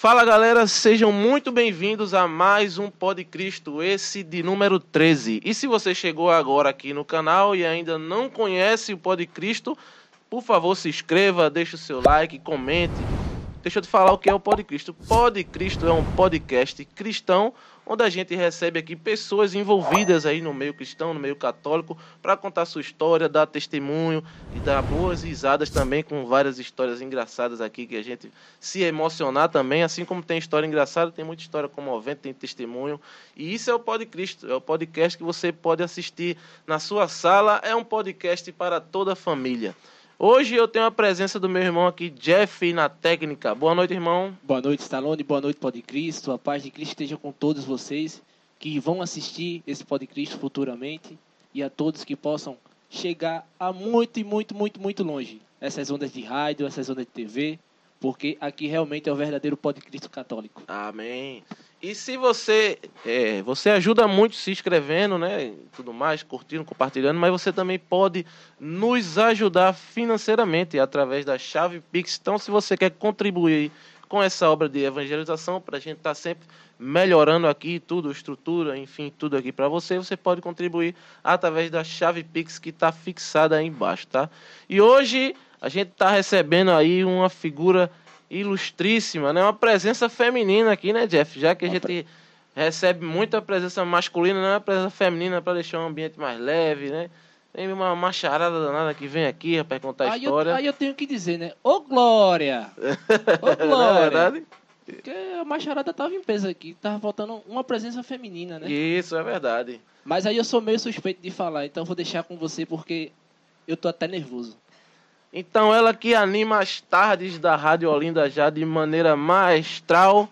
Fala galera, sejam muito bem-vindos a mais um Pod Cristo, esse de número 13. E se você chegou agora aqui no canal e ainda não conhece o Pod Cristo, por favor se inscreva, deixe o seu like, comente. Deixa eu te falar o que é o Pod Cristo. Pod Cristo é um podcast cristão onde a gente recebe aqui pessoas envolvidas aí no meio cristão, no meio católico, para contar sua história, dar testemunho e dar boas risadas também com várias histórias engraçadas aqui que a gente se emocionar também, assim como tem história engraçada, tem muita história comovente, tem testemunho. E isso é o Pod Cristo, é o podcast que você pode assistir na sua sala, é um podcast para toda a família. Hoje eu tenho a presença do meu irmão aqui, Jeff, na técnica. Boa noite, irmão. Boa noite, Stallone. Boa noite, Pode Cristo. A paz de Cristo esteja com todos vocês que vão assistir esse Pode Cristo futuramente e a todos que possam chegar a muito, muito, muito, muito longe. Essas ondas de rádio, essas ondas de TV, porque aqui realmente é o verdadeiro Pode Cristo católico. Amém. E se você é, você ajuda muito se inscrevendo, né, tudo mais, curtindo, compartilhando, mas você também pode nos ajudar financeiramente através da chave Pix. Então, se você quer contribuir com essa obra de evangelização para a gente estar tá sempre melhorando aqui tudo, estrutura, enfim, tudo aqui para você, você pode contribuir através da chave Pix que está fixada aí embaixo, tá? E hoje a gente está recebendo aí uma figura ilustríssima, né? Uma presença feminina aqui, né, Jeff? Já que a gente recebe muita presença masculina, né? Uma presença feminina para deixar o ambiente mais leve, né? Tem uma macharada danada que vem aqui para contar a história. Eu, aí eu tenho que dizer, né? Ô Glória! Ô Glória! Não é verdade? Porque a macharada tava em peso aqui, tava faltando uma presença feminina, né? Isso, é verdade. Mas aí eu sou meio suspeito de falar, então vou deixar com você porque eu tô até nervoso. Então, ela que anima as tardes da Rádio Olinda já de maneira maestral.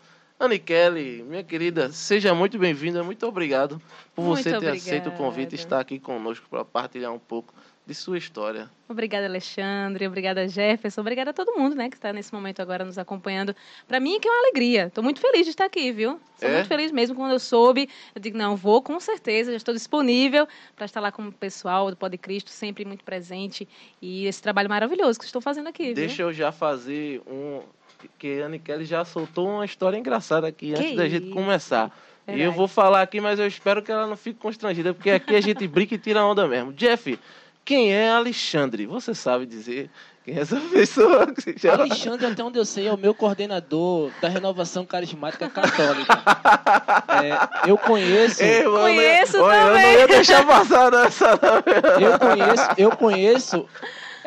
Kelly, minha querida, seja muito bem-vinda. Muito obrigado por muito você ter obrigada. aceito o convite e estar aqui conosco para partilhar um pouco de sua história. Obrigada, Alexandre. Obrigada, Jefferson. Obrigada a todo mundo, né, que está nesse momento agora nos acompanhando. Para mim, que é uma alegria. Estou muito feliz de estar aqui, viu? Estou é? muito feliz mesmo quando eu soube. Eu digo, não, vou com certeza. Já estou disponível para estar lá com o pessoal do Pode Cristo, sempre muito presente. E esse trabalho maravilhoso que estou fazendo aqui. Deixa viu? eu já fazer um. Que a Anne Kelly já soltou uma história engraçada aqui que antes da gente começar. Verdade. E eu vou falar aqui, mas eu espero que ela não fique constrangida, porque aqui a gente brinca e tira onda mesmo. Jeff, quem é Alexandre? Você sabe dizer quem é essa pessoa? Já... Alexandre, até onde eu sei, é o meu coordenador da renovação carismática católica. É, eu conheço. Ei, mano, conheço eu, também. Eu não ia deixar passar essa. Eu conheço, eu conheço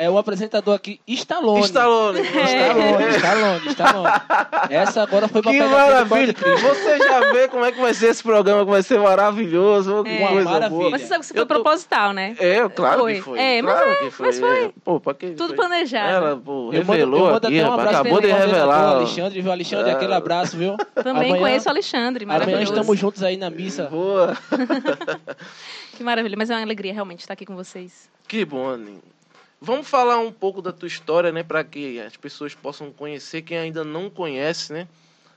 é o apresentador aqui, Stallone. Stallone. Stallone, Stallone, Stallone. Essa agora foi pra Que maravilha. Você já vê como é que vai ser esse programa, que vai ser maravilhoso. É. Uma maravilha. Boa. Mas você sabe que isso foi tô... proposital, né? É, claro foi. que foi. É, mas, claro é, foi. mas foi. Pô, pra que Tudo foi? planejado. Ela, pô, revelou eu mando, eu mando aqui, um acabou de revelar. Alexandre, viu? Alexandre, é. aquele abraço, viu? Também amanhã, conheço o Alexandre, maravilhoso. Amanhã estamos juntos aí na missa. Boa. que maravilha, mas é uma alegria realmente estar aqui com vocês. Que bom, Aninho. Vamos falar um pouco da tua história, né, para que as pessoas possam conhecer quem ainda não conhece, né?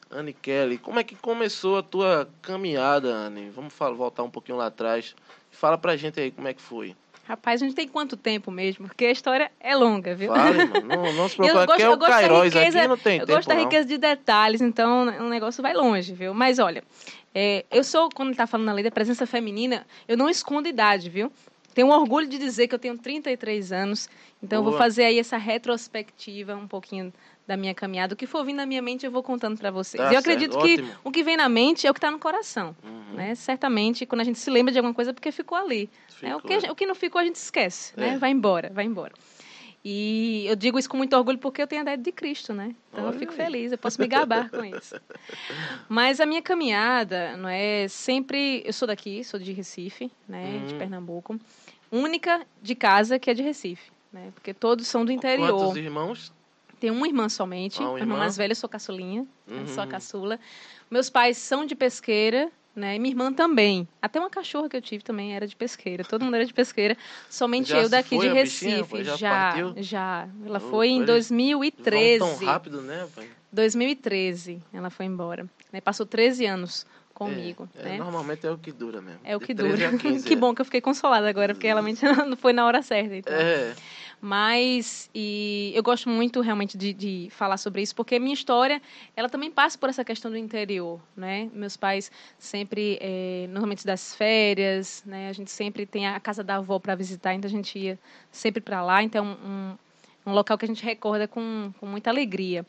Anne Kelly, como é que começou a tua caminhada, Anne? Vamos falar, voltar um pouquinho lá atrás. Fala pra gente aí como é que foi. Rapaz, a gente tem quanto tempo mesmo? Porque a história é longa, viu? Fale, mano. Não, não se preocupe. Aqui é o Kairos, riqueza, aqui não tem eu tempo, Eu gosto da não. riqueza de detalhes, então o negócio vai longe, viu? Mas olha, é, eu sou, quando ele tá falando na lei da presença feminina, eu não escondo idade, viu? Tenho orgulho de dizer que eu tenho 33 anos, então Boa. eu vou fazer aí essa retrospectiva um pouquinho da minha caminhada. O que for vindo na minha mente, eu vou contando para vocês. Tá eu acredito que Ótimo. o que vem na mente é o que está no coração. Uhum. Né? Certamente, quando a gente se lembra de alguma coisa, é porque ficou ali. Ficou. Né? O, que, o que não ficou, a gente esquece. Né? É. Né? Vai embora, vai embora. E eu digo isso com muito orgulho porque eu tenho a ideia de Cristo, né? Então Olha eu fico aí. feliz, eu posso me gabar com isso. Mas a minha caminhada, não é sempre, eu sou daqui, sou de Recife, né, uhum. de Pernambuco única de casa que é de Recife, né? Porque todos são do interior. Quantos irmãos? Tem uma irmã somente, ah, uma irmã mais velha, eu sou caçulinha, uhum. sou a caçula. Meus pais são de pesqueira, né? E minha irmã também. Até uma cachorra que eu tive também era de pesqueira. Todo mundo era de pesqueira. Somente já eu daqui de Recife. Bichinha, já, já, já, Ela oh, foi em 2013. Tão rápido, né, pai? 2013 ela foi embora. Né? Passou 13 anos comigo. É, né? é, normalmente é o que dura mesmo. É o que dura. 15, que é. bom que eu fiquei consolada agora, porque realmente não foi na hora certa. Então. É. Mas e eu gosto muito realmente de, de falar sobre isso, porque minha história ela também passa por essa questão do interior, né? Meus pais sempre, é, normalmente das férias, né? A gente sempre tem a casa da avó para visitar, então a gente ia sempre para lá. Então um, um local que a gente recorda com, com muita alegria.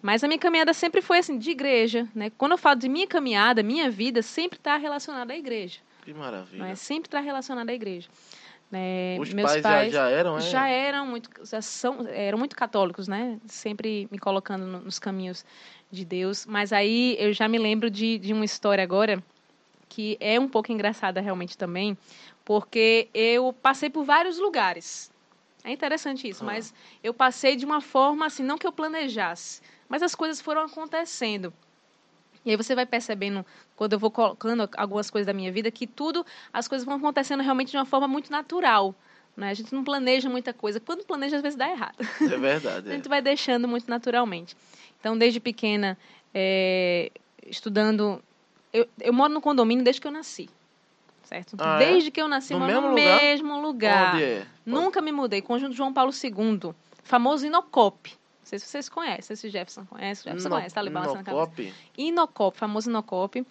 Mas a minha caminhada sempre foi assim, de igreja, né? Quando eu falo de minha caminhada, minha vida sempre está relacionada à igreja. Que maravilha. Né? Sempre está relacionada à igreja. Né? Os Meus pais, pais já, já eram, é? já eram muito já são eram muito católicos né sempre me colocando no- nos caminhos de Deus mas aí eu já me lembro de, de uma história agora que é um pouco engraçada realmente também porque eu passei por vários lugares é interessante isso Ah. mas eu passei de uma forma assim não que eu planejasse mas as coisas foram acontecendo e aí você vai percebendo, quando eu vou colocando algumas coisas da minha vida, que tudo, as coisas vão acontecendo realmente de uma forma muito natural. Né? A gente não planeja muita coisa. Quando planeja, às vezes dá errado. É verdade. A é. gente vai deixando muito naturalmente. Então, desde pequena, é, estudando... Eu, eu moro no condomínio desde que eu nasci. Certo? Ah, é? desde que eu nasci, No moro mesmo no lugar? mesmo lugar. Onde é? Nunca me mudei. Conjunto João Paulo II. Famoso Inocop. Não sei se vocês conhecem. Se o Jefferson conhece. O Jefferson No- conhece, tá ali balançando a cabeça. Inocop, famoso Inocop.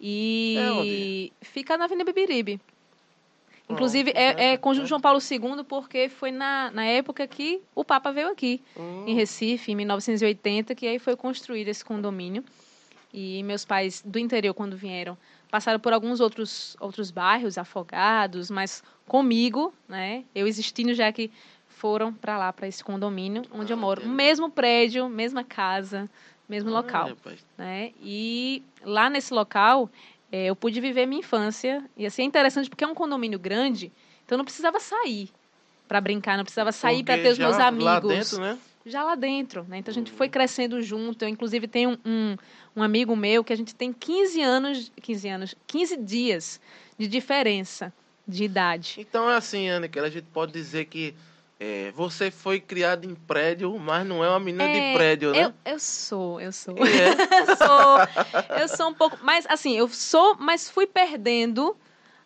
E É fica na Avenida Bibiribe. Oh, Inclusive, que é, é Conjunto né? João Paulo II, porque foi na, na época que o Papa veio aqui, Hum, em Recife, em 1980, que aí foi construído esse condomínio. E meus pais do interior, quando vieram, passaram por alguns outros, outros bairros afogados, mas comigo, né, eu existindo já que foram para lá, para esse condomínio, onde eu Ah, moro. entendi. Mesmo prédio, mesma casa, mesmo ah, local rapaz. né? E lá nesse local eh, eu pude viver minha infância e assim é interessante porque é um condomínio grande, então eu não precisava sair para brincar, não precisava sair para ter os meus amigos Lá dentro, né? já lá dentro, né? Então a gente Uhum. foi crescendo junto. Eu inclusive tenho um, um, amigo meu que a gente tem 15 anos, 15 anos, 15 dias de diferença de idade. Então é assim, Annika, a gente pode dizer que é, você foi criada em prédio, mas não é uma menina É, de prédio, né? Eu, eu sou, eu sou. É. eu sou. Eu sou um pouco. Mas, assim, eu sou, mas fui perdendo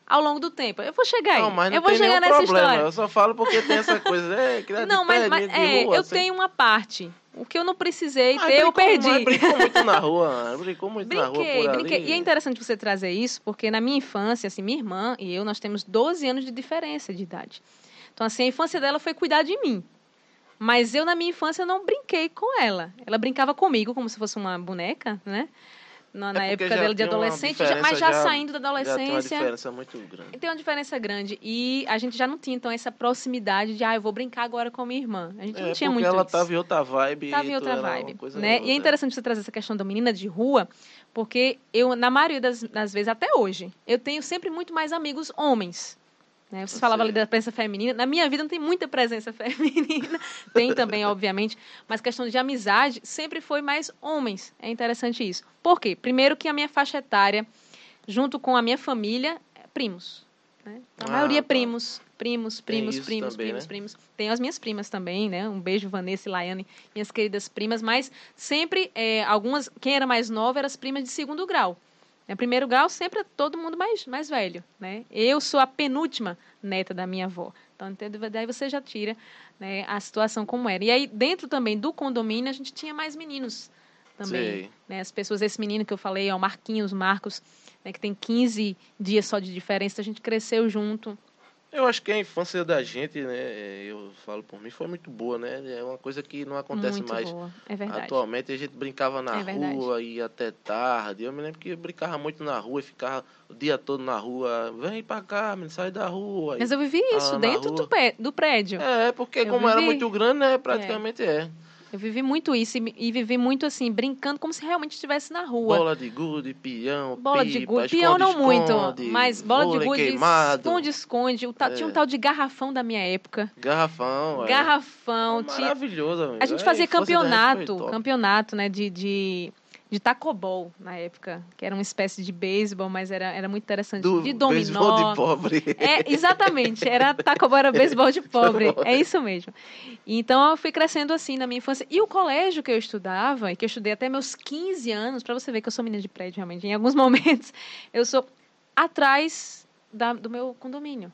ao longo do tempo. Eu vou chegar aí. Não, mas não eu vou tem chegar nessa problema. história. Eu só falo porque tem essa coisa. É, criada Não, de mas, prédio, mas de é, rua, eu assim. tenho uma parte. O que eu não precisei ter, eu brincou- perdi. Mas brincou muito na rua, brincou muito na rua Brinquei, por brinquei. E é interessante você trazer isso, porque na minha infância, assim, minha irmã e eu, nós temos 12 anos de diferença de idade. Então, assim, a infância dela foi cuidar de mim. Mas eu, na minha infância, não brinquei com ela. Ela brincava comigo como se fosse uma boneca, né? Na, na É porque época dela de adolescente, já- mas já, já- saindo da Já tem uma adolescência. diferença muito grande. Tem uma diferença grande. E a gente já não tinha, então, essa proximidade de, ah, eu vou brincar agora com a minha irmã. A gente É, não tinha muito ela isso. tava em outra vibe. Tava em outra uma vibe, né? E é interessante você trazer essa questão da menina de rua, porque eu, na maioria das, das vezes, até hoje, eu tenho sempre muito mais amigos homens. Né? Você Eu falava ali da presença feminina. Na minha vida não tem muita presença feminina. tem também, obviamente. Mas questão de amizade sempre foi mais homens. É interessante isso. Por quê? Primeiro que a minha faixa etária, junto com a minha família, é primos. Né? A Ah, maioria tá. primos, primos, Tem primos, primos, também, primos, né? primos. Tenho as minhas primas também, né? Um beijo, Vanessa e Laiane, minhas queridas primas. Mas sempre, é, algumas, quem era mais nova, eram as primas de segundo grau. Né? Primeiro grau, sempre é todo mundo mais, mais velho, né? Eu sou a penúltima neta da minha avó. Então, daí você já tira né, a situação como era. E aí, dentro também do condomínio, a gente tinha mais meninos também. Né? As pessoas, esse menino que eu falei, ó, o Marquinhos, Marcos, né, que tem 15 dias só de diferença, a gente cresceu junto. Eu acho que a infância da gente, né, eu falo por mim, foi muito boa, né? É uma coisa que não acontece muito mais boa. É verdade. atualmente. A gente brincava na É rua, ia até tarde. Eu me lembro que eu brincava muito na rua e ficava o dia todo na rua. Vem pra cá, menino, sai da rua. Mas eu vivi isso Ah, dentro do, prédio. É, porque Eu como era vivi. muito grande, né, praticamente é. Eu vivi muito isso e, e vivi muito assim, brincando como se realmente estivesse na rua. Bola de gude, peão, Bola de pipa, gude, peão não muito, mas bola de gude, queimado, esconde, esconde. O tal- Tinha um É. tal de garrafão da minha época. garrafão. é. Garrafão, tinha, Maravilhoso, amigo. A gente É, fazia campeonato, campeonato, né, de, de, de tacobol na época, que era uma espécie de beisebol, mas era, era muito interessante. Do de beisebol dominó. de pobre. É, exatamente, era tacobol, era beisebol de pobre, é isso mesmo. Então eu fui crescendo assim na minha infância. E o colégio que eu estudava, e que eu estudei até meus 15 anos, para você ver que eu sou menina de prédio realmente, em alguns momentos eu sou atrás da- do meu condomínio.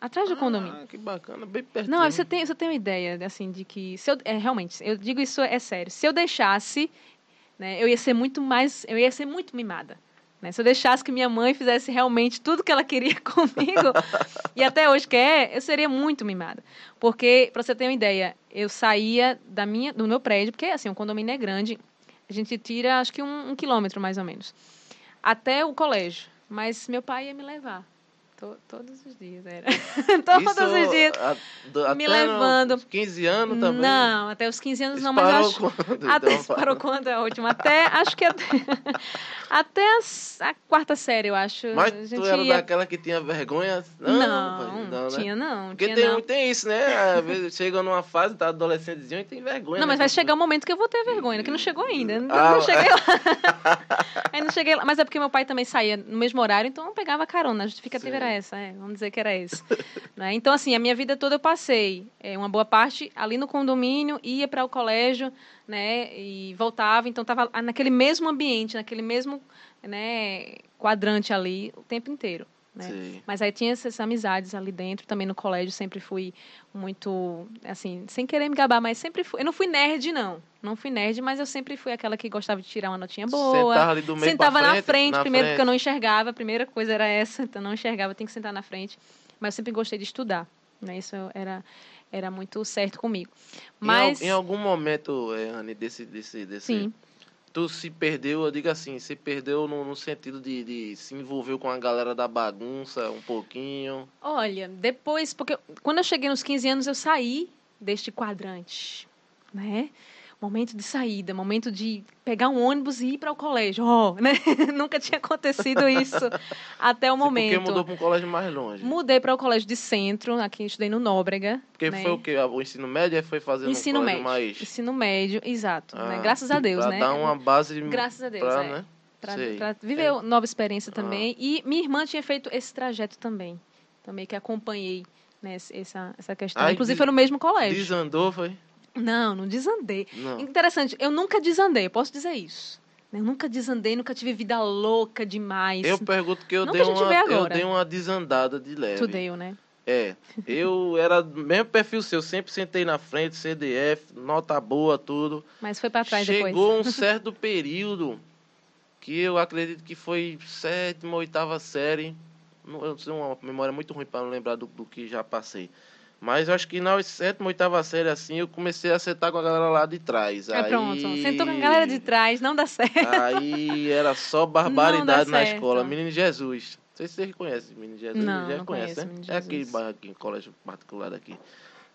Atrás do condomínio. Ah, que bacana, bem pertinho. Não, você tem, você tem uma ideia, assim, de que... Se eu, é, realmente, eu digo isso é sério. Se eu deixasse, né, eu ia ser muito mais... Eu ia ser muito mimada. Né? Se eu deixasse que minha mãe fizesse realmente tudo que ela queria comigo, e até hoje quer, eu seria muito mimada. Porque, para você ter uma ideia, eu saía da minha, do meu prédio, porque, assim, o condomínio é grande, a gente tira, acho que um, um quilômetro, mais ou menos, até o colégio. Mas meu pai ia me levar. To, todos os dias, era. todos Isso, os dias. a- me até levando. nos 15 anos também. Não, até os 15 anos não, mas acho. quando? Até Então, parou quando é ótimo. Até, acho que até, até as- a, quarta série, eu acho. Mas a tu gente era ia... daquela que tinha vergonha? Não, pai, não, né? tinha não. Porque tinha tem, não. tem isso, né? Às vezes chega numa fase, tá adolescentezinho e tem vergonha. Não, né? mas vai chegar um momento que eu vou ter vergonha, que não chegou ainda. Não, Ah, não cheguei lá. Aí não cheguei lá. Mas é porque meu pai também saía no mesmo horário, então eu pegava carona. A justificativa Sim. era essa, é, vamos dizer que era esse. Né? Então, assim, a minha vida toda eu passei é, uma boa parte ali no condomínio, ia para o colégio, né, e voltava. Então, estava naquele mesmo ambiente, naquele mesmo né, quadrante ali o tempo inteiro. Né? Mas aí tinha essas amizades ali dentro, também no colégio sempre fui muito, assim, sem querer me gabar, mas sempre fui. Eu não fui nerd, não. Não fui nerd, mas eu sempre fui aquela que gostava de tirar uma notinha boa. Sentava ali do meio Sentava pra na frente, na primeiro frente. porque eu não enxergava, a primeira coisa era essa, então eu não enxergava, tem que sentar na frente. Mas eu sempre gostei de estudar, né? Isso era, era muito certo comigo. Em Mas, Em, algum momento, é, Anne, desse, desse, desse. sim, Tu se perdeu, eu digo assim, se perdeu no, no sentido de, de se envolveu com a galera da bagunça um pouquinho. Olha, depois, porque quando eu cheguei nos 15 anos, eu saí deste quadrante, né? Momento de saída, momento de pegar um ônibus e ir para o colégio. Oh, né? Nunca tinha acontecido isso até o momento. Porque mudou para um colégio mais longe. Mudei para o colégio de centro, aqui eu estudei no Nóbrega. Porque né? foi o que? O ensino médio foi fazer Ensino um médio. mais. Ensino médio, exato. né? Ah, Graças a Deus, né? dar uma base. Graças a Deus, pra, é. né? Pra, Sei. pra viver uma nova experiência Ah. também. E minha irmã tinha feito esse trajeto também. Também que acompanhei né, essa, essa questão. Aí Inclusive foi no mesmo colégio. Desandou, foi? Não, não desandei. Não. Interessante, eu nunca desandei, eu posso dizer isso. Eu nunca desandei, nunca tive vida louca demais. Eu pergunto que eu Não dei que uma. Eu dei uma desandada de leve. Tu deu, né? É. Eu era mesmo perfil seu, sempre sentei na frente, CDF, nota boa, tudo. Mas foi pra trás Chegou depois. um certo período que eu acredito que foi sétima, oitava série. Não- Eu tenho uma memória muito ruim para não lembrar do, do que já passei. Mas eu acho que na sétima, oitava série, assim, eu comecei a sentar com a galera lá de trás. É aí... pronto. Sentou com a galera de trás, não dá certo. Aí era só barbaridade na escola. Menino Jesus. Não sei se vocês conhecem Menino Jesus. Não, já não conhece, conheço né? É aquele bairro aqui, colégio particular daqui.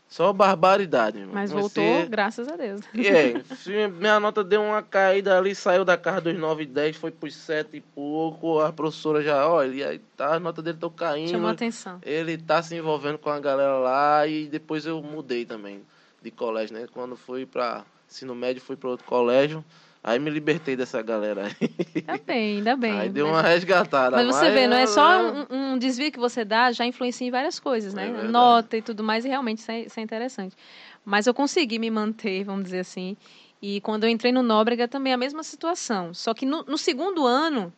Só barbaridade, irmão. Mas Comecei- voltou, graças a Deus. E é, minha nota deu uma caída ali, saiu da casa dos 9 e 10, foi pros 7 e pouco, a professora já, olha, e aí tá, a nota dele tá caindo. Chamou atenção. Ele tá se envolvendo com a galera lá e depois eu mudei também de colégio, né? Quando fui pra ensino médio, fui pra outro colégio, aí me libertei dessa galera aí. Ainda bem, ainda bem. aí deu Mas- uma resgatada. Mas você vê, não é só é- um, um desvio que você dá, já influencia em várias coisas, né? É. Nota e tudo mais, e realmente isso é, isso é interessante. Mas eu consegui me manter, vamos dizer assim. E quando eu entrei no Nóbrega, também a mesma situação. Só que no, no segundo ano,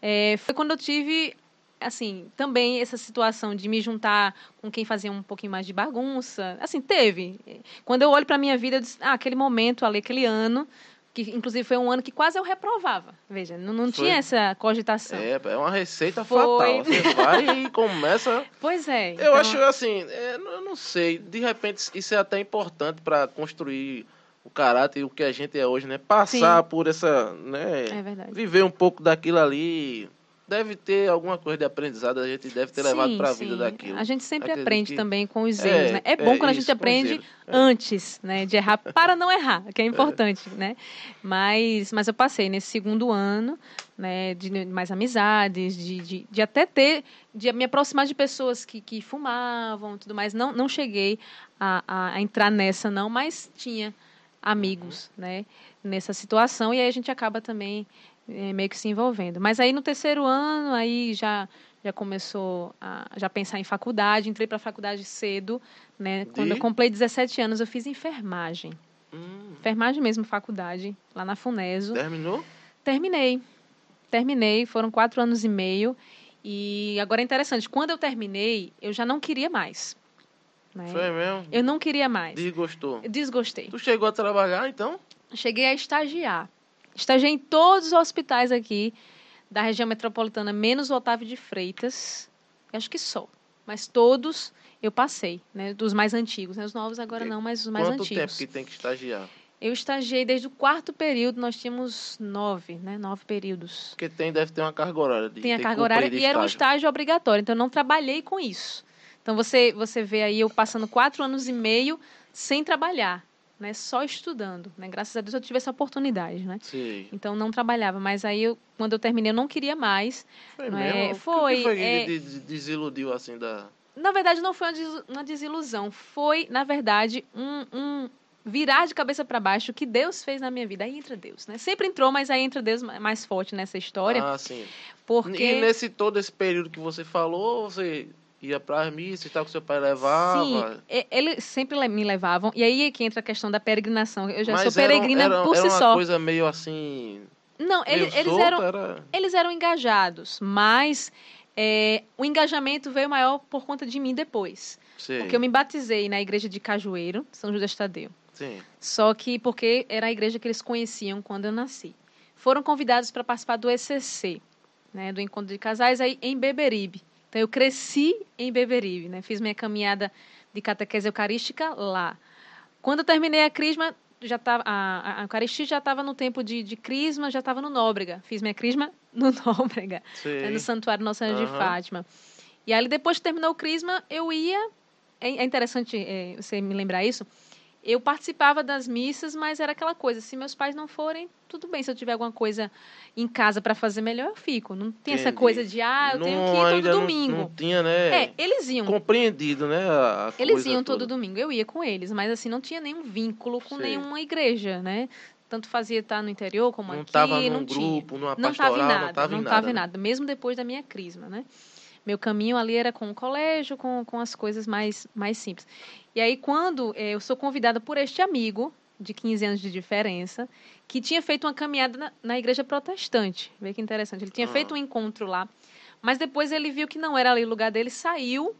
é, foi quando eu tive, assim, também essa situação de me juntar com quem fazia um pouquinho mais de bagunça. Assim, teve. Quando eu olho para minha vida, eu disse, ah, aquele momento ali, aquele ano, que inclusive foi um ano que quase eu reprovava. Veja, não, não Foi. tinha essa cogitação. É, é uma receita Foi. fatal. Você vai e começa. Pois é. Eu então- acho assim, é, eu não sei, de repente isso é até importante para construir o caráter e o que a gente é hoje, né? Passar por essa, né? É verdade. Viver um pouco daquilo ali. Deve ter alguma coisa de aprendizado, a gente deve ter levado Sim, para a vida daquilo. A gente sempre Acredito aprende que- também com os É, erros, né? É bom é quando a gente aprende é. antes, né, de errar para não errar, que é importante, né? Mas, mas eu passei nesse segundo ano, né, de mais amizades, de, de, de até ter, de me aproximar de pessoas que, que fumavam, e tudo mais. Não, não cheguei a, a, a entrar nessa não, mas tinha amigos, né, nessa situação e aí a gente acaba também eh, meio que se envolvendo. Mas aí no terceiro ano, aí já já começou a já pensar em faculdade, entrei para a faculdade cedo, né? Quando De? eu completei 17 anos, eu fiz enfermagem. Hum, Enfermagem mesmo, faculdade, lá na Funeso. terminou? Terminei. Terminei, foram quatro anos e meio. E agora é interessante, quando eu terminei, eu já não queria mais. né? Foi mesmo? Eu não queria mais. Desgostou. Desgostei. Tu chegou a trabalhar, então? Cheguei a estagiar. Estagiei em todos os hospitais aqui da região metropolitana, menos o Otávio de Freitas. Acho que só. Mas todos eu passei, né? Dos mais antigos. Né? Os novos agora não, mas os mais Quanto antigos. tempo que tem que estagiar? Eu estagiei desde o quarto período, nós tínhamos nove, né? Nove períodos. Porque tem, deve ter uma carga horária. De, Tem a carga horária e era um estágio. estágio obrigatório, então eu não trabalhei com isso. Então você, você vê aí eu passando quatro anos e meio sem trabalhar, né? Só estudando, né? Graças a Deus eu tive essa oportunidade, né? Sim. Então não trabalhava, mas aí eu, quando eu terminei eu não queria mais. Foi Não mesmo? é? O que Foi, foi que é- de- de- desiludiu assim da. Na verdade não foi uma des- uma desilusão, foi na verdade um, um virar de cabeça para baixo que Deus fez na minha vida. Aí entra Deus, né? Sempre entrou, mas aí entra Deus ma- mais forte nessa história, Ah, sim. porque E nesse todo esse período que você falou, você ia para as missas e tal, que seu pai levava. Sim, e- eles sempre me levavam. E aí é que entra a questão da peregrinação. Eu já Mas sou peregrina era, era, por era si uma só. coisa meio assim. Não, meio eles, eles eram, era... eles eram engajados, mas é, o engajamento veio maior por conta de mim depois. Sim, Porque eu me batizei na igreja de Cajueiro, São Judas Tadeu. sim. Só que porque era a igreja que eles conheciam quando eu nasci. Foram convidados para participar do ECC, né, do Encontro de Casais, aí em Beberibe. Então eu cresci em Beberibe, né, fiz minha caminhada de catequese eucarística lá. Quando eu terminei a crisma, já tava, a, a, Eucaristia já estava no tempo de, de crisma, já estava no Nóbrega. Fiz minha crisma no Nóbrega né, no Santuário Nossa Senhora de Aham. Fátima. E ali, depois que terminou o Crisma, eu ia. É, é interessante é, você me lembrar isso. Eu participava das missas, mas era aquela coisa: se meus pais não forem, tudo bem. Se eu tiver alguma coisa em casa para fazer melhor, eu fico. Não tem essa Entendi. coisa de, ah, eu tenho que ir todo não- domingo. Não, tinha, né? É, eles iam. Compreendido, né? Eles iam toda. todo domingo, eu ia com eles, mas assim, não tinha nenhum vínculo com Sim. nenhuma igreja, né? Tanto fazia estar no interior como Não aqui, estava num não tinha. grupo, numa Não estava pastoral, em nada, não estava não em estava nada. em né? nada, mesmo depois da minha crisma, né? Meu caminho ali era com o colégio, com, com as coisas mais, mais simples. E aí, quando eh, eu sou convidada por este amigo, de 15 anos de diferença, que tinha feito uma caminhada na, na igreja protestante. Vê que interessante. Ele tinha Ah. feito um encontro lá, mas depois ele viu que não era ali o lugar dele, saiu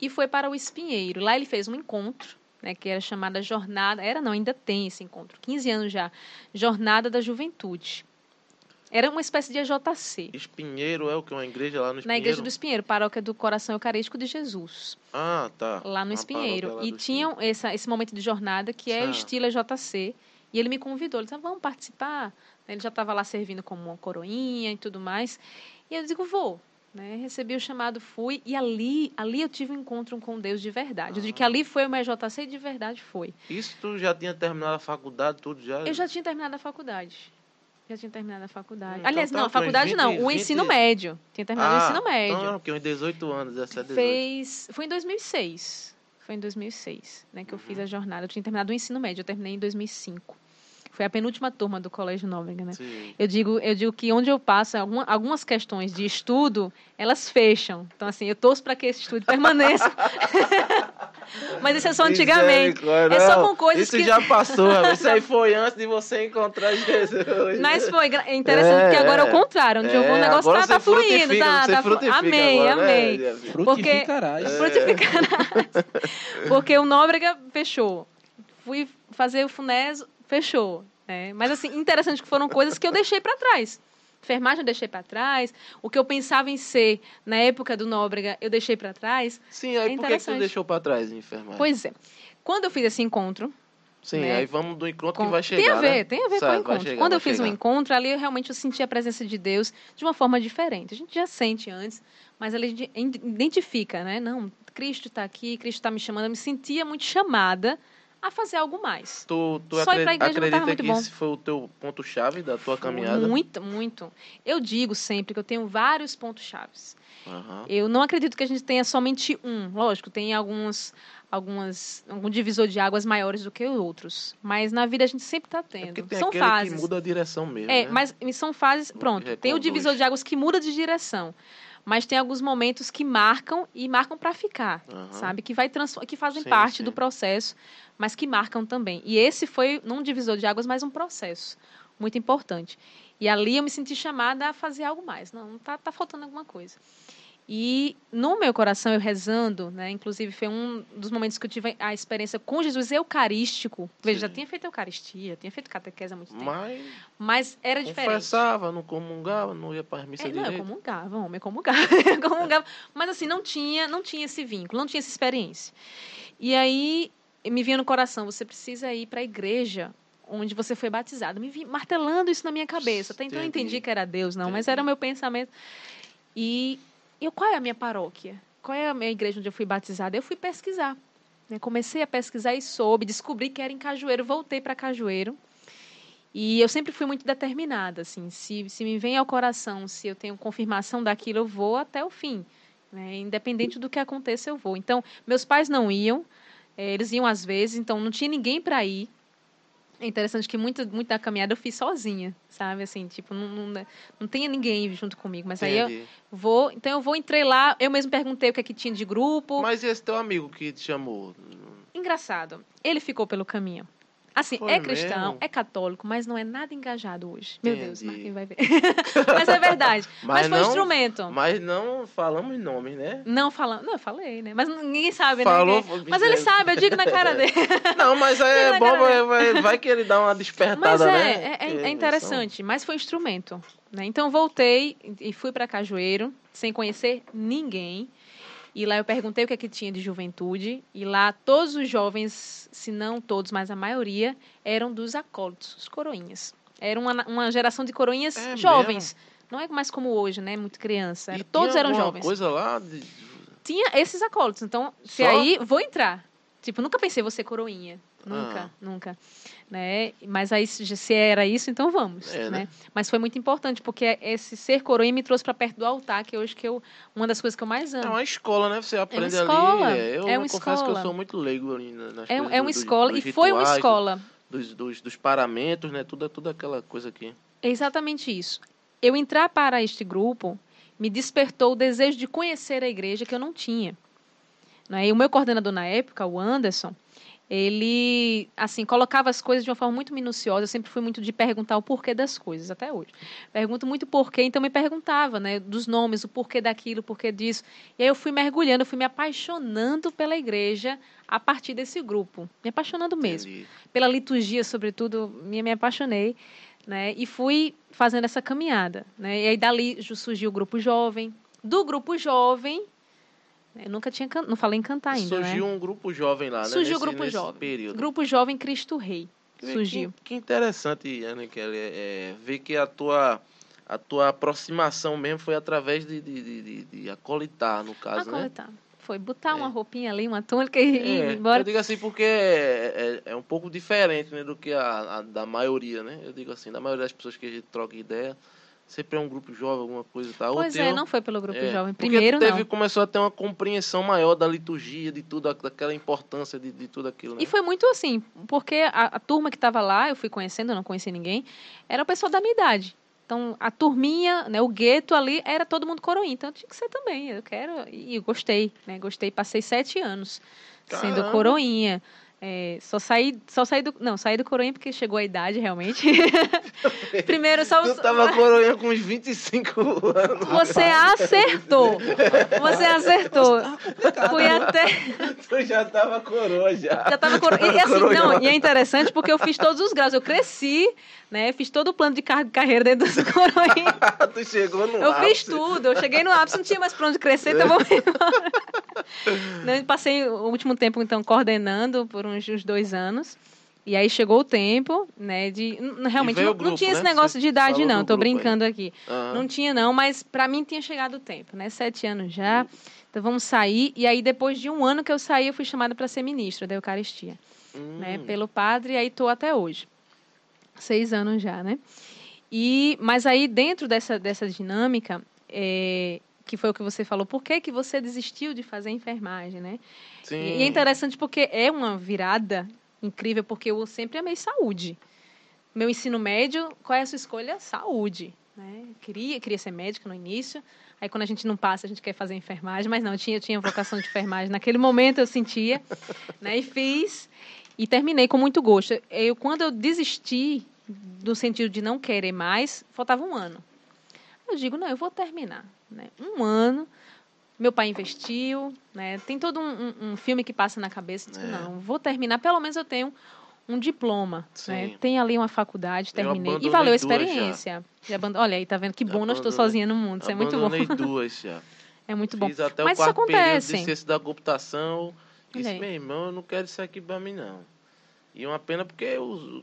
e foi para o Espinheiro. Lá ele fez um encontro, né, que era chamada Jornada, era não, ainda tem esse encontro, 15 anos já, Jornada da Juventude. Era uma espécie de EJC. Espinheiro é o que? Uma igreja lá no Espinheiro? Na Igreja do Espinheiro, paróquia do Coração Eucarístico de Jesus, Ah, tá. lá no Uma Espinheiro. lá E tinham essa, esse momento de jornada que é Ah. o estilo EJC. E ele me convidou, ele disse, "Ah, vamos participar? Ele já estava lá servindo como uma coroinha e tudo mais. E eu digo, vou. Né? Recebi o chamado, fui. E ali, ali eu tive um encontro com Deus de verdade. Eu digo que Ah. ali foi o meu EJC de verdade foi. Isso tu já tinha terminado a faculdade, tudo já? Eu já tinha terminado a faculdade. Já tinha terminado a faculdade. Então Aliás, tá não, a com uns faculdade 20, não, o 20. ensino médio. Tinha terminado ah, o ensino médio. Então, que uns 18 anos, 17, 18. fez. Foi em 2006. Foi em 2006, né, que eu Uhum. fiz a jornada. Eu tinha terminado o ensino médio, eu terminei em 2005. Foi a penúltima turma do Colégio Nóbrega, né? Sim. Eu digo, eu digo que onde eu passo, alguma- algumas questões de estudo, elas fecham. Então, assim, eu torço para que esse estudo permaneça. Mas isso é só antigamente. É só com coisas Isso que- já passou, isso aí foi antes de você encontrar Jesus. Mas foi é interessante É, porque agora é é. o contrário. Onde eu vou, o É, negócio agora tá, tá fluindo, tá, você tá Amei, agora, né, amei. Diazinho? Frutificarás. É. Porque o Nóbrega fechou. Fui fazer o Funés, fechou. né? Mas, assim, interessante que foram coisas que eu deixei para trás. Enfermagem eu deixei para trás. O que eu pensava em ser na época do Nóbrega, eu deixei para trás. Sim, aí por que você deixou pra trás, enfermagem? Pois é. Quando eu fiz esse encontro, Sim, né? aí vamos do encontro com- que vai chegar, tem a ver, né? tem a ver com Sabe, o vai encontro. chegar, Quando eu fiz o chegar. encontro, ali eu realmente eu senti a presença de Deus de uma forma diferente. A gente já sente antes, mas ali a gente identifica, né? Não, Cristo está aqui, Cristo está me chamando. Eu me sentia muito chamada a fazer algo mais. Tu, tu Só ir pra acredita, igreja não acredita muito que bom. esse foi o teu ponto-chave da tua caminhada? Muito, muito. Eu digo sempre que eu tenho vários pontos chaves. Aham. Eu não acredito que a gente tenha somente um. Lógico, tem alguns, algumas, algum divisor de águas maiores do que outros. Mas na vida a gente sempre está É tendo. tem São fases. que muda a direção mesmo, É, né? mas são fases. Pronto, tem o divisor de águas que muda de direção. Mas tem alguns momentos que marcam e marcam para ficar, Aham. sabe? Que, vai que fazem Sim, parte sim. do processo, mas que marcam também. E esse foi não um divisor de águas, mas um processo muito importante. E ali eu me senti chamada a fazer algo mais. Não, tá, tá faltando alguma coisa. E no meu coração, eu rezando, né? Inclusive, foi um dos momentos que eu tive a experiência com Jesus eucarístico. Veja, já tinha feito eucaristia, tinha feito catequese há muito tempo. Mas Mas era diferente. confessava, não comungava, não ia para as missas É, não, eu comungava, homem, comungava, eu comungava. Mas assim, não tinha, não tinha esse vínculo, não tinha essa experiência. E aí me vinha no coração, você precisa ir para a igreja onde você foi batizado. Me vinha martelando isso na minha cabeça. Até então eu Entendi. que era Deus, não, mas era o meu pensamento. E eu, qual é a minha paróquia? Qual é a minha igreja onde eu fui batizada? Eu fui pesquisar. né? Comecei a pesquisar e soube, descobri que era em Cajueiro, voltei para Cajueiro. E eu sempre fui muito determinada, assim, se, se me vem ao coração, se eu tenho confirmação daquilo, eu vou até o fim. né? Independente do que aconteça, eu vou. Então, meus pais não iam, eh, eles iam às vezes, então não tinha ninguém para ir. É interessante que muita, muita da caminhada eu fiz sozinha, sabe? Assim, tipo, não, não, não tinha ninguém junto comigo. Mas aí eu Entendi. vou, então eu vou, entrei lá, eu mesmo perguntei o que é que tinha de grupo. Mas e esse teu amigo que te chamou? Engraçado, ele ficou pelo caminho. Assim, Foi é cristão, mesmo? é católico, mas não é nada engajado hoje. Meu Deus, Entendi. Marquinhos vai ver. mas é verdade. Mas Mas, foi um não- instrumento. Mas não falamos nomes, né? Não falando. Não, eu falei, né? Mas ninguém sabe, Falou, né? Mas ele sabe, eu digo na cara dele. Não, mas é bom, vai, vai, que ele dá uma Mas despertada, é, né? é, é- é interessante, mas foi um instrumento. Né? Então voltei e fui para Cajueiro, sem conhecer ninguém. E lá eu perguntei o que é que tinha de juventude. E lá todos os jovens, se não todos, mas a maioria, eram dos acólitos, os coroinhas. Era uma, uma geração de coroinhas É jovens. Não é mais como hoje, né? Muito criança. E Era- todos eram jovens. coisa lá de... Tinha esses acólitos. Então, se Só? aí, vou entrar. Tipo, nunca pensei ser coroinha. Nunca, Ah. nunca. Né? Mas aí, se era isso, então vamos. É, né? né? Mas foi muito importante, porque esse ser coroinha me trouxe para perto do altar, que hoje que eu, uma das coisas que eu mais É amo. uma escola, né? Você aprende escola, ali. é, Eu é uma confesso que eu sou muito leigo ali na- nas É, é uma dos- escola, dos e foi uma rituais, escola. Dos, dos, dos paramentos, né? Tudo, tudo aquela coisa aqui. É exatamente isso. Eu entrar para este grupo me despertou o desejo de conhecer a igreja que eu não tinha. Né? E o meu coordenador na época, o Anderson, ele assim colocava as coisas de uma forma muito minuciosa. Eu sempre fui muito de perguntar o porquê das coisas, até hoje. Pergunto muito porquê, então me perguntava, né, dos nomes, o porquê daquilo, o porquê disso. E aí eu fui mergulhando, eu fui me apaixonando pela igreja a partir desse grupo, me apaixonando mesmo Entendi. pela liturgia, sobretudo, me, me apaixonei, né? E fui fazendo essa caminhada, né? E aí dali surgiu o grupo jovem. Do grupo jovem, eu nunca tinha can... não falei em cantar ainda, Surgiu né? um grupo jovem lá, né? Surgiu o grupo jovem. período. Grupo jovem Cristo Rei surgiu. Que, que interessante, Ana Kelly, é, é, ver que a tua, a tua aproximação mesmo foi através de, de, de, de- de acolitar, no caso, né? Acolitar. Foi botar uma É. roupinha ali, uma túnica e ir É, embora. eu digo assim porque é, é, é um pouco diferente né, do que a, a da maioria, né? Eu digo assim, da maioria das pessoas que a gente troca ideia, sempre é um grupo jovem, alguma coisa e tal. Pois é, não foi pelo grupo é, jovem. porque Primeiro tu teve, não. começou a ter uma compreensão maior da liturgia, de tudo, daquela importância de, de tudo aquilo, né? E foi muito assim, porque a, a turma que estava lá, eu fui conhecendo, eu não conhecia ninguém, era o pessoal da minha idade. Então, a turminha, né, o gueto ali, era todo mundo coroinha. Então, tinha que ser também. Eu quero. E eu gostei, né? Gostei. Passei sete anos sendo Caramba. coroinha. É, só saí, só saí do. Não, saí do coroinha porque chegou a idade, realmente. Primeiro, só. Tu tava coroinha com uns 25 anos. Você acertou. Você acertou. Fui até. Tu já tava coroa já. Já tava coro... e, assim, Coroa. não, e é interessante porque eu fiz todos os graus. Eu cresci, né? Fiz todo o plano de car- carreira dentro dos coroinhas. tu chegou no Eu ápice. fiz tudo. Eu cheguei no ápice, não tinha mais pra onde crescer, então vamos embora. Né, Passei o último tempo, então, coordenando por uns, uns dois anos. E aí chegou o tempo, né, de... Realmente, não, o não grupo, tinha esse né? negócio Você de idade, não. do Tô grupo aí. brincando aqui. Aham. Não tinha, não, mas para mim tinha chegado o tempo, né? Sete anos já. Então vamos sair. E aí, depois de um ano que eu saí, eu fui chamada para ser ministra da Eucaristia, Hum, né? Pelo padre, e aí tô até hoje. Seis anos já, né? E, mas aí, dentro dessa, dessa dinâmica, é, que foi o que você falou, por que, que você desistiu de fazer enfermagem, né? Sim. E, e é interessante porque é uma virada incrível, porque eu sempre amei saúde. Meu ensino médio, qual é a sua escolha? Saúde. Né? Queria, queria ser médica no início. Aí quando a gente não passa, a gente quer fazer enfermagem, mas não, eu tinha, eu tinha vocação de enfermagem. Naquele momento eu sentia, né? E fiz e terminei com muito gosto. Eu quando eu desisti no sentido de não querer mais, faltava um ano. Eu digo, não, eu vou terminar, né? Um ano Meu pai investiu, né? Tem todo um, um- um filme que passa na cabeça. Diz, É. Não, vou terminar. Pelo menos eu tenho um diploma, né? Tem ali uma faculdade, Eu terminei. E valeu a já. experiência. Já abando- Olha aí, tá vendo? Que bom, não estou sozinha no mundo. Isso é muito bom. Duas já. É muito bom. Fiz até Mas o isso quarto período acontece. de ciência da computação. Disse, aí. meu irmão, eu não quero isso aqui pra mim, não. E é uma pena porque os,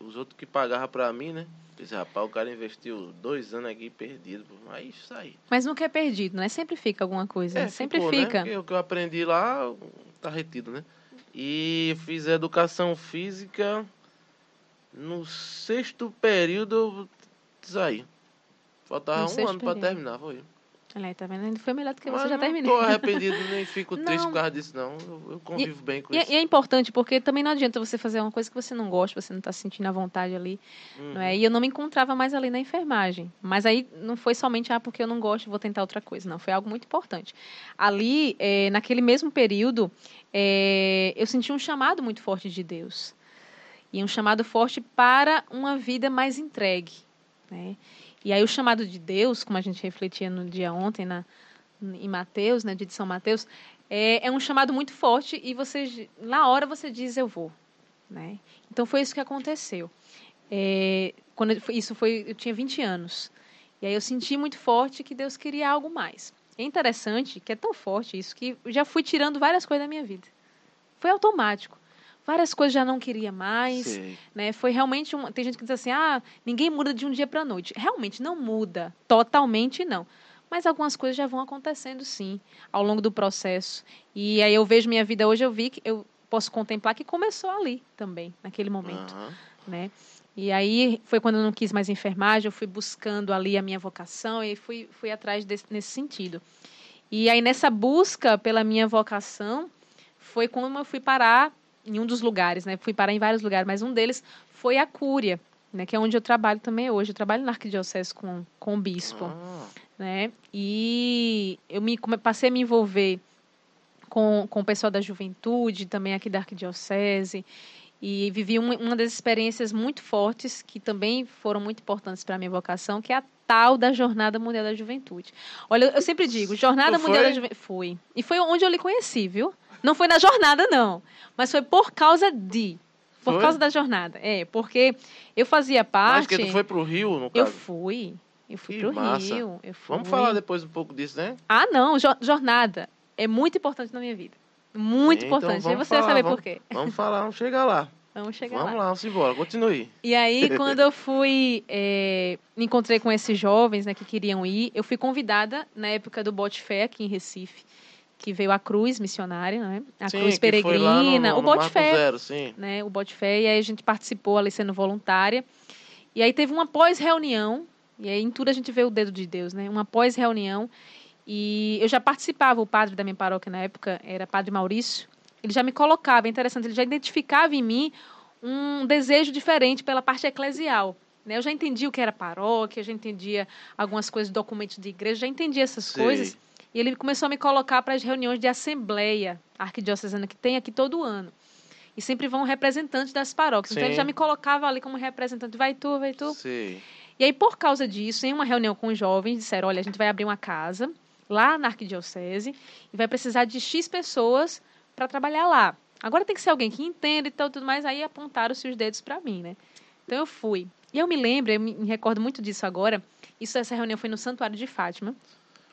os outros que pagavam pra mim, né? Disse, rapaz, o cara investiu dois anos aqui perdido. Aí isso aí. Mas nunca é perdido, né? Sempre fica alguma coisa. É, Sempre ficou, né? fica. Porque o que eu aprendi lá tá retido, né? E fiz educação física no sexto período eu saí. Faltava No um ano pra período. terminar, foi. Olha aí, tá vendo? Ainda Foi melhor do que Mas você já não terminou. tô arrependido, nem fico triste Não. por causa disso, não. Eu, convivo bem com E, isso. e é importante, porque também não adianta você fazer uma coisa que você não gosta, você não está sentindo a vontade ali, Uhum. não é? E eu não me encontrava mais ali na enfermagem. Mas aí não foi somente, ah, porque eu não gosto, vou tentar outra coisa. Não, foi algo muito importante. Ali, eh, naquele mesmo período, eh, eu senti um chamado muito forte de Deus. E um chamado forte para uma vida mais entregue, né? E aí o chamado de Deus, como a gente refletia no dia ontem, na, em Mateus, né, dia de São Mateus, é, é um chamado muito forte e você na hora você diz eu vou, né? Então foi isso que aconteceu. É, quando eu- isso foi eu tinha 20 anos e aí eu senti muito forte que Deus queria algo mais. É interessante que é tão forte isso que eu já fui tirando várias coisas da minha vida. Foi automático. Várias coisas já não queria mais Sei. né? Foi realmente um, tem gente que diz assim: "Ah, ninguém muda de um dia para a noite". Realmente não muda, totalmente não. Mas algumas coisas já vão acontecendo sim, ao longo do processo. E aí eu vejo minha vida hoje, eu vi que eu posso contemplar que começou ali também, naquele momento, Aham. né? E aí foi quando eu não quis mais enfermagem, eu fui buscando ali a minha vocação e fui fui atrás desse, nesse sentido. E aí nessa busca pela minha vocação foi quando eu fui parar em um dos lugares, né? Fui parar em vários lugares, mas um deles foi a Cúria, né? Que é onde eu trabalho também hoje. Eu trabalho na arquidiocese com, com o bispo, Ah, né? E eu me passei a me envolver com, com o pessoal da juventude, também aqui da arquidiocese. E vivi uma, uma das experiências muito fortes, que também foram muito importantes para a minha vocação, que é a tal da Jornada Mundial da Juventude. Olha, eu, eu sempre digo, Jornada Tu Mundial da foi? Juventude. Fui. E foi onde eu lhe conheci, viu? Não foi na jornada, não. Mas foi por causa de. Por Foi? causa da jornada. É, porque eu fazia Acho parte. que tu foi pro Rio, no Eu caso. fui. Eu fui Que pro massa. Rio. Eu fui. Vamos falar depois um pouco disso, né? Ah, não. jo- jornada é muito importante na minha vida. Muito Então, importante. Vamos você vai falar, saber vamos- por quê. Vamos falar, vamos chegar lá. Vamos chegar vamos lá. lá, vamos embora. Continue. E aí, quando eu fui, eh, me encontrei com esses jovens né, que queriam ir, eu fui convidada na época do Bote Fé aqui em Recife, que veio a cruz missionária, né? A sim, cruz lá peregrina, no, o Bote Fé, Zero, sim. né? O Bote Fé, e aí a gente participou ali sendo voluntária. E aí teve uma pós-reunião, e aí em tudo a gente vê o dedo de Deus, né? Uma pós-reunião, e eu já participava, o padre da minha paróquia na época era Padre Maurício, ele já me colocava, é interessante, ele já identificava em mim um desejo diferente pela parte eclesial. Né? Eu já entendi o que era paróquia, eu já entendia algumas coisas, documentos de igreja, já entendia essas Sei. coisas. E ele começou a me colocar para as reuniões de assembleia arquidiocesana que tem aqui todo ano. E sempre vão representantes das paróquias. Então Sim. ele já me colocava ali como representante, vai tu, vai tu. Sei. E aí, por causa disso, em uma reunião com os jovens, disseram: olha, a gente vai abrir uma casa lá na arquidiocese e vai precisar de X pessoas para trabalhar lá. Agora tem que ser alguém que entenda e tal, tudo mais. Aí apontaram-se os dedos para mim, né? Então eu fui. E eu me lembro, eu me recordo muito disso agora. Isso, essa reunião foi no Santuário de Fátima.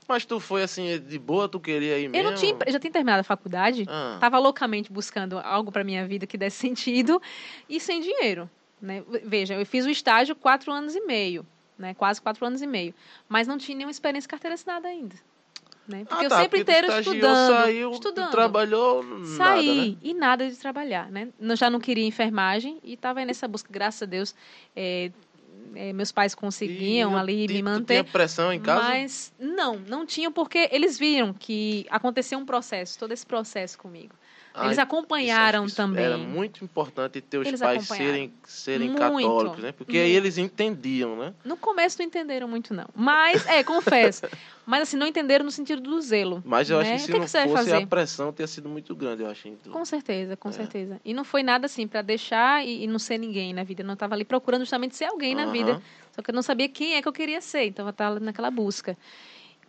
Mas tu foi assim, de boa, tu queria ir Eu mesmo? não tinha, eu já tinha terminado a faculdade, Ah, Estava loucamente buscando algo para minha vida que desse sentido e sem dinheiro. Né? Veja, eu fiz o estágio quatro anos e meio, né? quase quatro anos e meio, mas não tinha nenhuma experiência carteira assinada ainda. Né? Porque Ah, eu tá, sempre porque tu inteiro estudando, Saiu, estudando. trabalhou, nada, Saí né? e nada de trabalhar, né? Eu já não queria enfermagem e estava nessa busca, graças a Deus, é, é, meus pais conseguiam E ali tu- me manter. tinha pressão em casa? Mas não, não tinham porque eles viram que aconteceu um processo, todo esse processo comigo. Eles isso- acompanharam isso também. Era muito importante ter os Eles pais serem, serem Muito, católicos, né? Porque aí muito. eles entendiam, né? No começo não entenderam muito, não. Mas, é, confesso. Mas assim, não entenderam no sentido do zelo. Mas eu né? acho que se que não que fosse, fazer? a pressão teria sido muito grande, eu acho. Então. Com certeza, com É. certeza. E não foi nada assim para deixar e, e não ser ninguém na vida. Eu não estava ali procurando justamente ser alguém na vida. Só que eu não sabia quem é que eu queria ser. Então eu estava naquela busca.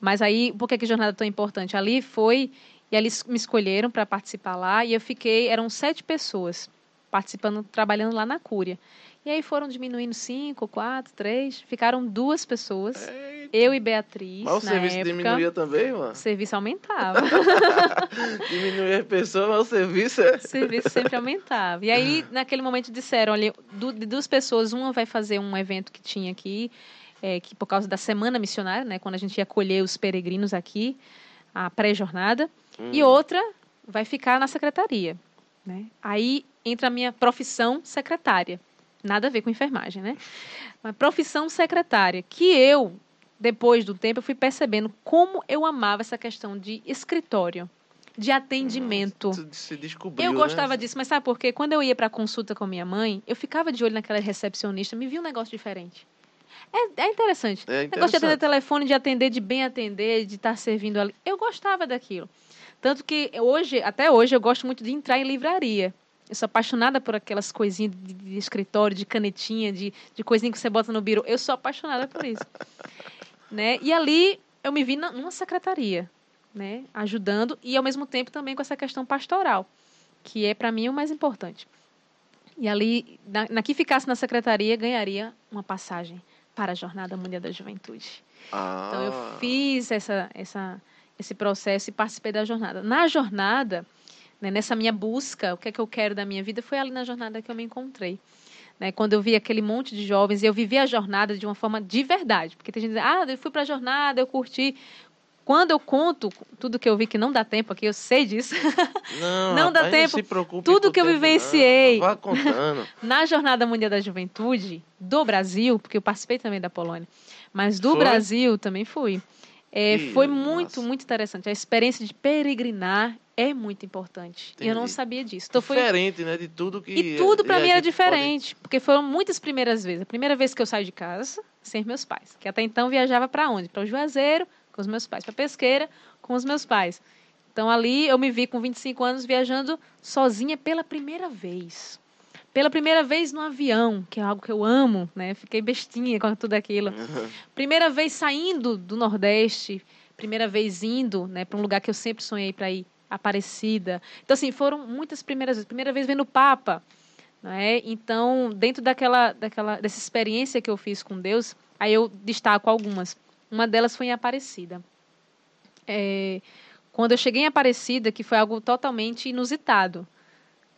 Mas aí, por que, que a jornada é tão importante? Ali foi, e eles me escolheram para participar lá, e eu fiquei, eram sete pessoas participando, trabalhando lá na Cúria. E aí foram diminuindo cinco, quatro, três, ficaram duas pessoas, eu e Beatriz. Mas o na serviço época, diminuía também, mano? O serviço aumentava. Diminuía as pessoas, mas o serviço é. o serviço sempre aumentava. E aí, naquele momento, disseram: olha, du- de duas pessoas, uma vai fazer um evento que tinha aqui, é, que por causa da Semana Missionária, né, quando a gente ia acolher os peregrinos aqui, a pré-jornada, e outra vai ficar na secretaria. Né? Aí entra a minha profissão secretária. Nada a ver com enfermagem, né? Mas profissão secretária, que eu, depois do tempo, eu fui percebendo como eu amava essa questão de escritório, de atendimento. Se descobriu. Eu né? gostava disso, mas sabe por quê? Quando eu ia para consulta com minha mãe, eu ficava de olho naquela recepcionista, me via um negócio diferente. É, é interessante. É Negócio de atender interessante. telefone, de atender, de bem atender, de estar servindo ali. Eu gostava daquilo. Tanto que hoje, até hoje, eu gosto muito de entrar em livraria. Eu sou apaixonada por aquelas coisinhas de, de escritório, de canetinha, de, de coisinha que você bota no biro. Eu sou apaixonada por isso. né? E ali eu me vi na- numa secretaria, né? ajudando e ao mesmo tempo também com essa questão pastoral, que é para mim o mais importante. E ali, na, na que ficasse na secretaria, ganharia uma passagem para a Jornada Mundial da Juventude. Ah, Então eu fiz essa, essa, esse processo e participei da jornada. Na jornada, né, nessa minha busca, o que é que eu quero da minha vida, foi ali na jornada que eu me encontrei. Né, quando eu vi aquele monte de jovens, e eu vivi a jornada de uma forma de verdade. Porque tem gente que diz, ah, eu fui para a jornada, eu curti. Quando eu conto tudo que eu vi, que não dá tempo aqui, eu sei disso. Não, não dá tempo. se preocupe Tudo que eu vivenciei. Não. Vá contando. Na Jornada Mundial da Juventude do Brasil, porque eu participei também da Polônia, mas do Foi? Brasil também fui. É, foi muito, massa. muito interessante. A experiência de peregrinar é muito importante. E eu não Entendi. sabia disso. Então foi Diferente, né? De tudo que. e tudo para mim era diferente, porque foram muitas primeiras vezes. A primeira vez que eu saio de casa sem meus pais, que até então viajava para onde? Para o Juazeiro, com os meus pais, para Pesqueira, com os meus pais. Então ali eu me vi com 25 anos viajando sozinha pela primeira vez. Pela primeira vez no avião, que é algo que eu amo, né? Fiquei bestinha com tudo aquilo. Primeira vez saindo do Nordeste, primeira vez indo, né, para um lugar que eu sempre sonhei para ir, Aparecida. Então assim, foram muitas primeiras vezes. Primeira vez vendo o Papa, né? Então, dentro daquela daquela dessa experiência que eu fiz com Deus, aí eu destaco algumas. Uma delas foi em Aparecida. É, quando eu cheguei em Aparecida, que foi algo totalmente inusitado.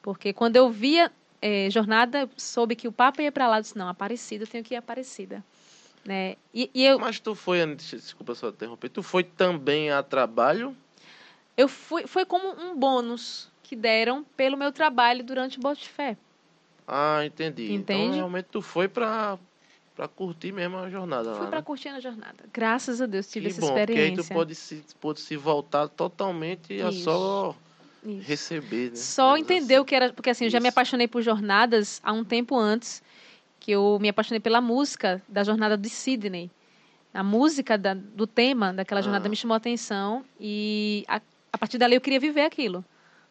Porque quando eu via é, jornada, soube que o Papa ia para lá, eu disse, não, Aparecida, eu tenho que ir Aparecida. Né? E, e eu, Mas tu foi, desculpa só interromper, tu foi também a trabalho? eu fui, foi como um bônus que deram pelo meu trabalho durante o Bote Fé. Ah, entendi. Então Entende? realmente tu foi pra, pra curtir mesmo a jornada Fui lá. para né? curtir a jornada. Graças a Deus tive que essa bom, porque aí tu experiência. pode se, pode se voltar totalmente a Isso. só Isso. receber, né? Só Digamos entender assim. o que era, porque assim, eu já me Isso. apaixonei por jornadas há um tempo antes, que eu me apaixonei pela música da jornada de Sydney. A música da- do tema daquela jornada Ah. me chamou a atenção e a, a partir dali eu queria viver aquilo.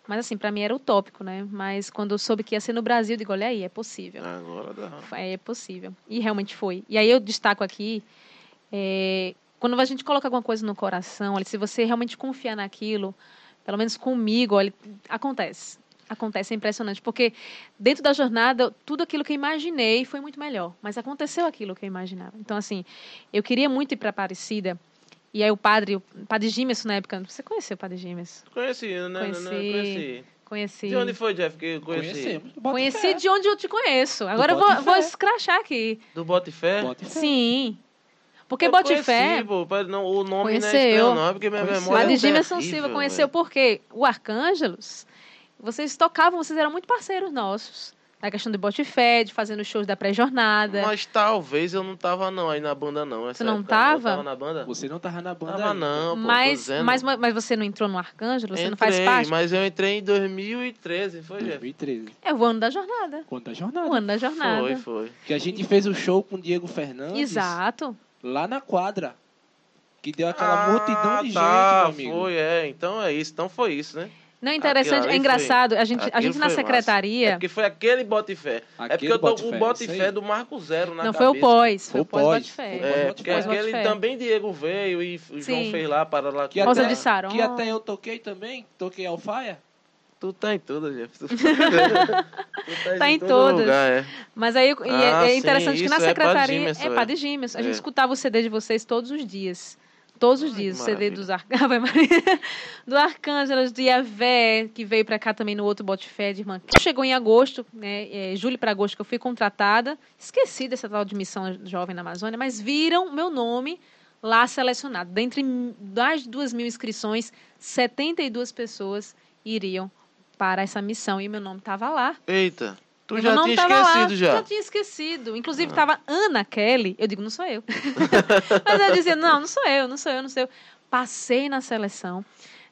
Mas assim, para mim era utópico, né? Mas quando eu soube que ia ser no Brasil, eu digo, olha aí, é possível. Agora dá. É possível. E realmente foi. E aí eu destaco aqui, é, quando a gente coloca alguma coisa no coração, olha, se você realmente confiar naquilo, pelo menos comigo, olha, acontece. Acontece, é impressionante. Porque dentro da jornada, tudo aquilo que eu imaginei foi muito melhor. Mas aconteceu aquilo que eu imaginava. Então, assim, eu queria muito ir para Aparecida. E aí o padre, o padre Gimerson na época, você conheceu o padre Gimerson? Conheci, né? né, Conheci. né, conheci. Conheci. De onde foi, Jeff, que eu conheci? Conhecemos. Conheci de onde eu te conheço. Agora eu vou, vou escrachar aqui. Do Botifé? Sim. Porque Eu Bote conheci, Fé, pô, não, o nome não é Conheceu. estranho, não, é porque minha Conheceu. memória Padre é Gimerson terrível, Silva conheceu velho. porque o Arcângelos, vocês tocavam, vocês eram muito parceiros nossos. Na questão do Bote Fé, de fazendo shows da pré-jornada. Mas talvez eu não tava não aí na banda não. Essa Tu não época eu tava? tava na banda? Você não tava na banda Tava ainda. não, pô, Mas, mas, mas você não entrou no Arcângelo? Você não Entrei, faz parte? mas eu entrei em 2013, foi, Jeff? 2013. É o ano da jornada. Conta a jornada. O ano da jornada. Foi, foi. Que a gente fez o show com o Diego Fernandes. Exato. Lá na quadra. Que deu aquela multidão de tá, gente, meu amigo. foi, é. Então é isso. Então foi isso, né? Não, interessante, ali é engraçado. A gente, a gente na foi massa. É porque foi aquele bote fé. É porque eu tô com o bote fé do Marco Zero na Não, foi o cabeça. pós. Foi Foi o pós pós, bote fé. foi o É, pós-bote porque aquele fé. também Diego veio e o João Sim. fez lá para lá. Que Rosa até, de Saron. Que até eu toquei também, toquei alfaia. Tu tá em todas, Jeff. Tu Tá em todo todas. lugar, é. Mas aí e é- Ah, é, sim, interessante que na isso é Padre secretaria. Gimerson, é é. A gente É. escutava o CD de vocês todos os dias. Todos os Ai, dias. O CD dos Ar... Do Arcângelos, do Iavé, que veio pra cá também no outro Bote Fé de irmã. Que chegou em agosto, né? É, julho para agosto, que eu fui contratada. Esqueci dessa tal de missão jovem na Amazônia, mas viram meu nome lá selecionado. Dentre das duas mil inscrições, 72 pessoas iriam para essa missão e meu nome estava lá. Eita, tu já tinha tava esquecido lá, já. Já tinha esquecido. Inclusive, estava Ana Kelly. Eu digo, não sou eu. Mas eu dizia, não, não sou eu, não sou eu, não sou eu. Passei na seleção,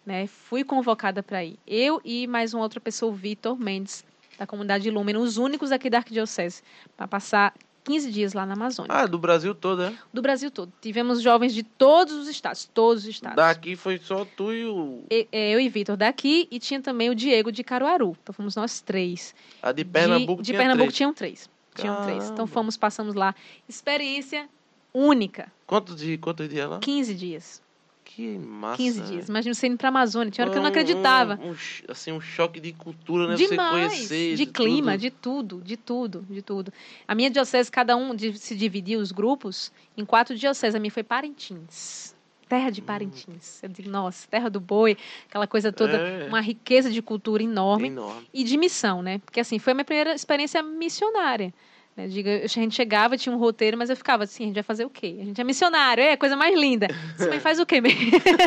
né? Fui convocada para ir. Eu e mais uma outra pessoa, o Vitor Mendes, da comunidade Lumen, os únicos aqui da Arquidiocese, para passar 15 dias lá na Amazônia. Ah, do Brasil todo, é? Do Brasil todo. Tivemos jovens de todos os estados, todos os estados. Daqui foi só tu e o. E- é, Eu e Vitor daqui e tinha também o Diego de Caruaru. Então fomos nós três. A de Pernambuco de, de tinha Pernambuco três. tinham três. Tinham três. Então Caramba. fomos, passamos lá. Experiência única. Quantos dias, quantos dias lá? 15 dias. Que massa. 15 né? dias. Imagina você indo pra Amazônia. Tinha hora que eu não acreditava. Um, um assim, um choque de cultura, né? Demais. Você conhecer. de clima, tudo. de tudo, de tudo, de tudo. A minha diocese, cada um de- se dividia os grupos em quatro dioceses. A minha foi Parintins. Terra Hum. de Parintins. Eu digo, nossa, terra do boi, aquela coisa toda, É. uma riqueza de cultura enorme. Enorme. e de missão, né? Porque assim, foi a minha primeira experiência missionária. Né? Diga, a gente chegava, tinha um roteiro, mas eu ficava assim, a gente vai fazer o quê? A gente é missionário, é a coisa mais linda. Você mãe faz o quê mesmo?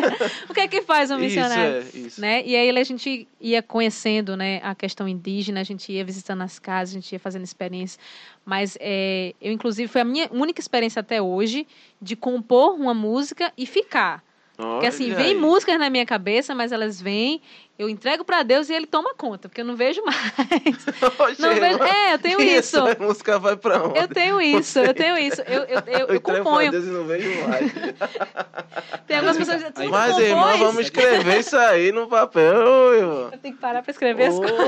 o que é que faz um missionário? Isso, é, isso. Né? E aí a gente ia conhecendo né, a questão indígena, a gente ia visitando as casas, a gente ia fazendo experiência. Mas é, eu, inclusive, foi a minha única experiência até hoje de compor uma música e ficar. Porque assim, Olha vem aí. músicas na minha cabeça, mas elas vêm, eu entrego para Deus e ele toma conta, porque eu não vejo mais. Oxe, Não vejo... É, eu tenho e isso. Essa música vai pra onde? Eu tenho isso, eu tenho isso. Eu, eu, eu, eu entrego pra componho. Deus e não vejo mais. Tem algumas pessoas que dizem, Mas, irmão, vamos escrever isso aí no papel. Eu tenho que parar para escrever as coisas.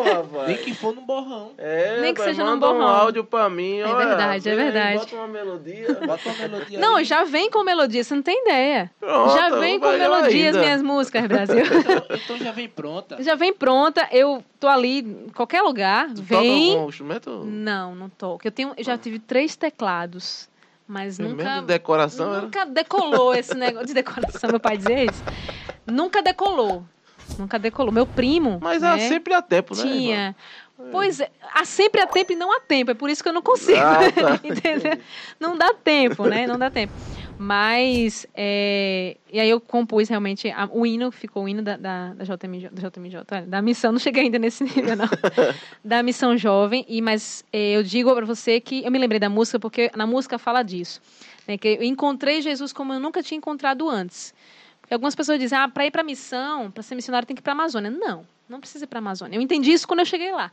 Nem que for no borrão. É, Nem que seja num manda um borrão. áudio pra mim, É olha, verdade, é verdade. Bota uma melodia. Bota uma melodia Não, aí. já vem com melodia, você não tem ideia. Pronto, já vem com melodia as ainda. minhas músicas, Brasil. Então, então já vem pronta. já vem pronta, eu tô ali em qualquer lugar, Tu vem. toca algum instrumento? Não, não toco. Eu tenho, eu já tive três teclados, mas Mesmo nunca de decoração, era? nunca decolou esse negócio de decoração, meu pai dizia isso. Nunca decolou. Nunca decolou. Meu primo, Mas né, há sempre há tempo, né? tinha. Pois é, há sempre há tempo e não há tempo, é por isso que eu não consigo. Ah, tá. entendeu? Não dá tempo, né? Não dá tempo. Mas, é, e aí eu compus realmente a- o hino, ficou o hino da, da, da JMJ, da JMJ, olha, da missão, não cheguei ainda nesse nível, não. da missão jovem, e mas é, eu digo para você que eu me lembrei da música porque na música fala disso, né, que eu encontrei Jesus como eu nunca tinha encontrado antes. Porque algumas pessoas dizem, ah, para ir para missão, para ser missionário tem que ir para a Amazônia. Não, não precisa ir para a Amazônia. Eu entendi isso quando eu cheguei lá.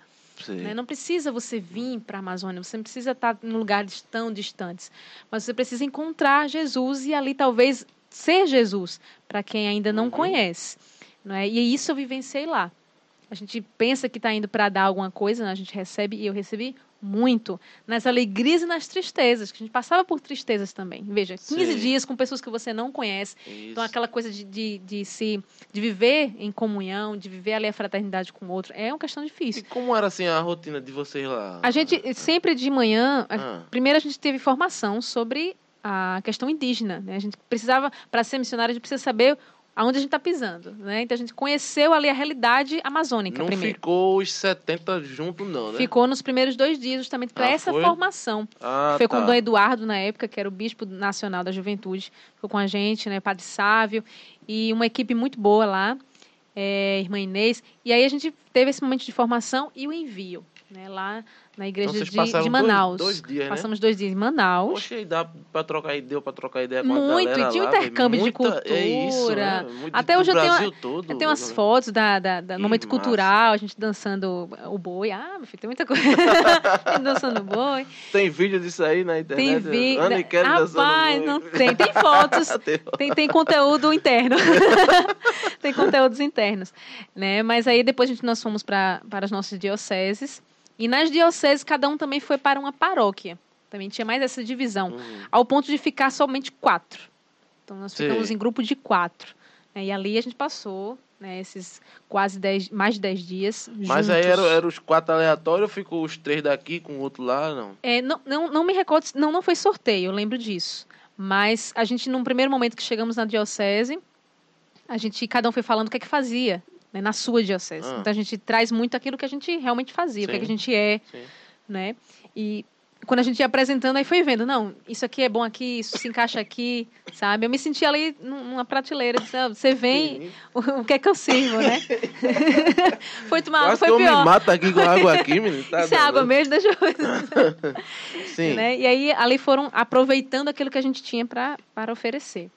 Né? Não precisa você vir para a Amazônia, você não precisa estar em lugares tão distantes, mas você precisa encontrar Jesus e ali talvez ser Jesus para quem ainda não Uhum. conhece. Não é? E isso eu vivenciei lá. A gente pensa que está indo para dar alguma coisa, né? a gente recebe, e eu recebi muito, nas alegrias e nas tristezas, que a gente passava por tristezas também. Veja, 15 Sim. dias com pessoas que você não conhece, Isso. então, aquela coisa de, de, de se de viver em comunhão, de viver ali a fraternidade com o outro, é uma questão E difícil. como era assim a rotina de vocês lá? A gente sempre de manhã, Ah. primeiro a gente teve formação sobre a questão indígena. Né? A gente precisava, para ser missionário, a gente precisa saber aonde a gente está pisando. Né? Então a gente conheceu ali a realidade amazônica Não primeiro. ficou os 70 juntos, não, né? Ficou nos primeiros dois dias, justamente para Ah, essa foi? formação. Ah, Foi tá. com o Dom Eduardo, na época, que era o bispo nacional da juventude. Ficou com a gente, né? Padre Sávio. E uma equipe muito boa lá, é, irmã Inês. E aí a gente teve esse momento de formação e o envio. Né, lá na igreja Então de, de dois- Manaus. dois dias, né? Passamos dois dias em Manaus. Poxa, e dá pra trocar ideia, deu pra trocar ideia com Muito, e tinha um intercâmbio de É isso, cultura. né? Muito Até hoje eu tenho- todo. Eu tenho umas né? fotos da, da, da momento massa. cultural, a gente dançando o boi. Ah, meu filho, tem muita coisa. Dançando o boi. Tem vídeo disso aí na Tem internet? vídeo. Ana e Kelly Rapaz, não tem. Tem fotos. Tem- Tem, tem conteúdo interno. tem conteúdos internos. Né? Mas aí depois a gente, nós fomos pra, para as nossas dioceses. E nas dioceses, cada um também foi para uma paróquia. Também tinha mais essa divisão. Hum. Ao ponto de ficar somente quatro. Então nós Sim. ficamos em grupo de quatro. né? E ali a gente passou né, esses quase dez, mais de dez dias. Mas aí juntos. eram era os quatro aleatórios ou ficou os três daqui com o outro lá? Não. É, não, não, não me recordo, não, não foi sorteio, eu lembro disso. Mas a gente, num primeiro momento que chegamos na diocese, a gente, cada um foi falando o que é que fazia né, na sua diocese. Ah. Então a gente traz muito aquilo que a gente realmente fazia, o que, é a Sim. gente é, Sim. né? E quando a gente ia apresentando, aí foi vendo, não, isso aqui é bom aqui, isso se encaixa aqui, sabe? Eu me senti ali num- numa prateleira, disse, "Ah, você vem, o, o que é que eu sirvo, né? foi tomar água, foi que eu me pior. mato aqui com água aqui, menino. Tá Isso é água mesmo, deixa eu... Sim. né? E aí ali foram aproveitando aquilo que a gente tinha pra, para oferecer.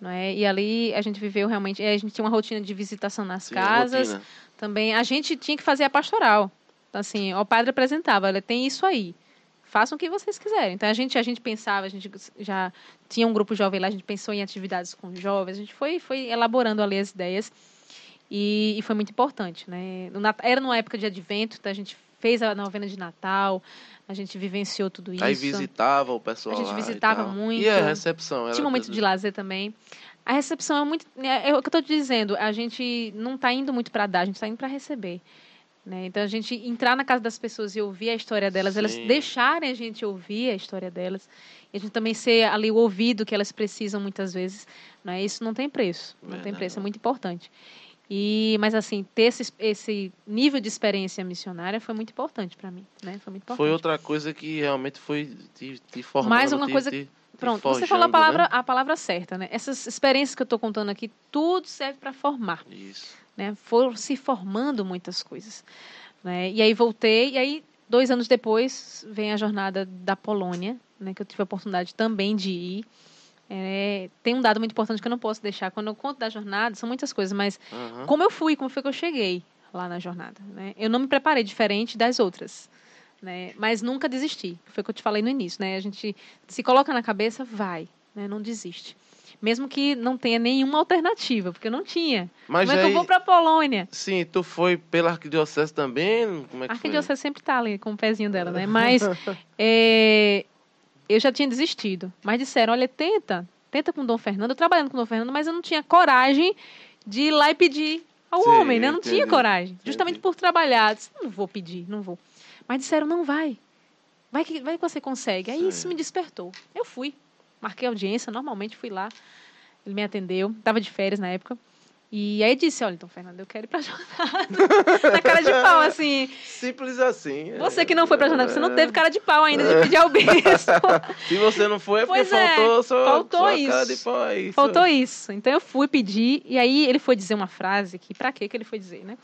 Não é? E ali a gente viveu realmente, eh, a gente tinha uma rotina de visitação nas Sim, casas, rotina. também a gente tinha que fazer a pastoral. Então, assim, o padre apresentava, olha, tem isso aí. Façam o que vocês quiserem. Então a gente a gente pensava, a gente já tinha um grupo jovem lá, a gente pensou em atividades com jovens, a gente foi foi elaborando ali as ideias e, e foi muito importante, né? Era numa época de advento, então a gente fez a novena de Natal, a gente vivenciou tudo isso. Aí visitava o pessoal A gente visitava muito. E a recepção? Tinha um momento tudo- de lazer também. A recepção é muito. É, é o que eu estou dizendo. A gente não está indo muito para dar, a gente está indo para receber. Né? Então, a gente entrar na casa das pessoas e ouvir a história delas, elas Sim. deixarem a gente ouvir a história delas, e a gente também ser ali o ouvido que elas precisam muitas vezes, né? isso não tem preço. Não tem Verdade. preço, é muito importante. E, mas, assim, ter esse, esse nível de experiência missionária foi muito importante para mim. Né? Foi muito importante. Foi outra coisa que realmente foi te, te formando. Mais uma te- coisa te- Pronto, você forjando, falou a palavra, né? a palavra certa, né? Essas experiências que eu estou contando aqui, tudo serve para formar, Isso. né? Foram se formando muitas coisas, né? E aí voltei, e aí dois anos depois vem a jornada da Polônia, né? Que eu tive a oportunidade também de ir. É, tem um dado muito importante que eu não posso deixar. Quando eu conto da jornada, são muitas coisas, mas Aham. como eu fui, como foi que eu cheguei lá na jornada, né? Eu não me preparei diferente das outras, né? Mas nunca desisti. Foi o que eu te falei no início, né? A gente se coloca na cabeça, vai, né? Não desiste. Mesmo que não tenha nenhuma alternativa, porque eu não tinha. Mas Como é que eu vou para Polônia? sim, tu foi pela arquidiocese também? Como é que A foi? arquidiocese sempre tá ali com o pezinho dela, né? Mas é, eu já tinha desistido. Mas disseram, olha, tenta, tenta com o Dom Fernando. Eu trabalhando com o Dom Fernando, mas eu não tinha coragem de ir lá e pedir ao Sim, homem, né? Eu não tinha entendi, coragem. Justamente entendi. por trabalhar. Disse, não vou pedir, não vou. Mas disseram, não vai. Vai que, vai que você consegue. Aí Sim. isso me despertou. Eu fui. Marquei audiência, normalmente fui lá. Ele me atendeu. Tava de férias na época. E aí disse, olha, então, Fernando, eu quero ir pra jornada. na cara de pau, assim. Simples assim. é. Você que não foi pra jornada, você não teve cara de pau ainda de pedir ao bispo. Se você não foi, é porque Pois é, faltou, só, faltou isso. cara de pau aí. Faltou isso. Então eu fui pedir, e aí ele foi dizer uma frase que, pra quê que ele foi dizer, né?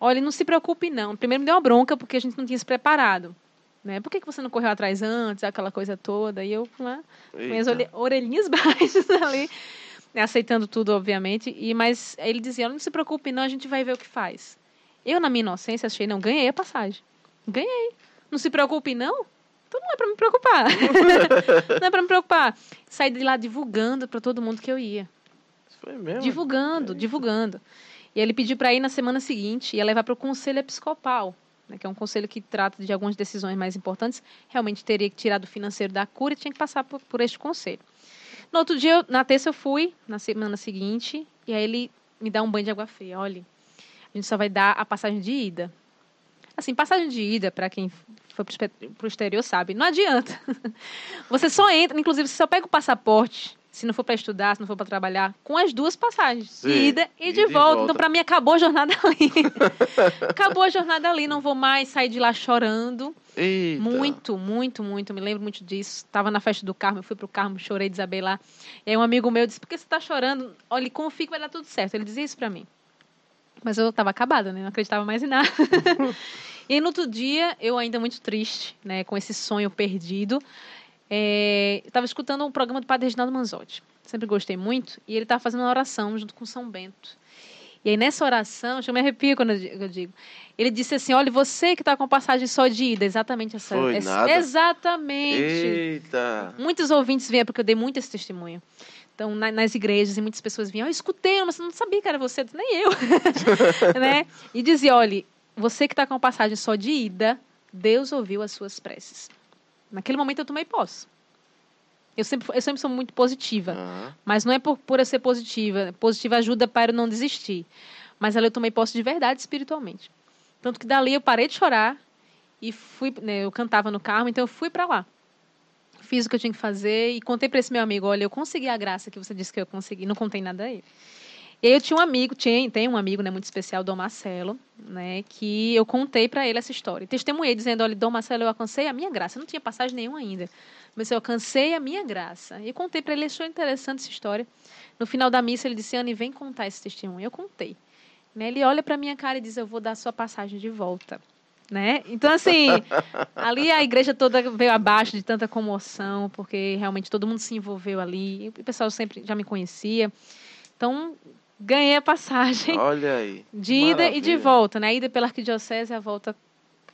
Olha, não se preocupe não. Primeiro me deu uma bronca, porque a gente não tinha se preparado. Né? Por que, que você não correu atrás antes, aquela coisa toda? E eu, né, com minhas olhe- orelhinhas baixas ali, aceitando tudo, obviamente. E Mas ele dizia, não se preocupe não, a gente vai ver o que faz. Eu, na minha inocência, achei, não, ganhei a passagem. Ganhei. Não se preocupe não? Então não é pra me preocupar. não é pra me preocupar. Saí de lá divulgando pra todo mundo que eu ia. Foi mesmo? Divulgando, divulgando. E ele pediu para ir na semana seguinte, ia levar para o conselho episcopal, né, que é um conselho que trata de algumas decisões mais importantes. Realmente teria que tirar do financeiro da cura e tinha que passar por, por este conselho. No outro dia, na terça, eu fui, na semana seguinte, e aí ele me dá um banho de água fria. Olha, a gente só vai dar a passagem de ida. Assim, passagem de ida, para quem foi para o exterior sabe, não adianta. Você só entra, inclusive, você só pega o passaporte, se não for para estudar, se não for para trabalhar, com as duas passagens, Sim, de ida e, e de, de volta. volta. Então, para mim, acabou a jornada ali. acabou a jornada ali, não vou mais sair de lá chorando. Eita. Muito, muito, muito. Me lembro muito disso. Estava na festa do Carmo, eu fui pro Carmo, chorei, desabei lá. E aí um amigo meu disse: Por que você está chorando? Olha, confia que vai dar tudo certo. Ele dizia isso para mim. Mas eu estava acabada, né? Não acreditava mais em nada. e aí, no outro dia, eu ainda muito triste, né? Com esse sonho perdido, é, estava escutando um programa do Padre Reginaldo Manzotti. Sempre gostei muito. E ele estava fazendo uma oração junto com São Bento. E aí, nessa oração, eu me arrepio quando eu digo. Ele disse assim: olha, você que está com passagem só de ida, exatamente essa. Foi essa nada. exatamente. Eita. Muitos ouvintes vieram, porque eu dei muito esse testemunho. Então, na, nas igrejas, e muitas pessoas vinham, eu escutei, mas eu não sabia que era você, nem eu. né? E dizia: olha, você que está com passagem só de ida, Deus ouviu as suas preces. Naquele momento eu tomei posse. Eu sempre, eu sempre sou muito positiva. Ah, Mas não é por, por eu ser positiva. Positiva ajuda para eu não desistir. Mas ali eu tomei posse de verdade espiritualmente. Tanto que dali eu parei de chorar e fui. né, eu cantava no carro, então eu fui para lá. Fiz o que eu tinha que fazer e contei para esse meu amigo: olha, eu consegui a graça que você disse que eu consegui. Não contei nada a ele. E aí eu tinha um amigo, tinha, tem um amigo né, muito especial, Dom Marcelo, né, que eu contei para ele essa história. Testemunhei dizendo: olha, Dom Marcelo, eu alcancei a minha graça. Eu não tinha passagem nenhuma ainda. Mas eu alcancei a minha graça. E contei para ele, ele achou interessante essa história. No final da missa, ele disse: Anne, vem contar esse testemunho. Eu contei. Né? Ele olha para minha cara e diz: Eu vou dar a sua passagem de volta. Né? Então, assim, ali a igreja toda veio abaixo de tanta comoção, porque realmente todo mundo se envolveu ali. E o pessoal sempre já me conhecia. Então, ganhei a passagem olha aí. de ida e de Maravilha. volta, né? A ida pela arquidiocese e a volta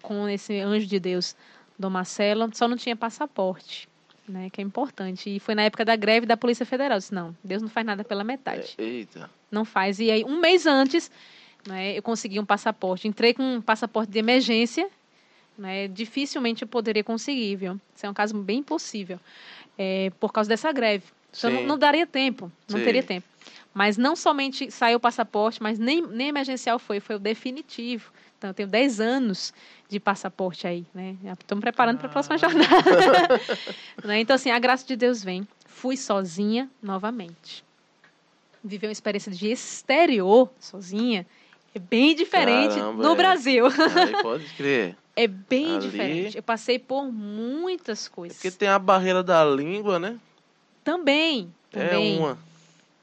com esse anjo de Deus, Dom Marcelo. Só não tinha passaporte, né? Que é importante. E foi na época da greve da Polícia Federal. Eu disse, não, Deus não faz nada pela metade. Eita. Não faz. E aí, um mês antes, né, eu consegui um passaporte. Entrei com um passaporte de emergência. Né, dificilmente eu poderia conseguir, viu? Isso é um caso bem impossível. É, por causa dessa greve. Então, não, não daria tempo. Não Sim. teria tempo. Mas não somente saiu o passaporte, mas nem, nem emergencial foi, foi o definitivo. Então, eu tenho 10 anos de passaporte aí, né? Estou me preparando para a próxima jornada. Né? Então, assim, a graça de Deus vem. Fui sozinha novamente. Viver uma experiência de exterior sozinha é bem diferente Caramba, no é. Brasil. Aí pode crer. É bem Ali- diferente. Eu passei por muitas coisas. Porque tem a barreira da língua, né? Também. Também. É uma.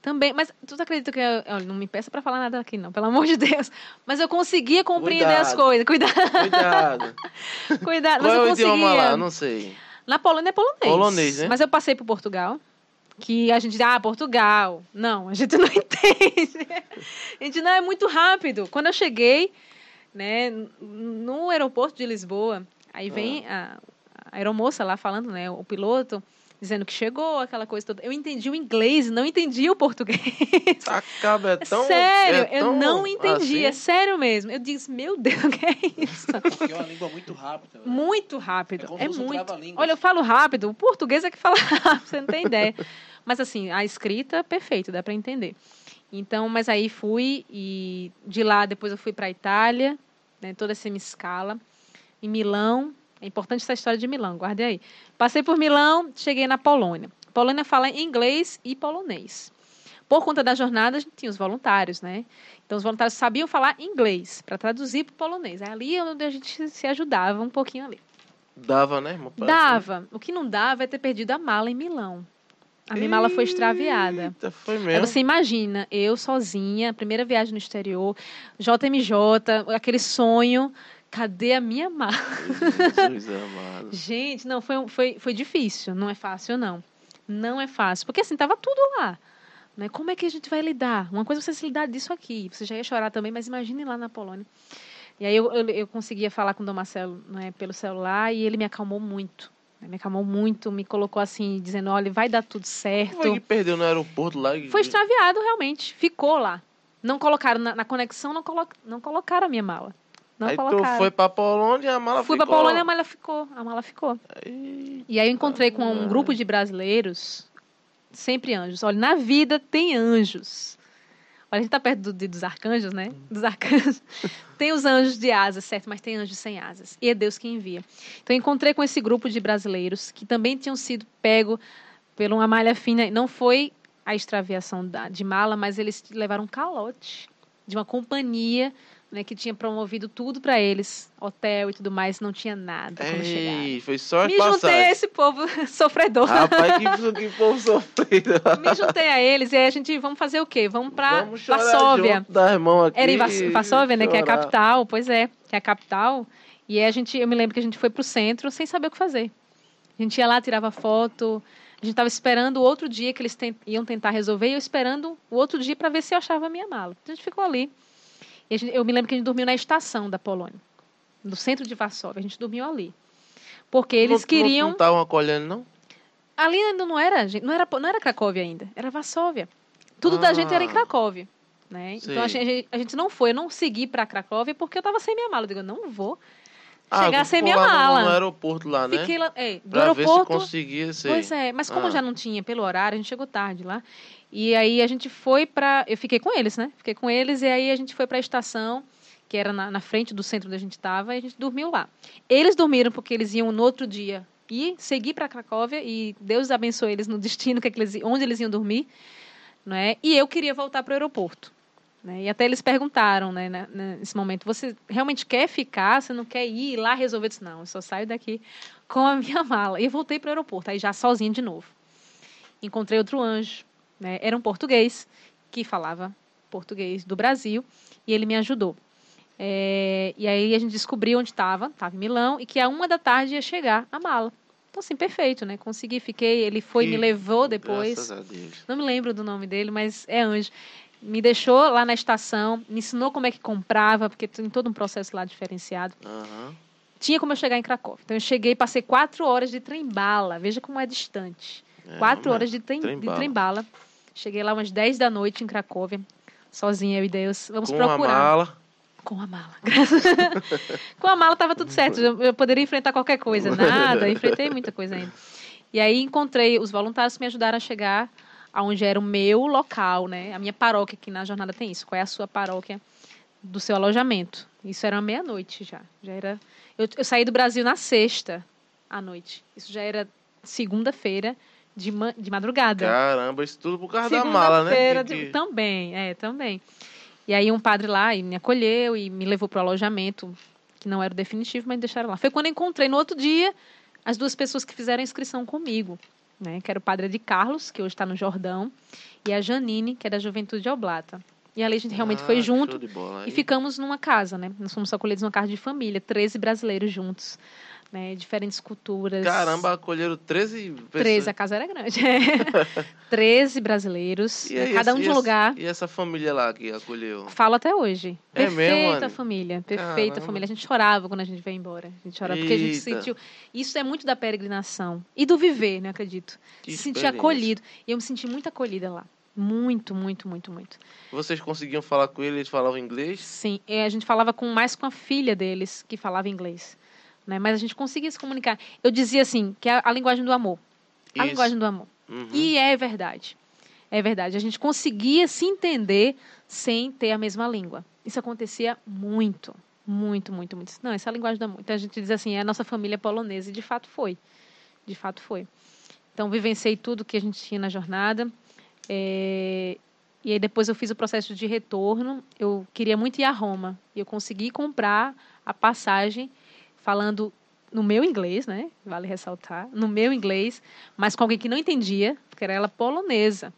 Também, mas tu acredita que eu, olha, não me peça pra falar nada aqui não, pelo amor de Deus. Mas eu conseguia compreender Cuidado. as coisas. Cuidado, Cuidado. cuidado. Qual mas é eu o idioma lá? Não sei. Na Polônia é polonês. Polonês, né? Mas eu passei por Portugal, que a gente diz, ah, Portugal. Não, a gente não entende. A gente não é muito rápido. Quando eu cheguei, né, no aeroporto de Lisboa, aí vem Ah. a, a aeromoça lá falando, né, o piloto, dizendo que chegou, aquela coisa toda. Eu entendi o inglês, e não entendi o português. Acaba é tão. sério, é eu tão não entendi, é assim. sério mesmo. Eu disse, meu Deus, o que é isso? Porque é uma língua muito rápida. né? Muito rápido. É como É, muito. Olha, eu falo rápido. O português é que fala rápido, você não tem ideia. Mas assim, a escrita, perfeito, dá para entender. Então, mas aí fui e de lá depois eu fui para Itália, né, toda essa minha escala. Em Milão, é importante essa história de Milão, guarde aí. Passei por Milão, cheguei na Polônia. Polônia fala inglês e polonês. Por conta da jornada, a gente tinha os voluntários, né? Então, os voluntários sabiam falar inglês para traduzir para o polonês. Ali é onde a gente se ajudava um pouquinho ali. Dava, né? Pra- Dava. O que não dava é ter perdido a mala em Milão. A minha mala foi extraviada. Eita, foi Aí mesmo. você imagina, eu sozinha, primeira viagem no exterior, JMJ, aquele sonho, cadê a minha mala? Jesus amado. Gente, não, foi, foi, foi difícil, não é fácil, não. Não é fácil, porque assim, tava tudo lá. Né? Como é que a gente vai lidar? Uma coisa é você se lidar disso aqui, você já ia chorar também, mas imagine lá na Polônia. E aí eu, eu, eu conseguia falar com o Dom Marcelo né, pelo celular e ele me acalmou muito. né, Me acalmou muito, me colocou assim, dizendo, olha, vai dar tudo certo. Foi que perdeu no aeroporto lá. Foi extraviado, realmente. Ficou lá. Não colocaram na, na conexão, não, colo, não colocaram a minha mala. Não Aí colocaram. tu foi pra Polônia e a mala Fui ficou. pra Polônia, a mala ficou. A mala ficou. Aí, E aí eu encontrei com um grupo de brasileiros, sempre anjos. Olha, na vida tem anjos. Olha, a gente tá perto do, de- dos arcanjos, né? Dos arcanjos. tem os anjos de asas, certo? Mas tem anjos sem asas. E é Deus quem envia. Então eu encontrei com esse grupo de brasileiros que também tinham sido pego por uma malha fina. Não foi a extraviação da- de mala, mas eles levaram um calote de uma companhia né, que tinha promovido tudo para eles, hotel e tudo mais, não tinha nada quando chegaram. Ei, foi só Me juntei a esse povo sofredor. Rapaz, que, que povo sofrido. Me juntei a eles e aí a gente, vamos fazer o quê? Vamos pra Vamos Varsóvia. aqui. Era em Varsóvia, né, que é a capital, pois é, que é a capital. E aí a gente, eu me lembro que a gente foi pro centro sem saber o que fazer. A gente ia lá, tirava foto, a gente estava esperando o outro dia que eles iam tentar resolver, e eu esperando o outro dia para ver se eu achava a minha mala. Então a gente ficou ali. Gente- eu me lembro que a gente dormiu na estação da Polônia, no centro de Varsóvia. A gente dormiu ali. Porque eles Não- queriam. Não estavam acolhendo, não? Ali ainda não era, gente, não era, não era Cracóvia ainda, era Varsóvia. Tudo da gente era em Ah. Cracóvia. Né? Então a gente, a gente não foi, eu não segui para Cracóvia porque eu estava sem minha mala. Eu digo, não vou Ah, chegar sem minha lá no- mala. No aeroporto lá, né? Fiquei lá, é, do Pra ver se aeroporto. conseguia sei. Pois é, mas como Ah. já não tinha pelo horário, a gente chegou tarde lá. E aí a gente foi pra. Eu fiquei com eles, né? Fiquei com eles e aí a gente foi pra estação, que era na, na frente do centro onde a gente estava, e a gente dormiu lá. Eles dormiram porque eles iam no outro dia e seguir para Cracóvia e Deus abençoe eles no destino que, é que eles, onde eles iam dormir, né? E eu queria voltar para o aeroporto. Né? E até eles perguntaram, né, nesse momento, você realmente quer ficar? Você não quer ir lá resolver? Eu disse, não, eu só saio daqui com a minha mala. E eu voltei para o aeroporto, aí já sozinha de novo. Encontrei outro anjo, né? Era um português que falava português do Brasil e ele me ajudou. É, e aí a gente descobriu onde estava, estava em Milão, e que a uma da tarde ia chegar a mala. Então, assim, perfeito, né? Consegui, fiquei, ele foi, Que me levou depois. Não me lembro do nome dele, mas é anjo. Me deixou lá na estação, me ensinou como é que comprava, porque tem todo um processo lá diferenciado. Aham. Tinha como eu chegar em Cracóvia. Então eu cheguei, passei quatro horas de trem-bala. Veja como é distante. É, quatro mas- horas de trem- trem-bala. trem-bala. Cheguei lá umas 10 da noite em Cracóvia, sozinha, eu e Deus. Vamos Com procurar. a mala. Com a mala. Com a mala estava tudo certo. Eu, eu poderia enfrentar qualquer coisa. Nada. Enfrentei muita coisa ainda. E aí encontrei os voluntários que me ajudaram a chegar aonde era o meu local, né? A minha paróquia, que na jornada tem isso. Qual é a sua paróquia do seu alojamento? Isso era meia-noite já. Já era. Eu, eu saí do Brasil na sexta à noite. Isso já era segunda-feira de, ma- de madrugada. Caramba, isso tudo por causa da mala, né? De- que- Também, é, também. E aí um padre lá e me acolheu e me levou para o alojamento, que não era o definitivo, mas deixaram lá. Foi quando eu encontrei no outro dia as duas pessoas que fizeram a inscrição comigo, né? Que era o padre de Carlos, que hoje está no Jordão, e a Janine, que é da Juventude Oblata. E ali a gente realmente Ah, foi junto bola. e ficamos numa casa, né? Nós fomos acolhidos numa casa de família, 13 brasileiros juntos, né? Diferentes culturas. Caramba, acolheram 13 pessoas. 13, a casa era grande. 13 brasileiros, E aí, cada um de um lugar. E essa família lá que acolheu? Falo até hoje. É Perfeita mesmo, família. Perfeita Caramba. família. A gente chorava quando a gente veio embora. A gente chorava porque a gente Eita. sentiu. Isso é muito da peregrinação. E do viver, né? Acredito. Que Se sentir acolhido. E eu me senti muito acolhida lá. Muito, muito, muito, muito. Vocês conseguiam falar com ele, eles falavam inglês? Sim, e a gente falava com mais com a filha deles, que falava inglês. Né? Mas a gente conseguia se comunicar. Eu dizia assim, que é a linguagem do amor. A Isso. linguagem do amor. Uhum. E é verdade. É verdade. A gente conseguia se entender sem ter a mesma língua. Isso acontecia muito. Muito, muito, muito. Não, essa é a linguagem do amor. Então a gente diz assim, é a nossa família polonesa. E de fato foi. De fato foi. Então vivenciei tudo que a gente tinha na jornada. É, E aí depois eu fiz o processo de retorno. Eu queria muito ir a Roma. E eu consegui comprar a passagem falando no meu inglês, né? Vale ressaltar. No meu inglês, mas com alguém que não entendia, porque era ela polonesa.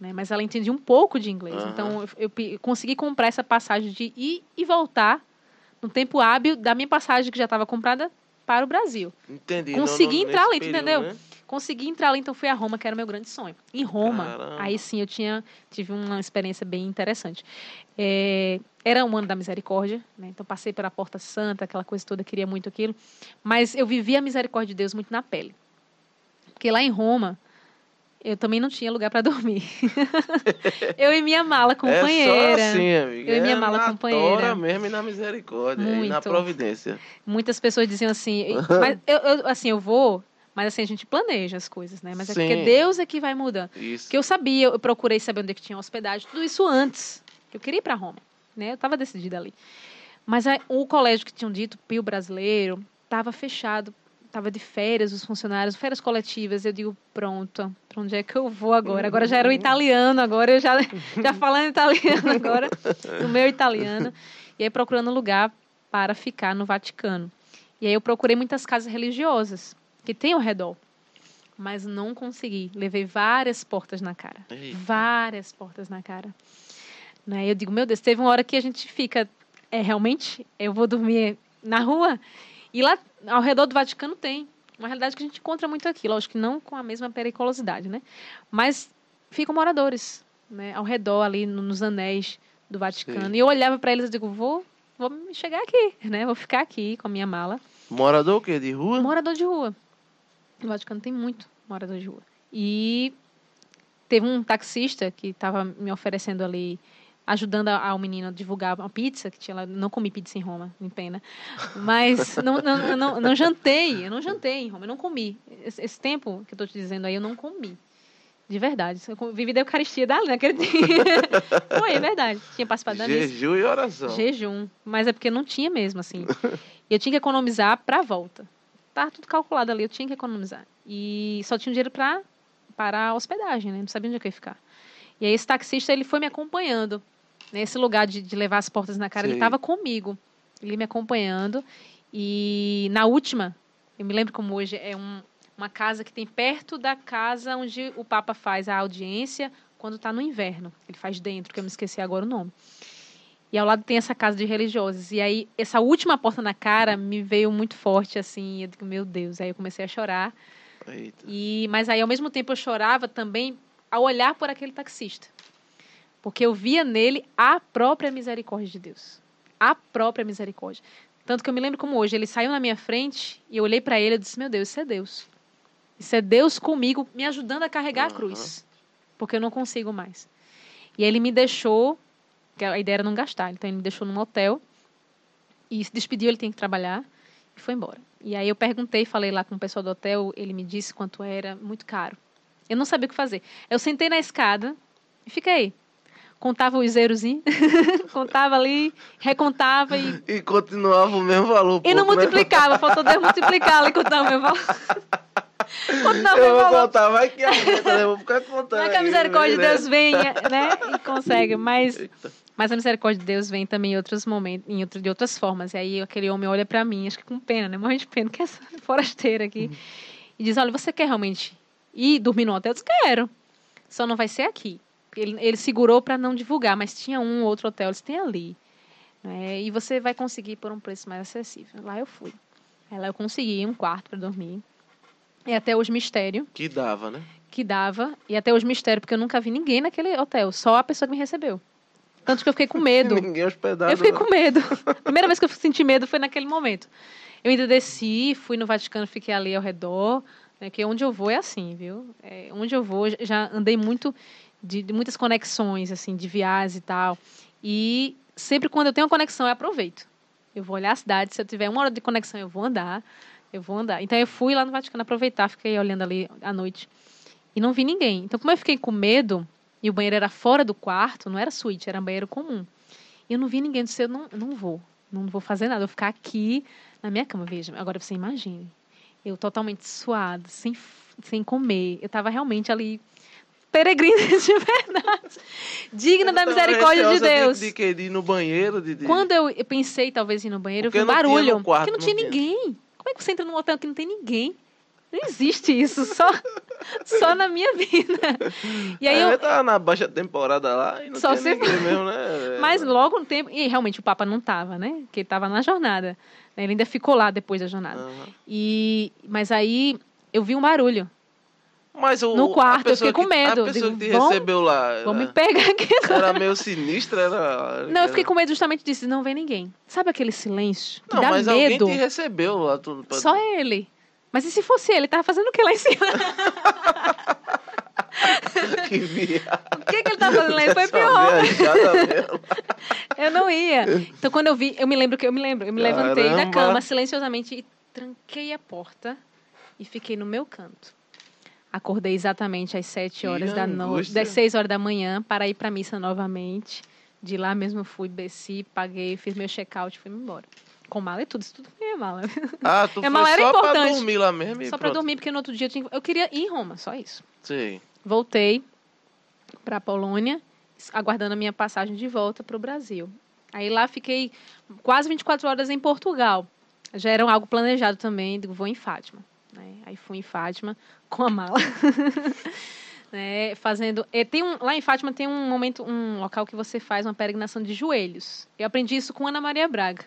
Né? Mas ela entendia um pouco de inglês. Aham. Então eu, eu consegui comprar essa passagem de ir e voltar no tempo hábil da minha passagem que já estava comprada para o Brasil. Entendi. Consegui entrar nesse ali, tu período, entendeu? né? Consegui entrar lá, então fui a Roma, que era o meu grande sonho. Em Roma, Caramba. aí sim eu tinha tive uma experiência bem interessante. É, era um ano da misericórdia, né? então passei pela Porta Santa, aquela coisa toda, queria muito aquilo. Mas eu vivi a misericórdia de Deus muito na pele. Porque lá em Roma, eu também não tinha lugar para dormir. eu e minha mala companheira. É só assim, amiga. Eu e minha é mala na companheira. mesmo e na misericórdia. E na Muito. providência. Muitas pessoas diziam assim, mas eu, eu- assim, eu vou, mas assim, a gente planeja as coisas, né? Mas é porque Sim. Deus é que vai mudando. Isso. Porque eu sabia, eu procurei saber onde é que tinha hospedagem, tudo isso antes. que Eu queria ir para Roma, né? Eu estava decidida ali. Mas aí, o colégio que tinham dito, Pio Brasileiro, estava fechado, tava de férias, os funcionários, férias coletivas. Eu digo, pronto, para onde é que eu vou agora? Agora já era o italiano, agora eu já, já falando italiano agora, no meu italiano. E aí procurando lugar para ficar no Vaticano. E aí eu procurei muitas casas religiosas que tem ao redor. Mas não consegui. Levei várias portas na cara. Eita. Várias portas na cara. Né? Eu digo, meu Deus, teve uma hora que a gente fica, é, realmente, eu vou dormir na rua. E lá ao redor do Vaticano tem. Uma realidade que a gente encontra muito aqui. Lógico que não com a mesma periculosidade, né? Mas ficam moradores, né? Ao redor ali, no- nos anéis do Vaticano. Sim. E eu olhava para eles e digo, vou, vou me chegar aqui, né? Vou ficar aqui com a minha mala. Morador o quê? De rua? Morador de rua. No Vaticano tem muito morador de rua. E teve um taxista que estava me oferecendo ali, ajudando a- ao menino a divulgar uma pizza, que tinha lá. Não comi pizza em Roma, em pena. Mas não, não, não, não jantei, eu não jantei em Roma, eu não comi. Esse, esse tempo que eu estou te dizendo aí, eu não comi. De verdade. Eu vivi da Eucaristia dali naquele dia. Foi, é verdade. Tinha participado da missa. Jejum e oração. Jejum. Mas é porque não tinha mesmo, assim. E eu tinha que economizar para a volta. Tá tudo calculado ali, eu tinha que economizar. E só tinha dinheiro para para a hospedagem, né? Não sabia onde eu ia ficar. E aí esse taxista, ele foi me acompanhando. Nesse lugar de, de levar as portas na cara, ele Sei. estava comigo. Ele me acompanhando. E na última, eu me lembro como hoje, é um, uma casa que tem perto da casa onde o Papa faz a audiência quando está no inverno. Ele faz dentro, que eu me esqueci agora o nome. E ao lado tem essa casa de religiosos. E aí, essa última porta na cara me veio muito forte, assim. Eu digo, meu Deus. Aí eu comecei a chorar. Eita. E, mas aí, ao mesmo tempo, eu chorava também ao olhar por aquele taxista. Porque eu via nele a própria misericórdia de Deus. A própria misericórdia. Tanto que eu me lembro como hoje, ele saiu na minha frente e eu olhei para ele e disse: Meu Deus, isso é Deus. Isso é Deus comigo, me ajudando a carregar a Aham. cruz. Porque eu não consigo mais. E ele me deixou, que a ideia era não gastar, então ele me deixou num hotel e se despediu, ele tem que trabalhar e foi embora. E aí eu perguntei, falei lá com o pessoal do hotel, ele me disse quanto era, muito caro. Eu não sabia o que fazer. Eu sentei na escada e fiquei. Contava os zerozinhos, contava ali, recontava e, E continuava o mesmo valor. e não pouco, né? multiplicava. Faltou Deus multiplicar ali, contar o meu valor. meu Eu vou valor. contar, vai que aumenta, né? Eu vou ficar contando. É que a misericórdia de né? Deus venha, né? E consegue, mas, Eita. mas a misericórdia de Deus vem também em outros momentos, em outro, de outras formas. E aí aquele homem olha pra mim, acho que com pena, né? Morrendo de pena, que é essa forasteira aqui. E diz: Olha, você quer realmente ir dormir no hotel? Eu disse: Quero. Só não vai ser aqui. Ele, ele segurou pra não divulgar, mas tinha um ou outro hotel, eles têm ali. né? E você vai conseguir por um preço mais acessível. Lá eu fui. Aí lá eu consegui um quarto pra dormir. E até hoje mistério Que dava, né? que dava, e até hoje mistério, porque eu nunca vi ninguém naquele hotel, só a pessoa que me recebeu. Tanto que eu fiquei com medo. Ninguém hospedado. Eu fiquei não. com medo. A primeira vez que eu senti medo foi naquele momento. Eu ainda desci, fui no Vaticano, fiquei ali ao redor, né, que onde eu vou é assim, viu? É, onde eu vou, já andei muito de, de muitas conexões, assim, de viagens e tal. E sempre quando eu tenho uma conexão, eu aproveito. Eu vou olhar a cidade, se eu tiver uma hora de conexão, eu vou andar, eu vou andar. Então eu fui lá no Vaticano aproveitar, fiquei olhando ali à noite e não vi ninguém. Então como eu fiquei com medo, e o banheiro era fora do quarto, não era suíte, era um banheiro comum. E eu não vi ninguém, eu disse, eu não, não vou, não vou fazer nada, eu vou ficar aqui na minha cama, veja. Agora você imagine, eu totalmente suada, sem, sem comer, eu estava realmente ali peregrina de verdade, digna da misericórdia de Deus. De, de, de ir no banheiro? De, de... Quando eu, eu pensei talvez em ir no banheiro, Porque eu vi um barulho, quarto, porque não, não tinha tinha. ninguém. Como é que você entra num hotel que não tem ninguém? Não existe isso, só, só na minha vida. E aí É, eu, tava na baixa temporada lá e não Só tinha ninguém mesmo, né? Mas logo no tempo. E realmente o Papa não estava, né? Porque ele estava na jornada. Ele ainda ficou lá depois da jornada. Aham. E, mas aí eu vi um barulho. Mas o, No quarto, eu fiquei com que- medo. A pessoa Digo, que te vão- recebeu lá. Vão me pegar aqui agora. Era meio sinistra, era. Não, eu fiquei com medo justamente disso. Não vem ninguém. Sabe aquele silêncio? Que Não, dá mas medo. alguém te recebeu lá. Tu, pra- Só ele. Mas e se fosse ele? Ele tava fazendo o que lá em cima? que via. O que, que ele tava fazendo lá? Ele foi pior. Eu não ia. Então, quando eu vi, eu me lembro que eu me lembro, eu me levantei da Caramba. cama silenciosamente e tranquei a porta e fiquei no meu canto. Acordei exatamente às sete Que horas da noite, das seis horas da manhã para ir para missa novamente. De lá mesmo fui, desci, paguei, fiz meu check-out e fui embora. Com mala e tudo, isso tudo foi mala. Ah, tu Minha mala era só pra importante. dormir lá mesmo Só pronto. dormir, porque no outro dia eu, tinha... eu queria ir em Roma, só isso. Sim. Voltei pra Polônia, aguardando a minha passagem de volta pro Brasil. Aí lá fiquei quase 24 horas em Portugal. Já era algo planejado também, vou em Fátima. Né? Aí fui em Fátima com a mala. né, fazendo eh, tem um, lá em Fátima tem um momento um local que você faz uma peregrinação de joelhos eu aprendi isso com Ana Maria Braga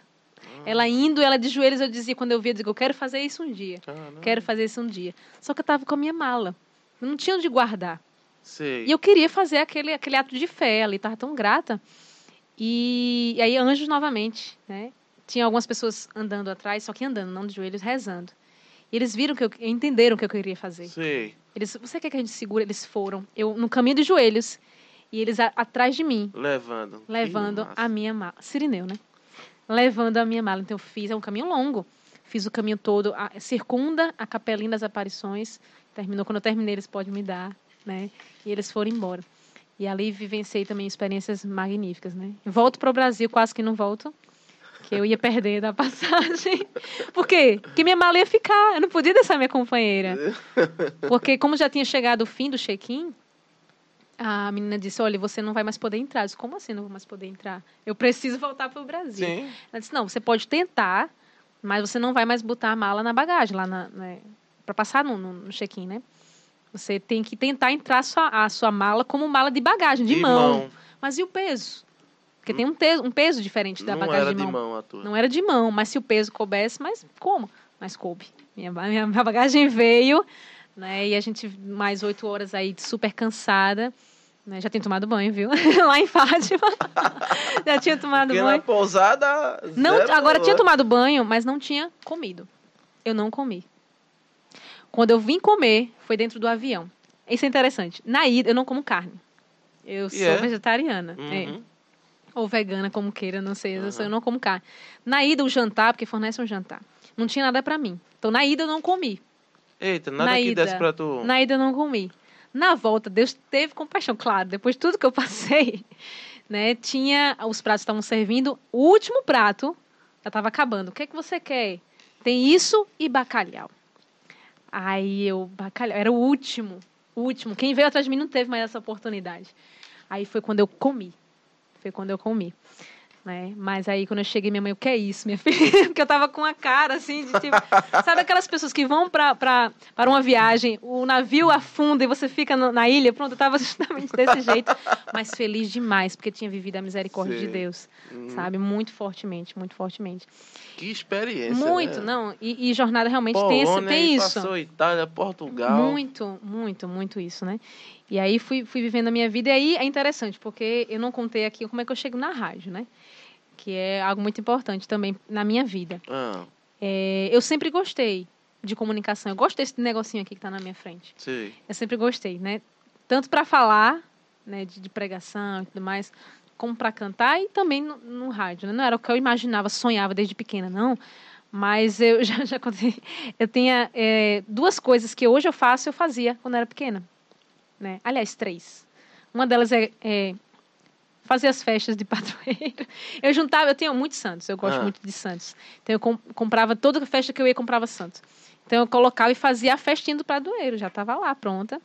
ela indo ela de joelhos eu dizia quando eu via eu digo eu quero fazer isso um dia quero fazer isso um dia só que eu tava com a minha mala eu não tinha onde guardar Sei. e eu queria fazer aquele, aquele ato de fé ali, estava tão grata. E, e aí, anjos novamente, né? Tinha algumas pessoas andando atrás, só que andando, não de joelhos, rezando. E eles viram que eu entenderam o que eu queria fazer. Sei. Eles, você quer que a gente segure? Eles foram, eu no caminho de joelhos, e eles a- atrás de mim, Levando. Levando a minha mala. Sirineu, né? Levando a minha mala. Então eu fiz, é um caminho longo. Fiz o caminho todo, a, circunda a capelinha das aparições. Terminou, quando eu terminei, eles podem me dar, né? E eles foram embora. E ali vivenciei também experiências magníficas, né? Volto para o Brasil, quase que não volto. Que eu ia perder da passagem. Por quê? Porque minha mala ia ficar. Eu não podia deixar minha companheira. Porque como já tinha chegado o fim do check-in, a menina disse, olha, você não vai mais poder entrar. Eu disse, como assim não vou mais poder entrar? Eu preciso voltar para o Brasil. Sim. Ela disse, não, você pode tentar, mas você não vai mais botar a mala na bagagem, lá na, né, para passar no, no- no check-in, né? Você tem que tentar entrar a sua, a sua mala como mala de bagagem, de, mão. Mas e o peso? Porque tem um, te- um peso diferente da Não bagagem era de de mão. mão a tua. Não era de mão, mas se o peso coubesse, mas como? Mas coube. Minha, minha, minha bagagem veio, né? E a gente, mais oito horas aí, super cansada. Né? Já tinha tomado banho, viu? Lá em Fátima. Já tinha tomado Porque banho. na pousada. Não, agora tinha tomado banho, mas não tinha comido. Eu não comi. Quando eu vim comer, foi dentro do avião. Isso é interessante. Na ida, eu não como carne. Eu sou é? vegetariana. é. Uhum. Ou vegana, como queira, não sei. Aham. eu não como carne. Na ida, o jantar, porque fornece um jantar, não tinha nada pra mim. Então, na ida, eu não comi. Eita, nada Na que ida. desse pra tu. Na ida, eu não comi. Na volta, Deus teve compaixão. Claro, depois de tudo que eu passei, né? Tinha... Os pratos estavam servindo. O último prato já estava acabando. O que é que você quer? Tem isso e bacalhau. Aí eu... Bacalhau. Era o último. O último. Quem veio atrás de mim não teve mais essa oportunidade. Aí foi quando eu comi. Foi quando eu comi. Né? Mas aí, quando eu cheguei, minha mãe, o que é isso, minha filha? Porque eu tava com a cara, assim, de tipo... Sabe aquelas pessoas que vão pra, pra, para uma viagem, o navio afunda e você fica no- na ilha? Pronto, eu tava justamente desse jeito. Mas feliz demais, porque tinha vivido a misericórdia de Sei. Deus, Hum, sabe? Muito fortemente, muito fortemente. Que experiência. muito, né? não. E, e jornada realmente tem, esse, Polônia, tem isso. Passou Itália, Portugal. Muito, muito, muito isso, né? E aí fui, fui vivendo a minha vida. E aí é interessante, porque eu não contei aqui como é que eu chego na rádio, né? Que é algo muito importante também na minha vida. Ah, É, eu sempre gostei de comunicação. Eu gosto desse negocinho aqui que está na minha frente. sei. Eu sempre gostei, né? Tanto para falar, né, de, de pregação e tudo mais, como para cantar e também no, no rádio. Né? Não era o que eu imaginava, sonhava desde pequena, não. Mas eu já, já contei. Eu tinha é, duas coisas que hoje eu faço, eu fazia quando era pequena. Né? Aliás, três. Uma delas é, é fazer as festas de padroeiro. Eu juntava, eu tinha muitos santos, eu gosto Ah. muito de santos. Então eu com- comprava toda festa que eu ia comprava santos. Então eu colocava e fazia a festinha do padroeiro, já estava lá pronta.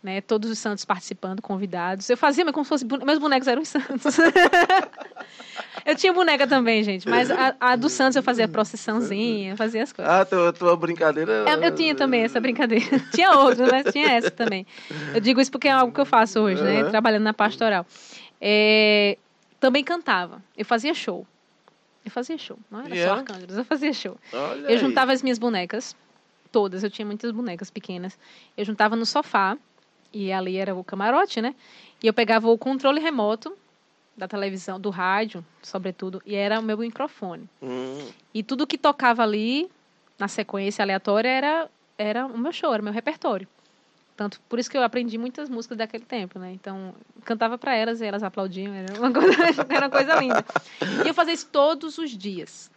Né, todos os santos participando, convidados. Eu fazia, mas como se fosse. Meus bonecos eram os santos. eu tinha boneca também, gente. Mas a, a dos santos eu fazia procissãozinha, fazia as coisas. Ah, tua, tua brincadeira. Eu, eu tinha também essa brincadeira. tinha outras, mas tinha essa também. Eu digo isso porque é algo que eu faço hoje, né? Trabalhando na pastoral. É, também cantava. Eu fazia show. Eu fazia show. Não era E só é? arcanjos, eu fazia show. Olha Eu aí. juntava as minhas bonecas, todas, eu tinha muitas bonecas pequenas. Eu juntava no sofá, e ali era o camarote, né? E eu pegava o controle remoto da televisão, do rádio, sobretudo, e era o meu microfone. Hum, E tudo que tocava ali, na sequência aleatória, era, era o meu show, era o meu repertório. Tanto, por isso que eu aprendi muitas músicas daquele tempo, né? Então, cantava para elas e elas aplaudiam, era uma coisa, era uma coisa linda. E eu fazia isso todos os dias.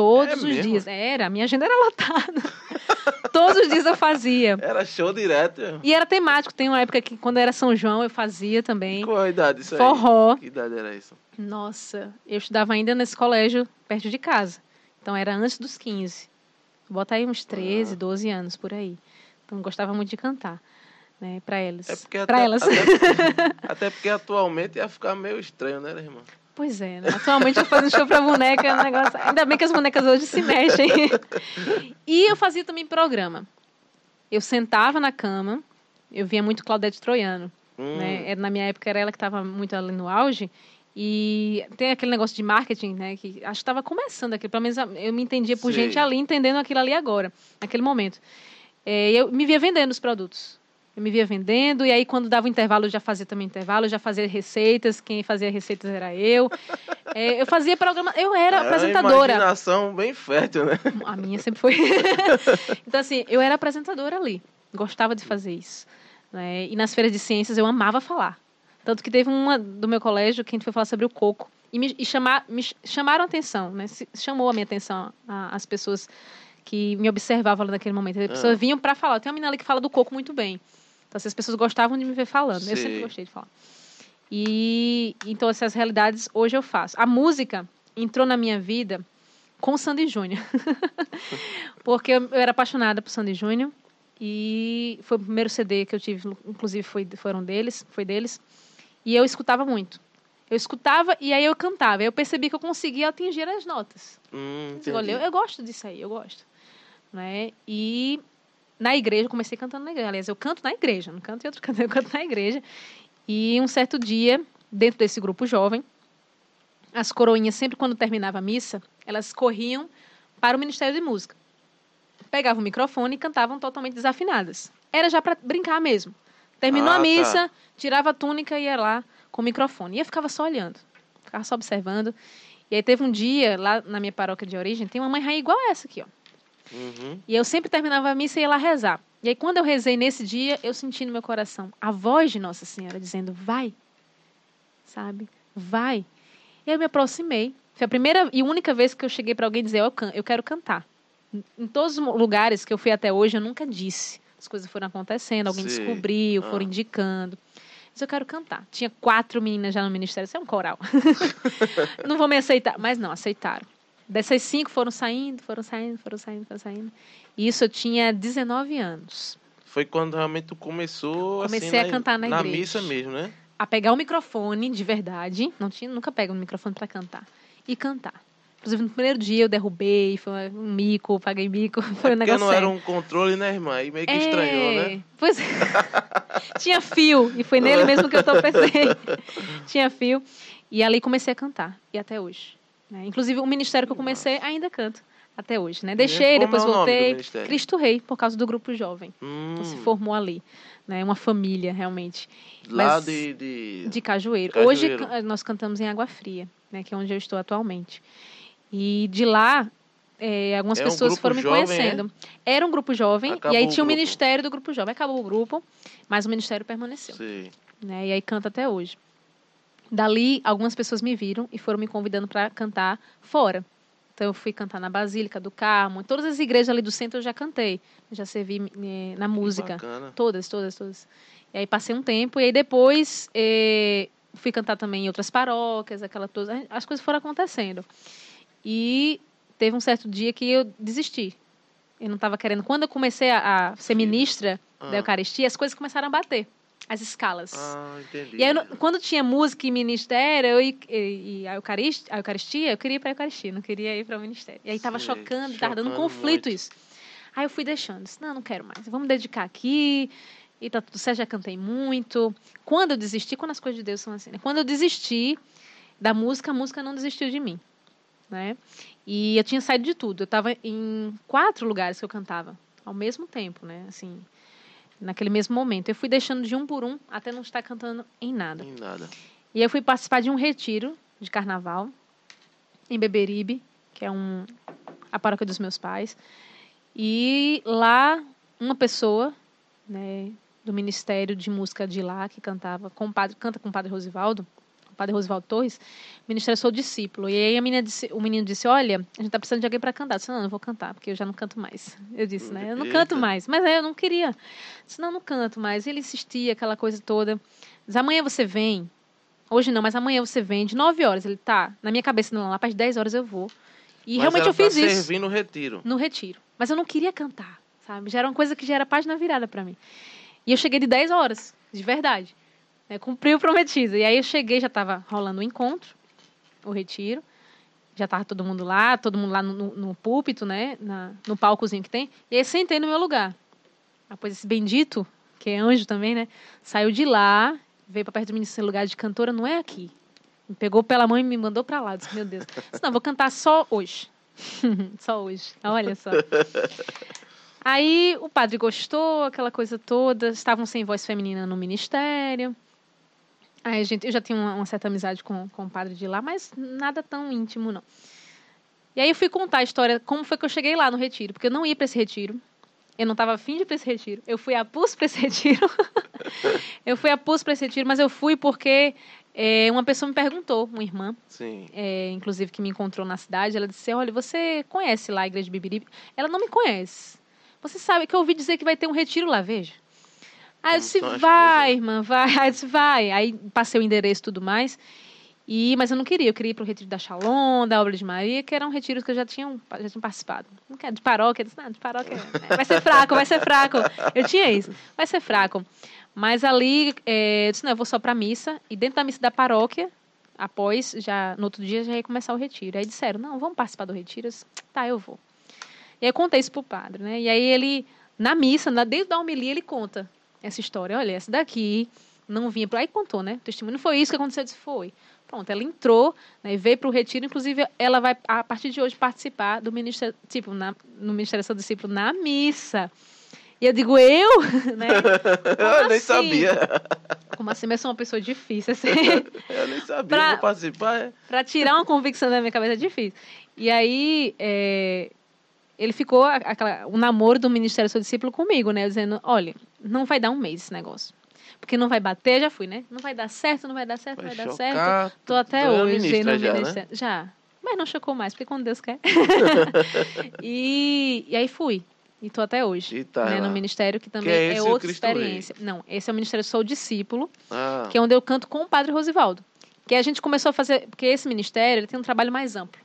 Todos É os mesmo? dias. Era, minha agenda era lotada. todos os dias eu fazia. Era show direto. E era temático. Tem uma época que, quando era São João, eu fazia também. Qual a idade isso aí? Forró. Que idade era isso? Nossa, eu estudava ainda nesse colégio perto de casa. Então era antes dos 15. Bota aí uns 13, 12 anos por aí. Então gostava muito de cantar. Né, para eles. É até, elas. Até, porque- até porque atualmente ia ficar meio estranho, né, irmã? Pois é, né? Atualmente eu fazendo show pra boneca, é um negócio. Ainda bem que as bonecas hoje se mexem. E eu fazia também programa. Eu sentava na cama, eu via muito Claudete Troiano. Hum, Né? Era- Na minha época era ela que estava muito ali no auge. E tem aquele negócio de marketing, né? Que acho que estava começando aqui. Pelo menos eu me entendia por Sei. gente ali, entendendo aquilo ali agora, naquele momento. É, eu me via vendendo os produtos. Eu me via vendendo, e aí quando dava o intervalo, eu já fazia também intervalo, eu já fazia receitas, quem fazia receitas era eu. É, eu fazia programa, eu era é uma apresentadora. imaginação bem fértil, né? A minha sempre foi. então, assim, eu era apresentadora ali. Gostava de fazer isso. né? E nas feiras de ciências eu amava falar. Tanto que teve uma do meu colégio que a gente foi falar sobre o coco. E me, e chamar, me ch- chamaram a atenção, né? Chamou a minha atenção a- as pessoas que me observavam naquele momento. As pessoas Ah. vinham para falar. Tem uma menina ali que fala do coco muito bem. Então, assim, as pessoas gostavam de me ver falando. Eu Sei. sempre gostei de falar. E então essas realidades hoje eu faço. A música entrou na minha vida com o Sandy Júnior. Porque eu, eu era apaixonada por Sandy Júnior e foi o primeiro CD que eu tive, inclusive foi, foram deles, foi deles. E eu escutava muito. Eu escutava e aí eu cantava. Eu percebi que eu conseguia atingir as notas. Hum, Eu eu, eu gosto disso aí, eu gosto. Né? E na igreja, eu comecei cantando na igreja. Aliás, eu canto na igreja, não canto em outro canto, eu canto na igreja. E um certo dia, dentro desse grupo jovem, as coroinhas, sempre quando terminava a missa, elas corriam para o Ministério de Música. Pegavam o microfone e cantavam totalmente desafinadas. Era já para brincar mesmo. Terminou Ah, a tá. missa, tirava a túnica e ia lá com o microfone. E eu ficava só olhando, ficava só observando. E aí teve um dia, lá na minha paróquia de origem, tem uma mãe rainha igual essa aqui, ó. Uhum. E eu sempre terminava a missa e ia lá rezar. E aí, quando eu rezei nesse dia, eu senti no meu coração a voz de Nossa Senhora dizendo: vai, sabe? Vai. E aí eu me aproximei. Foi a primeira e única vez que eu cheguei para alguém dizer: eu, can- eu quero cantar. Em- todos os lugares que eu fui até hoje, eu nunca disse. As coisas foram acontecendo, alguém Sei. descobriu, Ah. foram indicando. Mas eu quero cantar. Tinha quatro meninas já no ministério, isso é um coral. não vou me aceitar. Mas não, aceitaram. Dessas cinco foram saindo, foram saindo, foram saindo, foram saindo. E isso eu tinha 19 anos. Foi quando realmente tu começou Comecei assim, a na, cantar na igreja. missa mesmo, né? A pegar o microfone de verdade. Não tinha, nunca pego um microfone para cantar. E cantar. Inclusive, no primeiro dia eu derrubei, foi um mico, paguei mico, foi um Porque negócio não era sério. um controle, né, irmã? Aí meio que É, estranhou, né? Pois é. Tinha fio, e foi nele mesmo que eu tropecei. Tinha fio. E ali comecei a cantar, e até hoje. Né? Inclusive, o ministério que eu comecei, ainda canto. Até hoje, né? Deixei, Como depois é voltei. Cristo Rei, por causa do grupo jovem. Hum, Então, se formou ali. Né? Uma família, realmente. lá mas- de, de... De Cajueiro. Cajueiro. Hoje nós cantamos em Água Fria, né, que é onde eu estou atualmente. E de lá, é, algumas É um pessoas foram me jovem, conhecendo. Era um grupo jovem, Acabou e aí tinha o ministério do grupo jovem. Acabou o grupo, mas o ministério permaneceu. Sei. Né, e aí canta até hoje. Dali, algumas pessoas me viram e foram me convidando para cantar fora. Então, eu fui cantar na Basílica do Carmo. Em todas as igrejas ali do centro eu já cantei. Eu já servi eh, na Que música. Bacana. Todas, todas, todas. E aí passei um tempo, e aí depois eh, fui cantar também em outras paróquias, aquela coisa. As coisas foram acontecendo. E teve um certo dia que eu desisti. Eu não estava querendo. Quando eu comecei a, a ser ministra Ah. da Eucaristia, as coisas começaram a bater. As escalas. Ah, entendi. E aí, quando tinha música e ministério eu, e, e- a, Eucaristia, a Eucaristia, eu queria ir para a Eucaristia, não queria ir para o ministério. E aí estava chocando, estava dando chocando conflito muito. isso. Aí eu fui deixando, disse, não, não quero mais, vamos dedicar aqui, e tá tudo certo, já cantei muito. Quando eu desisti, quando as coisas de Deus são assim, né? Quando eu desisti da música, a música não desistiu de mim, né? E eu tinha saído de tudo, eu estava em quatro lugares que eu cantava, ao mesmo tempo, né? Assim, naquele mesmo momento. Eu fui deixando de um por um, até não estar cantando em nada. Em nada. E eu fui participar de um retiro de carnaval em Beberibe, que é um, a paróquia dos meus pais. E lá, uma pessoa né, do Ministério de Música de lá, que cantava com o padre, canta com o padre Rosivaldo, padre Rosivaldo Torres, o ministério sou discípulo. E aí a menina disse, o menino disse, olha, a gente está precisando de alguém para cantar. Eu disse, não, não vou cantar, porque eu já não canto mais. Eu disse, né, eu não canto mais. Mas aí eu não queria. Eu disse, não, não canto mais. Ele insistia, aquela coisa toda. Diz, amanhã você vem. Hoje não, mas amanhã você vem de 9 horas. Ele tá, na minha cabeça, não, lá para as 10 horas eu vou. E Mas realmente eu fiz pra isso no retiro. no retiro. Mas eu não queria cantar, sabe? Já era uma coisa que já era página virada pra mim. E eu cheguei de 10 horas, de verdade. Né? Cumpri o prometido. E aí eu cheguei, já tava rolando o encontro, o retiro. Já tava todo mundo lá, todo mundo lá no, no, púlpito, né? Na, no palcozinho que tem. E aí sentei no meu lugar. Depois esse bendito, que é anjo também, né? Saiu de lá, veio pra perto do ministro lugar de cantora, não é aqui. Me pegou pela mão e me mandou pra lá. Disse, meu Deus. Eu Disse, não, vou cantar só hoje. só hoje. Olha só. Aí o padre gostou, aquela coisa toda. Estavam sem voz feminina no ministério. Aí gente, eu já tinha uma, uma certa amizade com, com o padre de lá, mas nada tão íntimo, não. E aí eu fui contar a história, como foi que eu cheguei lá no retiro, porque eu não ia para esse retiro. Eu não estava afim de ir para esse retiro. Eu fui a para esse retiro. eu fui a para esse retiro, mas eu fui porque é, uma pessoa me perguntou, uma irmã, é, inclusive que me encontrou na cidade, ela disse: Olha, você conhece lá a igreja de Bibiribe? Ela não me conhece. Você sabe que eu ouvi dizer que vai ter um retiro lá, veja. Aí eu disse: as Vai, irmã, vai. Aí eu disse: Vai. Aí passei o endereço e tudo mais. E, mas eu não queria, eu queria ir para o retiro da Shalom, da Obra de Maria, que eram retiros que eu já tinha, já tinha participado. Não quero, de paróquia, eu disse, não, de paróquia é, vai ser fraco, vai ser fraco. Eu tinha isso, vai ser fraco. Mas ali, é, eu disse, não, eu vou só para missa, e dentro da missa da paróquia, após, já no outro dia, já ia começar o retiro. Aí disseram, não, vamos participar do retiro? Eu disse, tá, eu vou. E aí eu contei isso pro padre, né? E aí ele, na missa, na, dentro da homilia, ele conta essa história. Olha, essa daqui não vinha para aí contou, né? O testemunho não foi isso que aconteceu, eu disse, foi. Pronto, ela entrou, né, e veio para o retiro, inclusive ela vai a partir de hoje participar do ministério, tipo, na, no ministério do seu discípulo na missa. E eu digo, eu, né? eu nem assim? sabia. Como assim, mas sou uma pessoa difícil, assim. Eu nem sabia. Pra- Vou participar. é. para tirar uma convicção da minha cabeça é difícil. E aí, é, ele ficou, aquela, o namoro do Ministério do Seu Discípulo comigo, né? Dizendo, olha, não vai dar um mês esse negócio. Porque não vai bater, já fui, né? Não vai dar certo, não vai dar certo, não Vai vai dar certo. Tô até hoje no já, né? ministério. Já. Mas não chocou mais, porque quando Deus quer. e, e aí fui. E tô até hoje. E tá né, no ministério, que também Que é é, outra Cristo Rei? experiência. Não, esse é o ministério Sou Discípulo, Ah, que é onde eu canto com o Padre Rosivaldo. Que a gente começou a fazer, porque esse ministério ele tem um trabalho mais amplo.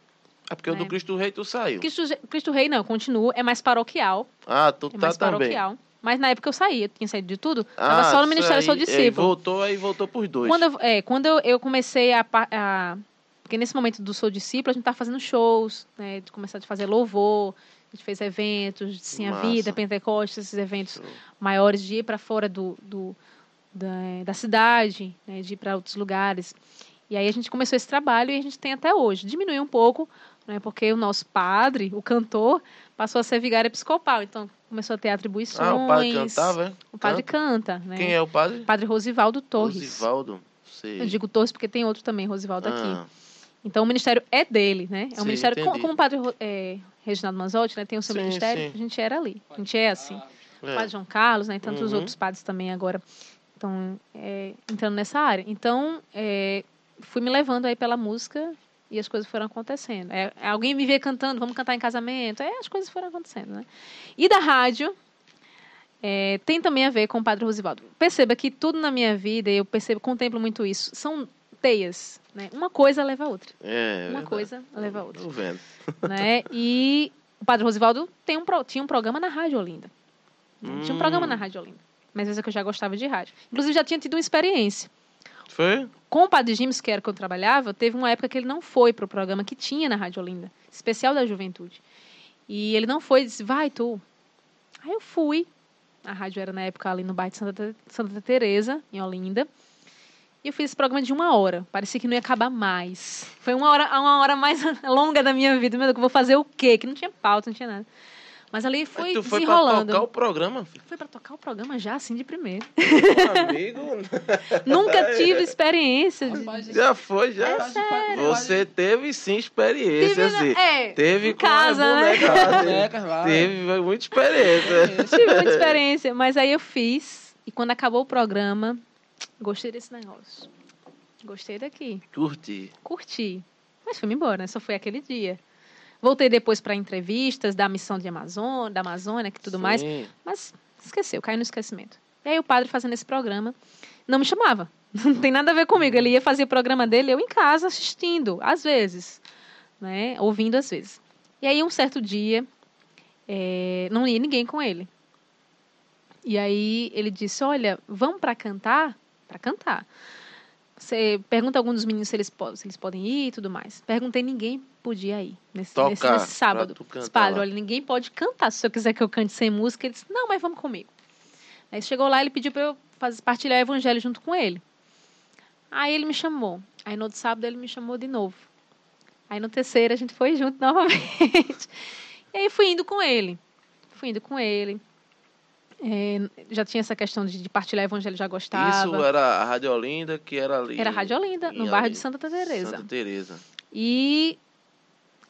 É porque o do né? Cristo Rei tu saiu. Cristo, Cristo Rei não, continua, é mais paroquial, Ah, tu é tá mais também. paroquial. Mas na época eu saí, eu tinha saído de tudo, Ah, tava só no ministério aí, Sou aí Discípulo. voltou, aí voltou por dois. Quando eu, é, quando eu, eu comecei a, a- Porque nesse momento do Sou Discípulo, a gente estava fazendo shows, né? De começar a fazer louvor, a gente fez eventos, de Sim a. Vida, Pentecostes, esses eventos Show. maiores, de ir para fora do, do- da, da cidade, né? de ir para outros lugares. E aí a gente começou esse trabalho e a gente tem até hoje. Diminuiu um pouco, né? porque o nosso padre, o cantor, passou a ser vigário episcopal. Então começou a ter atribuições. Ah, o padre cantava, é? O padre Canta? canta, né? Quem é o padre? Padre Rosivaldo Torres. Rosivaldo. Sei. Eu digo Torres porque tem outro também, Rosivaldo aqui. Ah, Então o ministério é dele, né? É um Sim, ministério, como, entendi. como o padre é, Reginaldo Manzotti, né? Tem o seu Sim, ministério, sim. a gente era ali. A gente é assim. O é. padre João Carlos, né? E tantos Uhum. outros padres também agora estão é, entrando nessa área. Então, é, fui me levando aí pela música e as coisas foram acontecendo. É, alguém me vê cantando, vamos cantar em casamento, é, as coisas foram acontecendo, né? E da rádio, é, tem também a ver com o Padre Rosivaldo. Perceba que tudo na minha vida, eu percebo, contemplo muito isso, são teias, né? Uma coisa leva a outra, É, uma verdade. coisa leva a outra Tô vendo. né? E o Padre Rosivaldo tem um, tinha um programa na Rádio Olinda. né? Tinha um Hum. programa na Rádio Olinda. Mas vezes que eu já gostava de rádio. Inclusive, já tinha tido uma experiência. Foi? Com o Padre James, que era que eu trabalhava, teve uma época que ele não foi para o programa que tinha na Rádio Olinda, especial da juventude. E ele não foi, disse, vai tu. Aí eu fui. A rádio era na época ali no bairro de Santa, Santa Teresa, em Olinda. E eu fiz esse programa de uma hora. Parecia que não ia acabar mais. Foi uma hora, uma hora mais longa da minha vida. Meu Deus, eu vou fazer o quê? Que não tinha pauta, não tinha nada. Mas ali foi Mas tu foi pra tocar o programa, filho? Foi para tocar o programa já, assim, de primeiro. Meu amigo. Nunca tive experiência. de- Já foi, já. É sério. Você teve sim experiência, Tive, assim. é, Teve com casa, né? bonecas. Teve muita experiência. Tive muita experiência, mas aí eu fiz. E quando acabou o programa, gostei desse negócio. Gostei daqui. Curti. Curti. Mas fui embora, né? Só foi aquele dia. Voltei depois para entrevistas da missão de Amazônia, da Amazônia, que tudo mais. Sim. Mas esqueceu, caiu no esquecimento. E aí o padre fazendo esse programa não me chamava. Não tem nada a ver comigo. Ele ia fazer o programa dele, eu em casa assistindo, às vezes. Né? Ouvindo às vezes. E aí, um certo dia, é, não ia ninguém com ele. E aí ele disse: Olha, vamos para cantar? Para cantar. Você pergunta a algum dos meninos se eles, se eles podem ir e tudo mais. Perguntei, ninguém podia ir nesse, Tocar, nesse, nesse sábado. Disse, Padre, lá. olha, ninguém pode cantar. Se eu quiser que eu cante sem música, ele disse: Não, mas vamos comigo. Aí chegou lá, ele pediu para eu fazer, partilhar o evangelho junto com ele. Aí ele me chamou. Aí no outro sábado ele me chamou de novo. Aí no terceiro a gente foi junto novamente. e aí fui indo com ele. Fui indo com ele. É, já tinha essa questão de, de partilhar o evangelho, já gostava. Isso era a Rádio Olinda, que era ali. Era Rádio Olinda, no bairro de Santa Teresa. Santa Teresa. E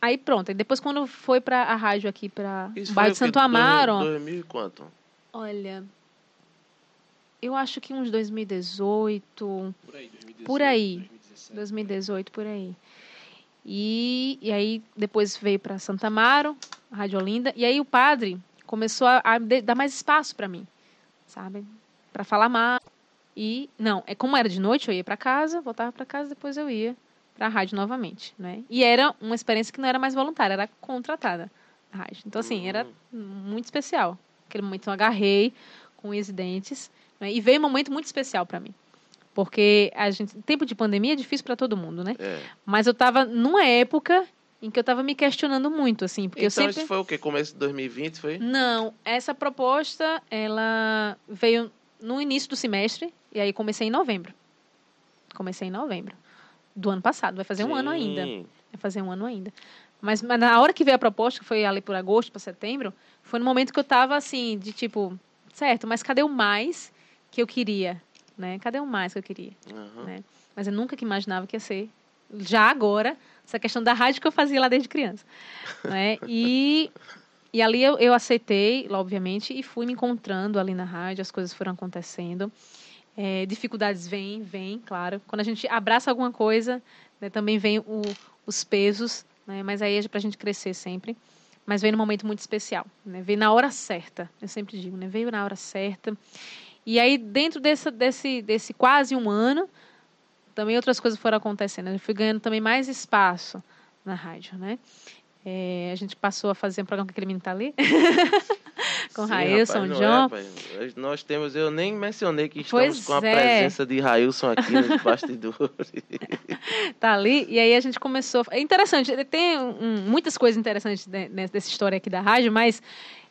aí pronto. E depois quando foi para a rádio aqui para Isso o bairro de Santo? Amaro, 2000 e quanto? olha, eu acho que uns 2018, Por aí, 2018, Por aí. 2017. 2018 por aí. E, e aí depois veio para Santa Amaro, a Rádio Olinda, e aí o padre começou a, a dar mais espaço para mim, sabe? Para falar mais. E não, é como era de noite, eu ia para casa, voltava para casa, depois eu ia para a rádio novamente, né? E era uma experiência que não era mais voluntária, era contratada a rádio. Então assim, era muito especial. Aquele momento eu agarrei com e dentes, né? e veio um momento muito especial para mim. Porque a gente, tempo de pandemia é difícil para todo mundo, né? É. Mas eu estava numa época em que eu estava me questionando muito, assim, porque Então eu sempre isso foi o quê? Começo de 2020, foi? Não, essa proposta ela veio no início do semestre e aí comecei em novembro. Comecei em novembro do ano passado, vai fazer um ano ainda. Sim. Vai fazer um ano ainda. Mas, mas na hora que veio a proposta, que foi ali por agosto para setembro, foi no momento que eu estava assim, de tipo, certo, mas cadê o mais que eu queria, né? Cadê o mais que eu queria? Aham. né? Mas eu nunca que imaginava que ia ser já agora essa questão da rádio que eu fazia lá desde criança, né? E e ali eu, eu aceitei, obviamente, e fui me encontrando ali na rádio, as coisas foram acontecendo. É, dificuldades vêm, vêm, claro. Quando a gente abraça alguma coisa, né, também vem o, os pesos, né? Mas aí é para a gente crescer sempre. Mas veio num momento muito especial, né? Veio na hora certa, eu sempre digo, né? Veio na hora certa. E aí, dentro desse, desse quase um ano, também outras coisas foram acontecendo. Eu fui ganhando também mais espaço na rádio, né? É, a gente passou a fazer um programa com aquele menino tá ali, com Sim, Railson, rapaz, é, John. rapaz. Nós temos, eu nem mencionei que estamos Pois com a é. presença de Railson aqui nos bastidores. tá ali, e aí a gente começou. É interessante, ele tem um, muitas coisas interessantes de- de- dessa história aqui da rádio, mas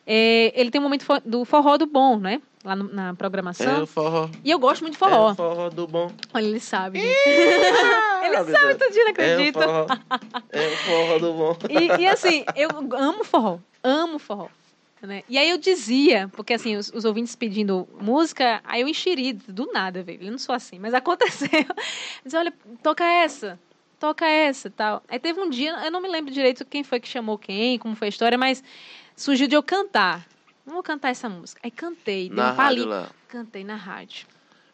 é, ele tem um momento do forró do bom, né? Lá no- na É programação. o forró. E eu gosto muito de É forró. o forró do bom. Olha, ele sabe. ele sabe tudinho, não É o forró. É o forró do bom. E, e, assim, eu amo forró, amo forró. Né? E aí eu dizia, porque assim, os, os ouvintes pedindo música, aí eu enxeri do nada, velho. Eu não sou assim, mas aconteceu. Dizia, olha, toca essa, toca essa tal. Aí teve um dia, eu não me lembro direito quem foi que chamou quem, como foi a história, mas surgiu de eu cantar. Vamos cantar essa música. Aí cantei, Na um rádio lá. Cantei na rádio.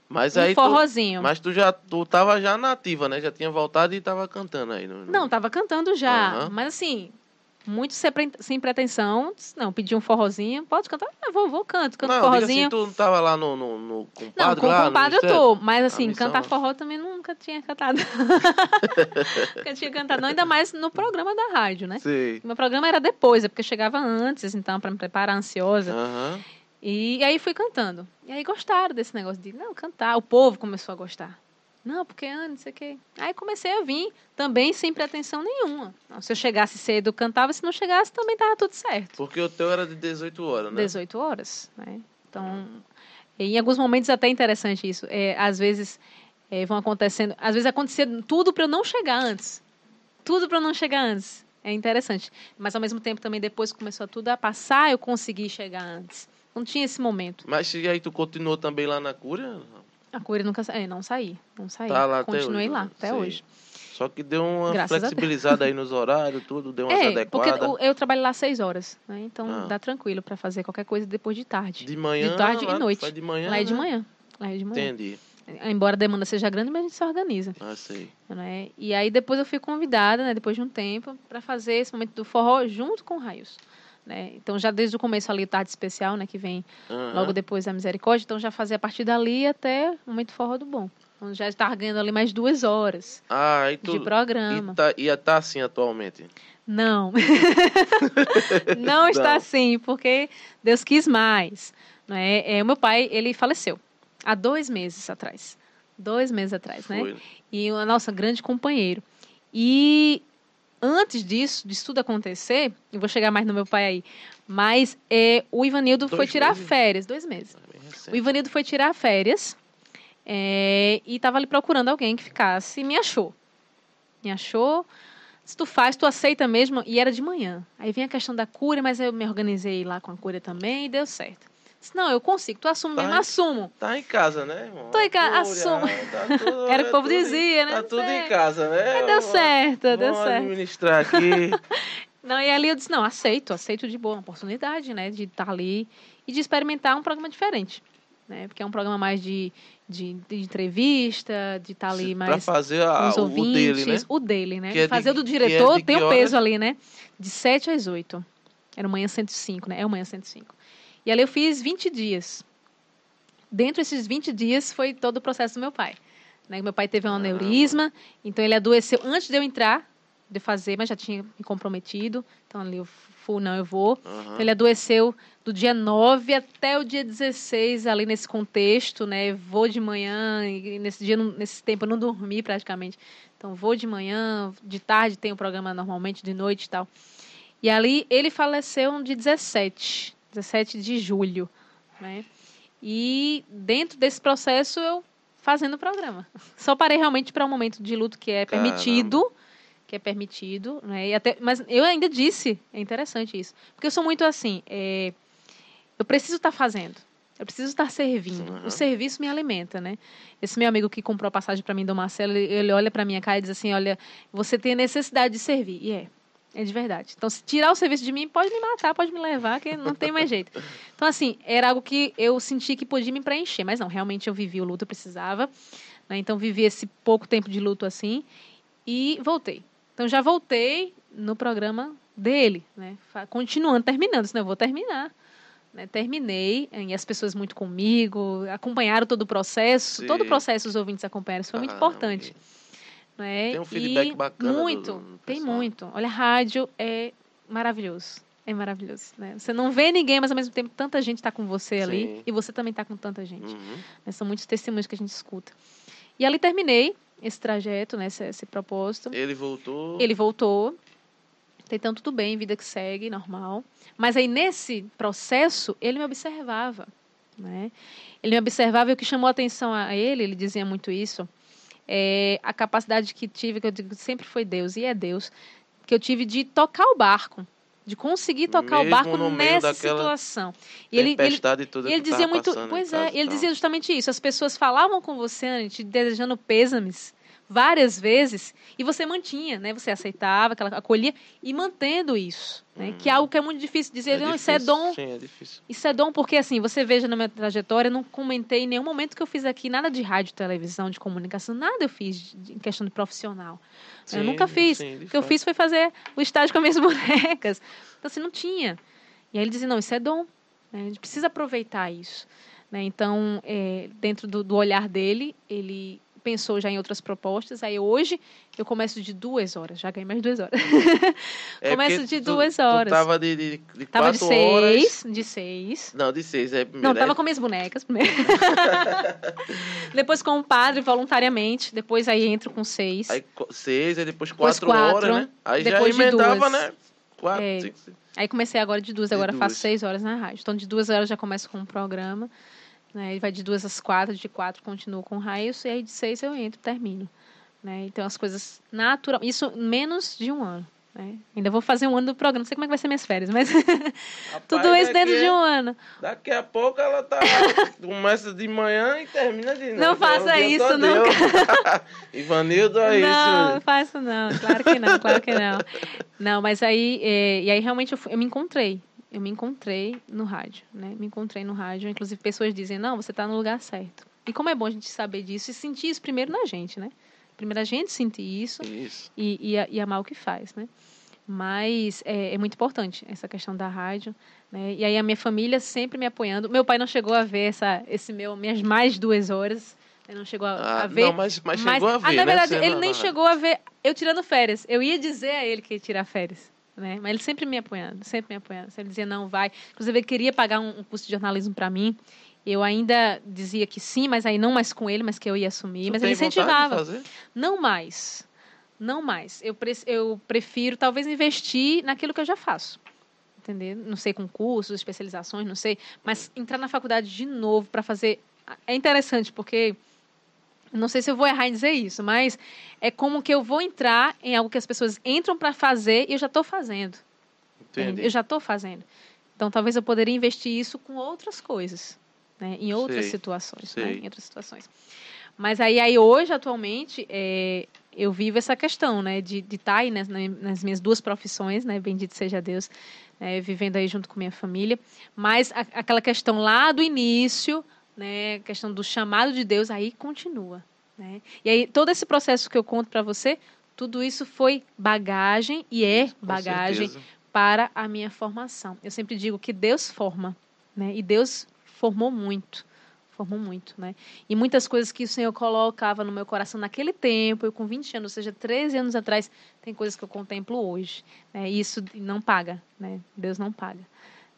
Mas Um aí tu, forrozinho. mas tu já tu tava já nativa, né? Já tinha voltado e tava cantando aí. No, no- Não, tava cantando já. Aham. Mas assim, muito sem pre- sem pretensão. Disse, Não, pedi um forrozinho. Pode cantar? Ah, vou, vou, canto. Canto não, forrozinho. assim, tu não tava lá no, no, no compadre não, com o compadre eu tô. Mas assim, missão, cantar forró também nunca tinha cantado. nunca tinha cantado, não. Ainda mais no programa da rádio, né? Sei. Meu programa era depois, é porque chegava antes, então, para me preparar ansiosa. Aham. E aí fui cantando. E aí gostaram desse negócio de, não, cantar. O povo começou a gostar. Não, porque ah, não sei o quê. Aí comecei a vir também sem pretensão nenhuma. Se eu chegasse cedo, cantava. Se não chegasse, também tava tudo certo. Porque o teu era de 18 horas, né? 18 horas, né? Então, em alguns momentos até é interessante isso. É, às vezes é, vão acontecendo, às vezes acontecia tudo para eu não chegar antes. Tudo para eu não chegar antes. É interessante. Mas ao mesmo tempo também depois começou tudo a passar, eu consegui chegar antes. Não tinha esse momento. Mas e aí tu continuou também lá na cura? A cura nunca sa... é, não saí, não saí. Tá lá até Continuei hoje, lá né? até Sei. hoje. Só que deu uma Graças flexibilizada aí nos horários, tudo, deu umas É, porque adequadas. o- eu trabalho lá seis horas, né? Então Ah. dá tranquilo para fazer qualquer coisa depois de tarde. De manhã, de tarde e lá, noite. Faz de manhã, lá é de né? manhã. Lá é de manhã. Entendi. Embora a demanda seja grande, mas a gente se organiza. Ah, sei. né? E aí depois eu fui convidada, né, depois de um tempo, para fazer esse momento do forró junto com o Raios. Né? Então já desde o começo ali, tarde especial, né, que vem Aham. logo depois da misericórdia, então já fazia a partir dali até o momento forró do bom. Então já estava ganhando ali mais duas horas Ah, tu... de programa. E tá, ia tá assim atualmente. Não. não está Não. assim, porque Deus quis mais. Não é? O meu pai, ele faleceu há dois meses atrás. Dois meses atrás, né? Foi. E o nosso grande companheiro. E antes disso, disso tudo acontecer, eu vou chegar mais no meu pai aí, mas é, o Ivanildo Dois foi tirar meses? férias, dois meses. O. Ivanildo foi tirar férias é, e estava ali procurando alguém que ficasse e me achou. Me achou. Se tu faz, tu aceita mesmo. E era de manhã. Aí vem a questão da cura, mas eu me organizei lá com a cura também e deu certo. Disse, não, eu consigo. Tu assume Tá mesmo? em- Assumo. Tá em casa, né, irmão? Tô em casa, assumo. tá tudo- Era o que o povo dizia, né? Tá tudo É. em casa, né? Mas deu certo, deu Vamos certo. administrar aqui. Não, e ali eu disse, não, aceito, aceito de boa, uma oportunidade, né, de estar ali e de experimentar um programa diferente, né, porque é um programa mais de, de, de entrevista, de estar ali pra mais fazer com a, os o ouvintes, dele, né? o dele, né, é de- fazer o do é diretor de tem um peso ali, né, de 7 às 8, era o manhã 105, né, é o manhã 105, e ali eu fiz 20 dias, dentro desses 20 dias foi todo o processo do meu pai, né, meu pai teve um aneurisma, então ele adoeceu antes de eu entrar, de fazer, mas já tinha me comprometido. Então ali eu fui, não, eu vou. Aham. Então, ele adoeceu do dia 9 até o dia 16, ali nesse contexto, né? Vou de manhã, e nesse dia, nesse tempo eu não dormi praticamente. Então, vou de manhã, de tarde tem o programa normalmente, de noite e tal. E ali ele faleceu no dia 17, 17 de julho, né? E dentro desse processo eu fazendo o programa. Só parei realmente para um momento de luto que é Caramba. permitido, que é permitido, né? E até, mas eu ainda disse, é interessante isso, porque eu sou muito assim, é, eu preciso estar fazendo, eu preciso estar servindo. Uhum. O serviço me alimenta, né? Esse meu amigo que comprou a passagem para mim do Marcelo, ele, ele olha para minha cara e diz assim, olha, você tem necessidade de servir, e é. É de verdade. Então, se tirar o serviço de mim, pode me matar, pode me levar, que não tem mais jeito. Então, assim, era algo que eu senti que podia me preencher. Mas não, realmente eu vivi o luto, eu precisava. né? Então, vivi esse pouco tempo de luto assim e voltei. Então, já voltei no programa dele, né? Continuando, terminando, senão eu vou terminar. né? Terminei, e as pessoas muito comigo, acompanharam todo o processo. Sim. Todo o processo os ouvintes acompanharam, isso foi muito Ah, importante. Né? Tem um feedback E bacana do- Muito, do tem pessoal. muito. Olha, rádio é maravilhoso. É maravilhoso, né? Você não vê ninguém, mas ao mesmo tempo tanta gente está com você ali Sim. e você também está com tanta gente. Uhum. né? São muitos testemunhos que a gente escuta. E ali terminei esse trajeto, né? Esse, esse propósito. Ele voltou. Ele voltou, tentando tudo bem, vida que segue, normal. Mas aí nesse processo, ele me observava, né? Ele me observava e o que chamou a atenção a ele, ele dizia muito isso, é a capacidade que tive, que eu digo sempre foi Deus, e é Deus, que eu tive de tocar o barco, de conseguir tocar o Mesmo barco no meio nessa situação. E ele, ele, e ele dizia muito, pois é, ele dizia justamente isso. As pessoas falavam com você antes, te desejando pêsames várias vezes, e você mantinha, né? Você aceitava, aquela, acolhia e mantendo isso, né? Que é algo que é muito difícil dizer, não, isso é difícil, dom. Sim, é difícil. Isso é dom porque, assim, você veja na minha trajetória, eu não comentei em nenhum momento que eu fiz aqui nada de rádio, televisão, de comunicação, nada eu fiz em questão de profissional. eu Sim, nunca fiz. sim, o que eu fiz foi fazer o estágio com as minhas bonecas. Então, assim, não tinha. E aí ele dizia, não, isso é dom. né? A gente precisa aproveitar isso. né? Então, é, dentro do, do olhar dele, ele pensou já em outras propostas. Aí hoje eu começo de duas horas, já ganhei mais duas horas. É Começo de tu- duas tu horas. tava de, de, de Tava de quatro horas. seis, de seis. Não, de seis. É, Não, tava é- com minhas bonecas primeiro. depois com o padre, voluntariamente. Depois aí entro com seis. Aí seis, aí depois Depois quatro, horas, quatro, né? Aí depois de já emendava, duas. né? Quatro, É. cinco, seis. Aí comecei agora de duas, De agora faço duas. seis horas na rádio. Então de duas horas já começo com o programa. Né? Ele vai de duas às quatro, de quatro continuo com raios, e aí de seis eu entro, termino. Né? Então as coisas natural. Isso menos de um ano. Né? Ainda vou fazer um ano do programa, não sei como é que vai ser minhas férias, mas tudo Rapaz, isso dentro de a- um ano. Daqui a pouco ela tá. começa de manhã e termina de noite. Não faça É isso, todo. Ivanildo, é não, isso. não faço não, claro que não, claro que não. Não, mas aí, é, e aí realmente eu, fui- eu me encontrei, eu me encontrei no rádio, né? Me encontrei no rádio, inclusive pessoas dizem, não, você está no lugar certo. E como é bom a gente saber disso e sentir isso primeiro na gente, né? Primeiro a gente sentir isso Isso. e, e, e amar o que faz, né? Mas é, é muito importante essa questão da rádio, né? E aí a minha família sempre me apoiando. Meu pai não chegou a ver essa, esse meu, minhas mais duas horas, ele não chegou a, Ah, a ver. não, mas, mas chegou a ver. ah, na né, verdade, você ele na- nem na- chegou a ver eu tirando férias. Eu ia dizer a ele que ia tirar férias. Né? Mas ele sempre me apoiando, sempre me apoiando. Sempre dizia, não, vai. Inclusive, ele queria pagar um, um curso de jornalismo para mim. Eu ainda dizia que sim, mas aí não mais com ele, mas que eu ia assumir. Tu mas ele incentivava. fazer? Não mais. Não mais. Eu, pre- eu prefiro, talvez, investir naquilo que eu já faço. Entender? Não sei, com cursos, especializações, não sei. Mas entrar na faculdade de novo para fazer. É interessante, porque. Não sei se eu vou errar em dizer isso, mas é como que eu vou entrar em algo que as pessoas entram para fazer e eu já estou fazendo. Entendi. Eu já estou fazendo. Então, talvez eu poderia investir isso com outras coisas, né? em outras Sei, situações. né? sei. Em outras situações. Mas aí, aí hoje, atualmente, é, eu vivo essa questão né? de estar aí nas, nas minhas duas profissões, né? bendito seja Deus, né? vivendo aí junto com minha família. Mas a- aquela questão lá do início, né? a questão do chamado de Deus, aí continua. Né? E aí, todo esse processo que eu conto para você, tudo isso foi bagagem e é bagagem para a minha formação. Eu sempre digo que Deus forma, né? E Deus formou muito, formou muito, né? E muitas coisas que o Senhor colocava no meu coração naquele tempo, eu com 20 anos, ou seja, 13 anos atrás, tem coisas que eu contemplo hoje, né? E isso não paga, né? Deus não paga.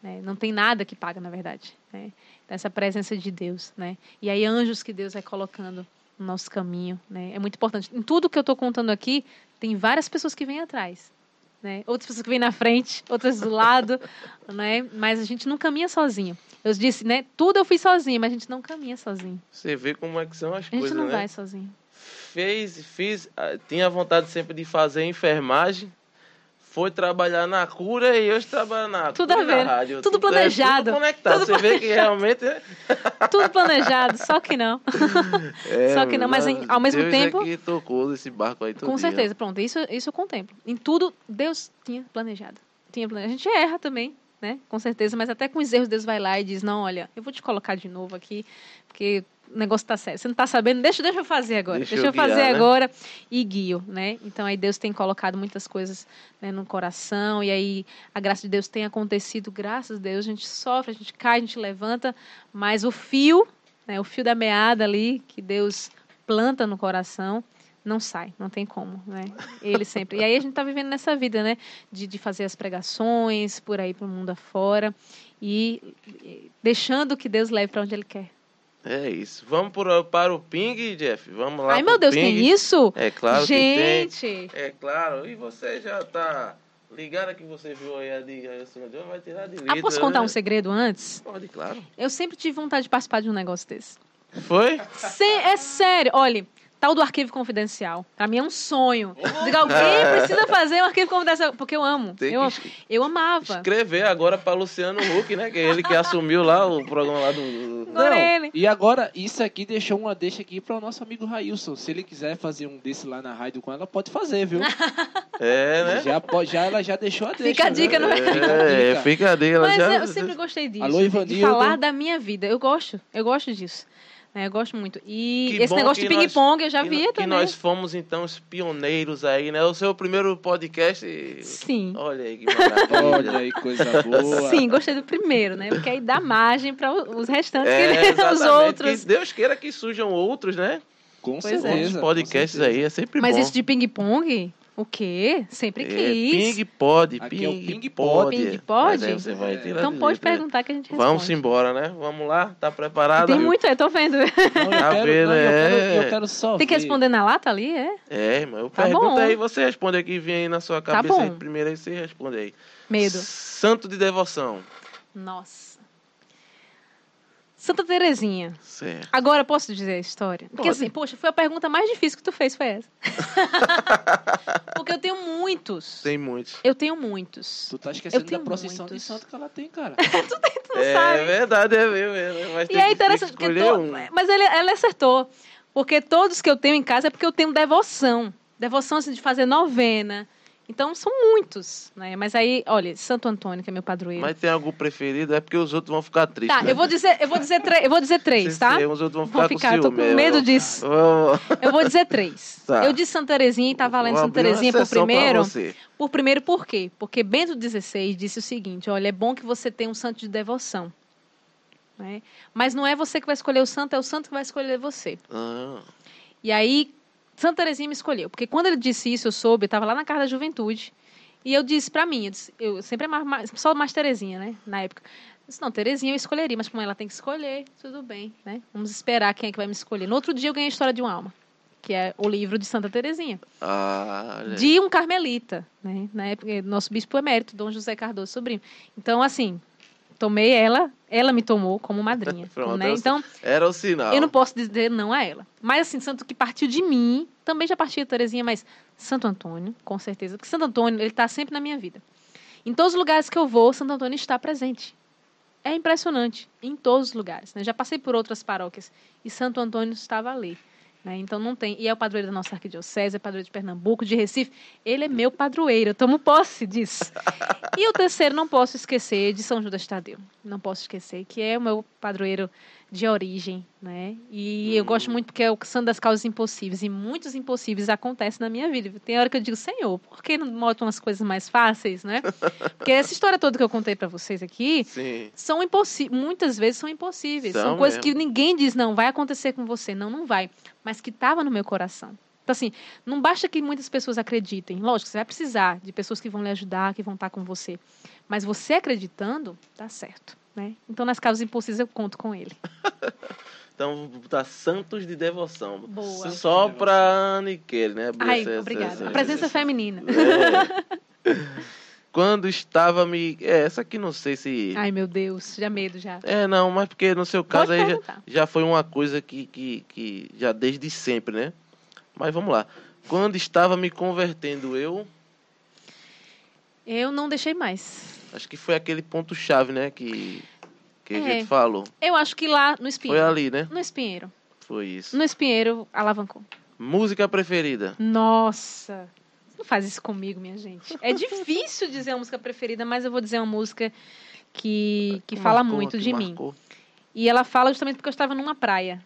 Né? Não tem nada que paga, na verdade, né? Então, essa presença de Deus, né? E aí anjos que Deus vai colocando no nosso caminho, né? É muito importante. Em tudo que eu estou contando aqui, tem várias pessoas que vêm atrás, né? Outras pessoas que vêm na frente, outras do lado, né? Mas a gente não caminha sozinho. Eu disse, né? Tudo eu fiz sozinho, mas a gente não caminha sozinho. Você vê como é que são as A gente coisas, não né? vai sozinho. Fez, fiz, ah, tinha vontade sempre de fazer enfermagem. Foi trabalhar na cura e hoje trabalha na Tudo cura a ver, rádio. tudo é planejado, tudo conectado. tudo Você vê que realmente é, Tudo planejado, só que não. é, Só que não, mas em- ao mesmo Deus tempo- É que tocou desse barco aí todo Com dia. certeza, pronto. Isso, isso eu contemplo. Em tudo, Deus tinha planejado. Tinha planejado. A gente erra também, né? Com certeza, mas até com os erros, Deus vai lá e diz: Não, olha, eu vou te colocar de novo aqui, porque o negócio tá sério. Você não tá sabendo? Deixa, deixa eu fazer agora. Deixa Deixa, eu eu fazer guiar, né? agora e guio, né? Então aí Deus tem colocado muitas coisas né, no coração, e aí a graça de Deus tem acontecido, graças a Deus. A gente sofre, a gente cai, a gente levanta, mas o fio, né, o fio da meada ali, que Deus planta no coração, não sai, não tem como, né? Ele sempre. E aí a gente está vivendo nessa vida, né? De, de fazer as pregações por aí para o mundo afora e deixando que Deus leve para onde Ele quer. É isso. Vamos por- para o ping, Jeff. Vamos lá. Ai, meu Deus, ping. tem isso? É claro que tem. gente, É claro. E você já tá ligado que você viu aí a dica vai tirar de letra. ah, posso contar né? um segredo antes? Pode, claro. Eu sempre tive vontade de participar de um negócio desse. Foi? Se- é sério, olha, tal do arquivo confidencial. Pra mim é um sonho. Digo, alguém precisa fazer um arquivo confidencial, porque eu amo. Tem Eu, eu amava. escrever agora para Luciano Huck, né? Que é ele que assumiu lá o programa lá do. Agora Não, ele. E agora, isso aqui deixou uma deixa aqui para o nosso amigo Railson. Se ele quiser fazer um desse lá na rádio com ela, pode fazer, viu? É, né? Já, já ela já deixou a deixa. a dica, né? não é? Fica a É, dica. fica a dica. ela Mas já- eu sempre gostei disso. Alô, de- de Ivanildo. falar da minha vida. Eu gosto, eu gosto disso. Né, eu gosto muito. E Que esse negócio de ping-pong eu já que também. nós fomos, então, os pioneiros aí, né? O seu primeiro podcast. Sim. Olha aí que maravilha. Olha aí, coisa boa. Sim, gostei do primeiro, né? Porque aí dá margem para os restantes, É, que- os outros. Que Deus queira que surjam outros, né? Com Pois é. certeza. Outros com podcasts certeza. aí, é sempre Mas bom. isso de ping-pong, o quê? Sempre É, quis. ping pode, Aqui ping, é o ping pode. Ping pode? Mas aí você vai É. tirar então de pode perguntar que a gente responde. Vamos embora, né? Vamos lá, tá preparado? Tem muito, eu tô vendo. Não, eu Tá quero, vendo, não, eu, quero, é. eu quero só Tem que ver. responder na lata ali, é? É, irmão, eu Tá pergunto bom. aí, você responde aqui, vem aí na sua Tá cabeça aí, bom. primeiro aí você responde aí. Medo. Santo de devoção. Nossa. Santa Terezinha. Certo. Agora posso dizer a história? Porque Pode. assim, poxa, foi a pergunta mais difícil que tu fez, foi essa. Porque eu tenho muitos. Tem muitos. Eu tenho muitos. Tu tá esquecendo da procissão muitos. de santo que ela tem, cara. Tu não é sabe. verdade, é mesmo. é, Mas E tem é que- tem que interessante escolher to- um. mas ele, ela acertou. Porque todos que eu tenho em casa é porque eu tenho devoção. Devoção assim, de fazer novena. Então são muitos, né? Mas aí, olha, Santo Antônio, que é meu padroeiro. Mas tem algum preferido? É porque os outros vão ficar tristes. Tá, né? eu vou dizer, eu vou dizer, eu vou dizer três, tá? tem, Os outros vão ficar, ficar, com tô com ciúme. medo disso. vamos- Eu vou dizer três. Tá. Eu disse Santa Terezinha e tá valendo Santa Terezinha por primeiro. Por primeiro, por quê? Porque Bento XVI disse o seguinte: olha, é bom que você tenha um santo de devoção. né? Mas não é você que vai escolher o santo, é o santo que vai escolher você. Ah, E aí, Santa Terezinha me escolheu. Porque quando ele disse isso, eu soube, eu estava lá na casa da juventude. E eu disse pra mim, eu, disse- eu sempre amava mais, só mais Terezinha, né? Na época. Eu disse, não, Terezinha eu escolheria, mas como ela tem que escolher, tudo bem, né? Vamos esperar quem é que vai me escolher. No outro dia eu ganhei a história de uma alma, que é o livro de Santa Terezinha. Ah. De um carmelita, né? Na época, nosso bispo emérito, Dom José Cardoso Sobrinho. Então, assim, tomei ela, ela me tomou como madrinha. Pronto, né? Então, Era o sinal. eu não posso dizer não a ela. Mas, assim, santo que partiu de mim, também já partiu a Terezinha, mas Santo Antônio, com certeza. Porque Santo Antônio, ele está sempre na minha vida. Em todos os lugares que eu vou, Santo Antônio está presente. É impressionante, em todos os lugares. Né? Já passei por outras paróquias e Santo Antônio estava ali. Né? Então não tem. E é o padroeiro da nossa arquidiocese, é padroeiro de Pernambuco, de Recife. Ele é meu padroeiro, eu tomo posse disso. E o terceiro, não posso esquecer de São Judas Tadeu. Não posso esquecer, que é o meu padroeiro de origem, né? E eu gosto muito porque é o santo das causas impossíveis. E muitos impossíveis acontecem na minha vida. Tem hora que eu digo, Senhor, por que não botam as coisas mais fáceis, né? Porque essa história toda que eu contei para vocês aqui Sim. são impossíveis. Muitas vezes são impossíveis. São, São coisas mesmo. que ninguém diz, não, vai acontecer com você. Não, não vai. Mas que estava no meu coração. Então, assim, não basta que muitas pessoas acreditem. Lógico, você vai precisar de pessoas que vão lhe ajudar, que vão estar com você. Mas você acreditando, dá certo. Né? Então, nas causas impossíveis, eu conto com ele. Então, vou botar Santos de Devoção. Boa. Só pra Aniquele, né? Ai, Essa- obrigada. essa- A presença feminina. É. Quando estava me. É, essa aqui não sei se. Ai, meu Deus, já medo já. É, não, mas porque no seu caso Pode aí já, já foi uma coisa que, que, que já desde sempre, né? Mas vamos lá. Quando estava me convertendo eu, Eu não deixei mais. Acho que foi aquele ponto-chave, né? Que, que a É. gente falou. Eu acho que lá no Foi Espinheiro. ali, né? No Espinheiro. Foi isso. No Espinheiro, alavancou. Música preferida. Nossa! Não faz isso comigo, minha gente. É difícil dizer a música preferida, mas eu vou dizer uma música que, que fala marcou, muito que de mim. marcou. E ela fala justamente porque eu estava numa praia.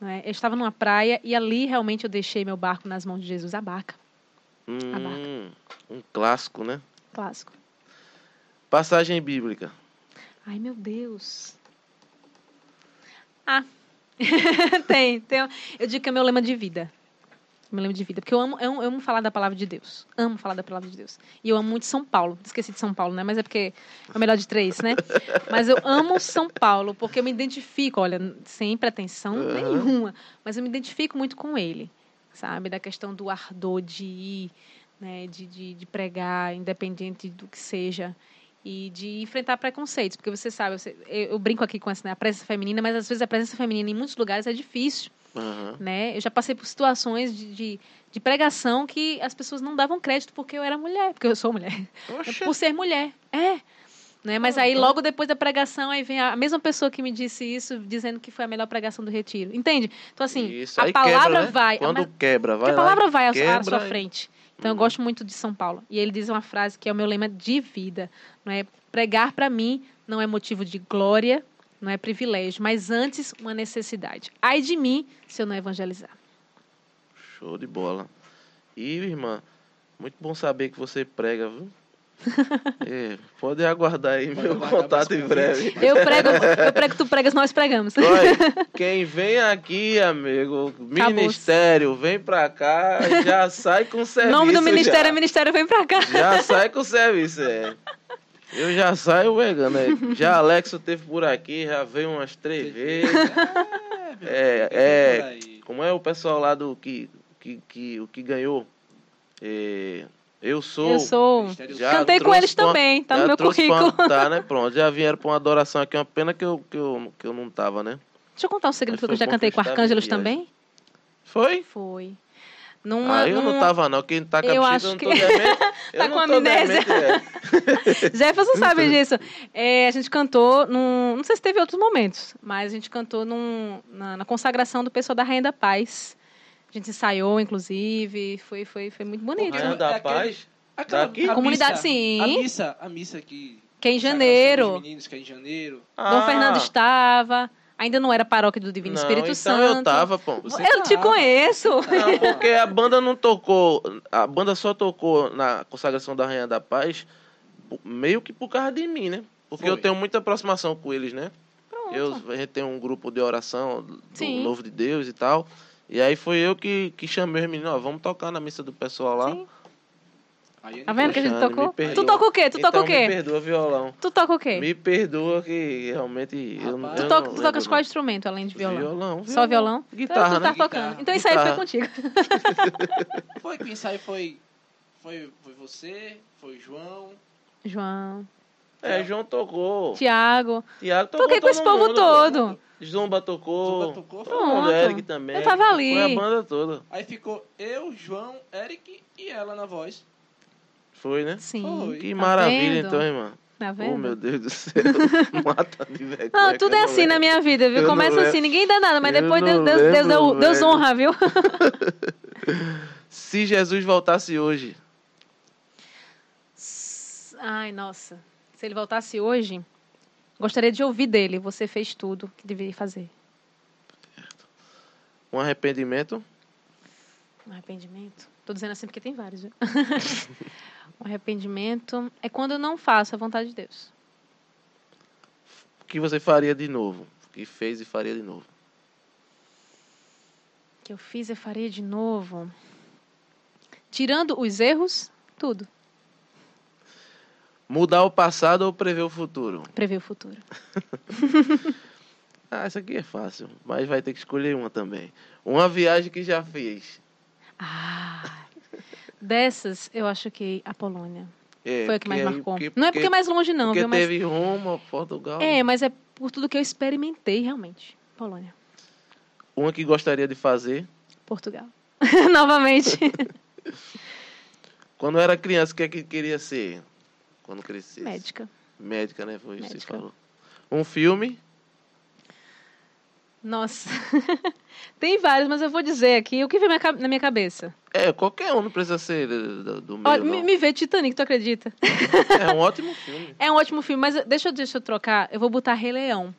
né? Eu estava numa praia e ali realmente eu deixei meu barco nas mãos de Jesus, a barca. Hum, um clássico, né? Clássico. Passagem bíblica. Ai, meu Deus. Ah, tem, tem. Eu digo que é meu lema de vida. Meu lema de vida. Porque eu amo, eu amo falar da palavra de Deus. Amo falar da palavra de Deus. E eu amo muito São Paulo. Esqueci de São Paulo, né? Mas é porque é o melhor de três, né? Mas eu amo São Paulo porque eu me identifico, olha, sem pretensão Aham. nenhuma. Mas eu me identifico muito com ele, sabe? Da questão do ardor de ir, né? De, de, de pregar, independente do que seja e de enfrentar preconceitos, porque você sabe, você- eu, eu brinco aqui com essa né, a presença feminina, mas às vezes a presença feminina em muitos lugares é difícil, Aham. né? Eu já passei por situações de, de, de pregação que as pessoas não davam crédito porque eu era mulher, porque eu sou mulher, por ser mulher, é. Né? Mas Ah, aí então- logo depois da pregação aí vem a a mesma pessoa que me disse isso dizendo que foi a melhor pregação do retiro, entende? Então assim, Isso, a palavra quebra, né? vai, a Quando me- quebra, vai a palavra vai à- sua frente. Então eu Uhum. gosto muito de São Paulo. E ele diz uma frase que é o meu lema de vida, não é? Pregar para mim não é motivo de glória, não é privilégio, mas antes uma necessidade. Ai de mim se eu não evangelizar. Show de bola. E, irmã, muito bom saber que você prega, viu? É, pode aguardar aí Pode meu aguardar contato em breve. Eu prego, eu prego, tu pregas, nós pregamos. Olha, quem vem aqui, amigo, ministério, vem pra cá, já sai com O serviço. nome do ministério já. é Ministério Vem Pra Cá. Já sai com serviço, é. Eu já saio pegando, né? Já Alexo teve por aqui, já veio umas três vezes. É, é, Por aí. Como é o pessoal lá do que, que, que, o que ganhou? É, eu sou. Eu sou. Já Cantei com eles pra- também, tá no meu currículo. tá, né? Pronto. Já vieram pra uma adoração aqui. Uma pena que eu, que eu, que eu não tava, né? Deixa eu contar um segredo que eu já cantei com Arcângelos viagem. também. Foi? Foi. Numa, ah, eu não num- tava, não. Quem tá com Eu a acho eu não que- demente. Eu Tá não com amnésia. demente, é. Jefferson sabe disso. É, a gente cantou num. Não sei se teve outros momentos, mas a gente cantou num, na, na consagração do pessoal da Rainha da Paz. A gente ensaiou, inclusive. Foi, foi, foi muito bonito. Porque Rainha é da Paz? Aquela- Daqui? a Comunidade, missa- sim. A missa, a missa que. Que é em janeiro. Meninos, que é em janeiro. Dom Ah, Fernando estava. Ainda não era paróquia do Divino não, Espírito então Santo. eu tava, pô. Você Eu te tava. conheço. Não, porque a banda não tocou. A banda só tocou na consagração da Rainha da Paz meio que por causa de mim, né? Porque Foi. eu tenho muita aproximação com eles, né? Pronto. Eu, a gente tem um grupo de oração do Sim. Novo de Deus e tal. E aí foi eu que, que chamei os meninos, ó, vamos tocar na missa do pessoal lá. Sim. Aí Tá vendo que a gente tocou? me. Tu toca o quê? Tu então toca o me quê? perdoa, violão. Tu toca o quê? Me perdoa que realmente eu, não- Rapaz. eu Tu, toca, não tu tocas qual instrumento além de violão? Violão, Só violão? Guitarra, então, tu tá né? tocando. Guitarra. Então isso aí foi contigo. Foi, quem saiu foi, foi, foi você, foi o João. João, É, João tocou. Tiago. Tiago tocou Toquei com esse povo mundo, todo. Zumba tocou. Zumba tocou, Todo mundo, Pronto. Eric também. Eu tava ali. Foi a banda toda. Aí ficou eu, João, Eric e ela na voz. Foi, né? Sim. Foi. Que Tá maravilha, vendo? então, irmão. Tá Oh, vendo? meu Deus do céu. Mata de vergonha. Não, tudo é assim na minha vida, viu? Eu Começa lembro. assim, ninguém dá nada, mas Eu depois Deus, Deus, Deus, lembro, Deus, Deus velho. honra, viu? Se Jesus voltasse hoje, Ai, nossa. Se ele voltasse hoje, gostaria de ouvir dele. Você fez tudo que deveria fazer. um arrependimento, Um arrependimento. Tô dizendo assim porque tem vários, viu? um arrependimento é quando eu não faço a vontade de Deus. o que você faria de novo? O que fez e faria de novo? Que eu fiz, eu faria de novo. Tirando os erros, tudo. Mudar o passado ou prever o futuro? Prever o futuro. Ah, essa aqui é fácil, mas vai ter que escolher uma também. Uma viagem que já fez. Ah, dessas, eu acho que a Polônia. É, Foi a que mais aí- marcou. porque- não é porque é mais longe, não, porque viu? Mas, teve Roma, Portugal. é, mas é por tudo que eu experimentei, realmente. Polônia. Uma que gostaria de fazer. Portugal. Novamente. Quando era criança, o que é que queria ser? Quando crescesse? Médica. Médica, né? Foi isso que você falou. Um filme. Nossa. Tem vários, mas eu vou dizer aqui o que vem na minha cabeça. É, qualquer um, não precisa ser do, do- meio, Olha, me, me vê Titanic, tu acredita? É um ótimo filme. É um ótimo filme, mas deixa eu, deixa eu trocar. Eu vou botar Rei Leão.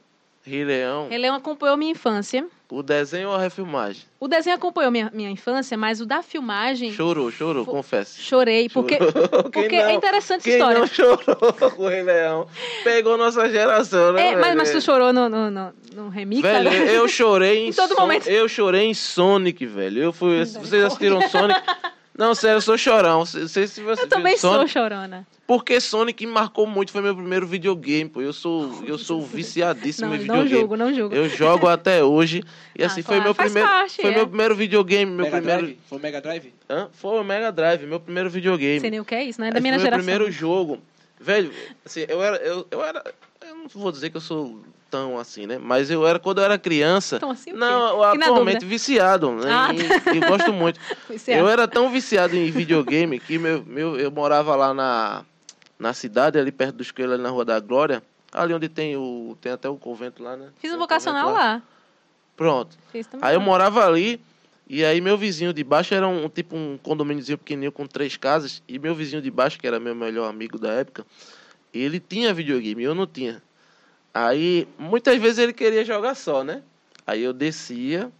Rei Leão. Rei Leão acompanhou minha infância. O desenho ou a refilmagem? O desenho acompanhou minha, minha infância, mas o da filmagem. Chorou, chorou, confesse. Chorei, porque, Chorou. Quem porque não? é interessante essa história. não chorou com o Rei Leão? Pegou nossa geração, né? É, mas, mas tu velho? chorou no, no, no, no remix? Velho, agora? eu chorei em, Em todo momento. Eu chorei em Sonic, velho. Eu fui. Vocês assistiram Sonic? Não, sério, eu sou chorão. Não sei se você Eu também sou Sonic, chorona. Porque Sonic me marcou muito, foi meu primeiro videogame, pô. Eu sou, eu sou viciadíssimo Não, em não videogame. julgo, não julgo. Eu jogo até hoje. E Ah, assim, foi claro, meu primeiro. parte, foi é. meu primeiro videogame, meu Mega primeiro. Drive? Foi o Mega Drive? Hã? Foi o Mega Drive, meu primeiro videogame. Sei nem o que é isso, né? É da minha foi geração. meu primeiro jogo. Velho, assim, eu era. Eu, eu era. Eu não vou dizer que eu sou tão assim, né? Mas eu era, quando eu era criança. Tão assim não, na atualmente viciado, né? Ah, E, e gosto muito. É. Eu era tão viciado em videogame que meu, meu, eu morava lá na, na cidade, ali perto dos coelhos, ali na Rua da Glória. Ali onde tem o. Tem até o convento lá, né? Fiz um o vocacional convento lá. Pronto. Fiz também. Aí eu lá. morava ali, e aí meu vizinho de baixo era um tipo um condomíniozinho pequenininho com três casas, e meu vizinho de baixo, que era meu melhor amigo da época, ele tinha videogame, eu não tinha. Aí muitas vezes ele queria jogar só, né? Aí eu descia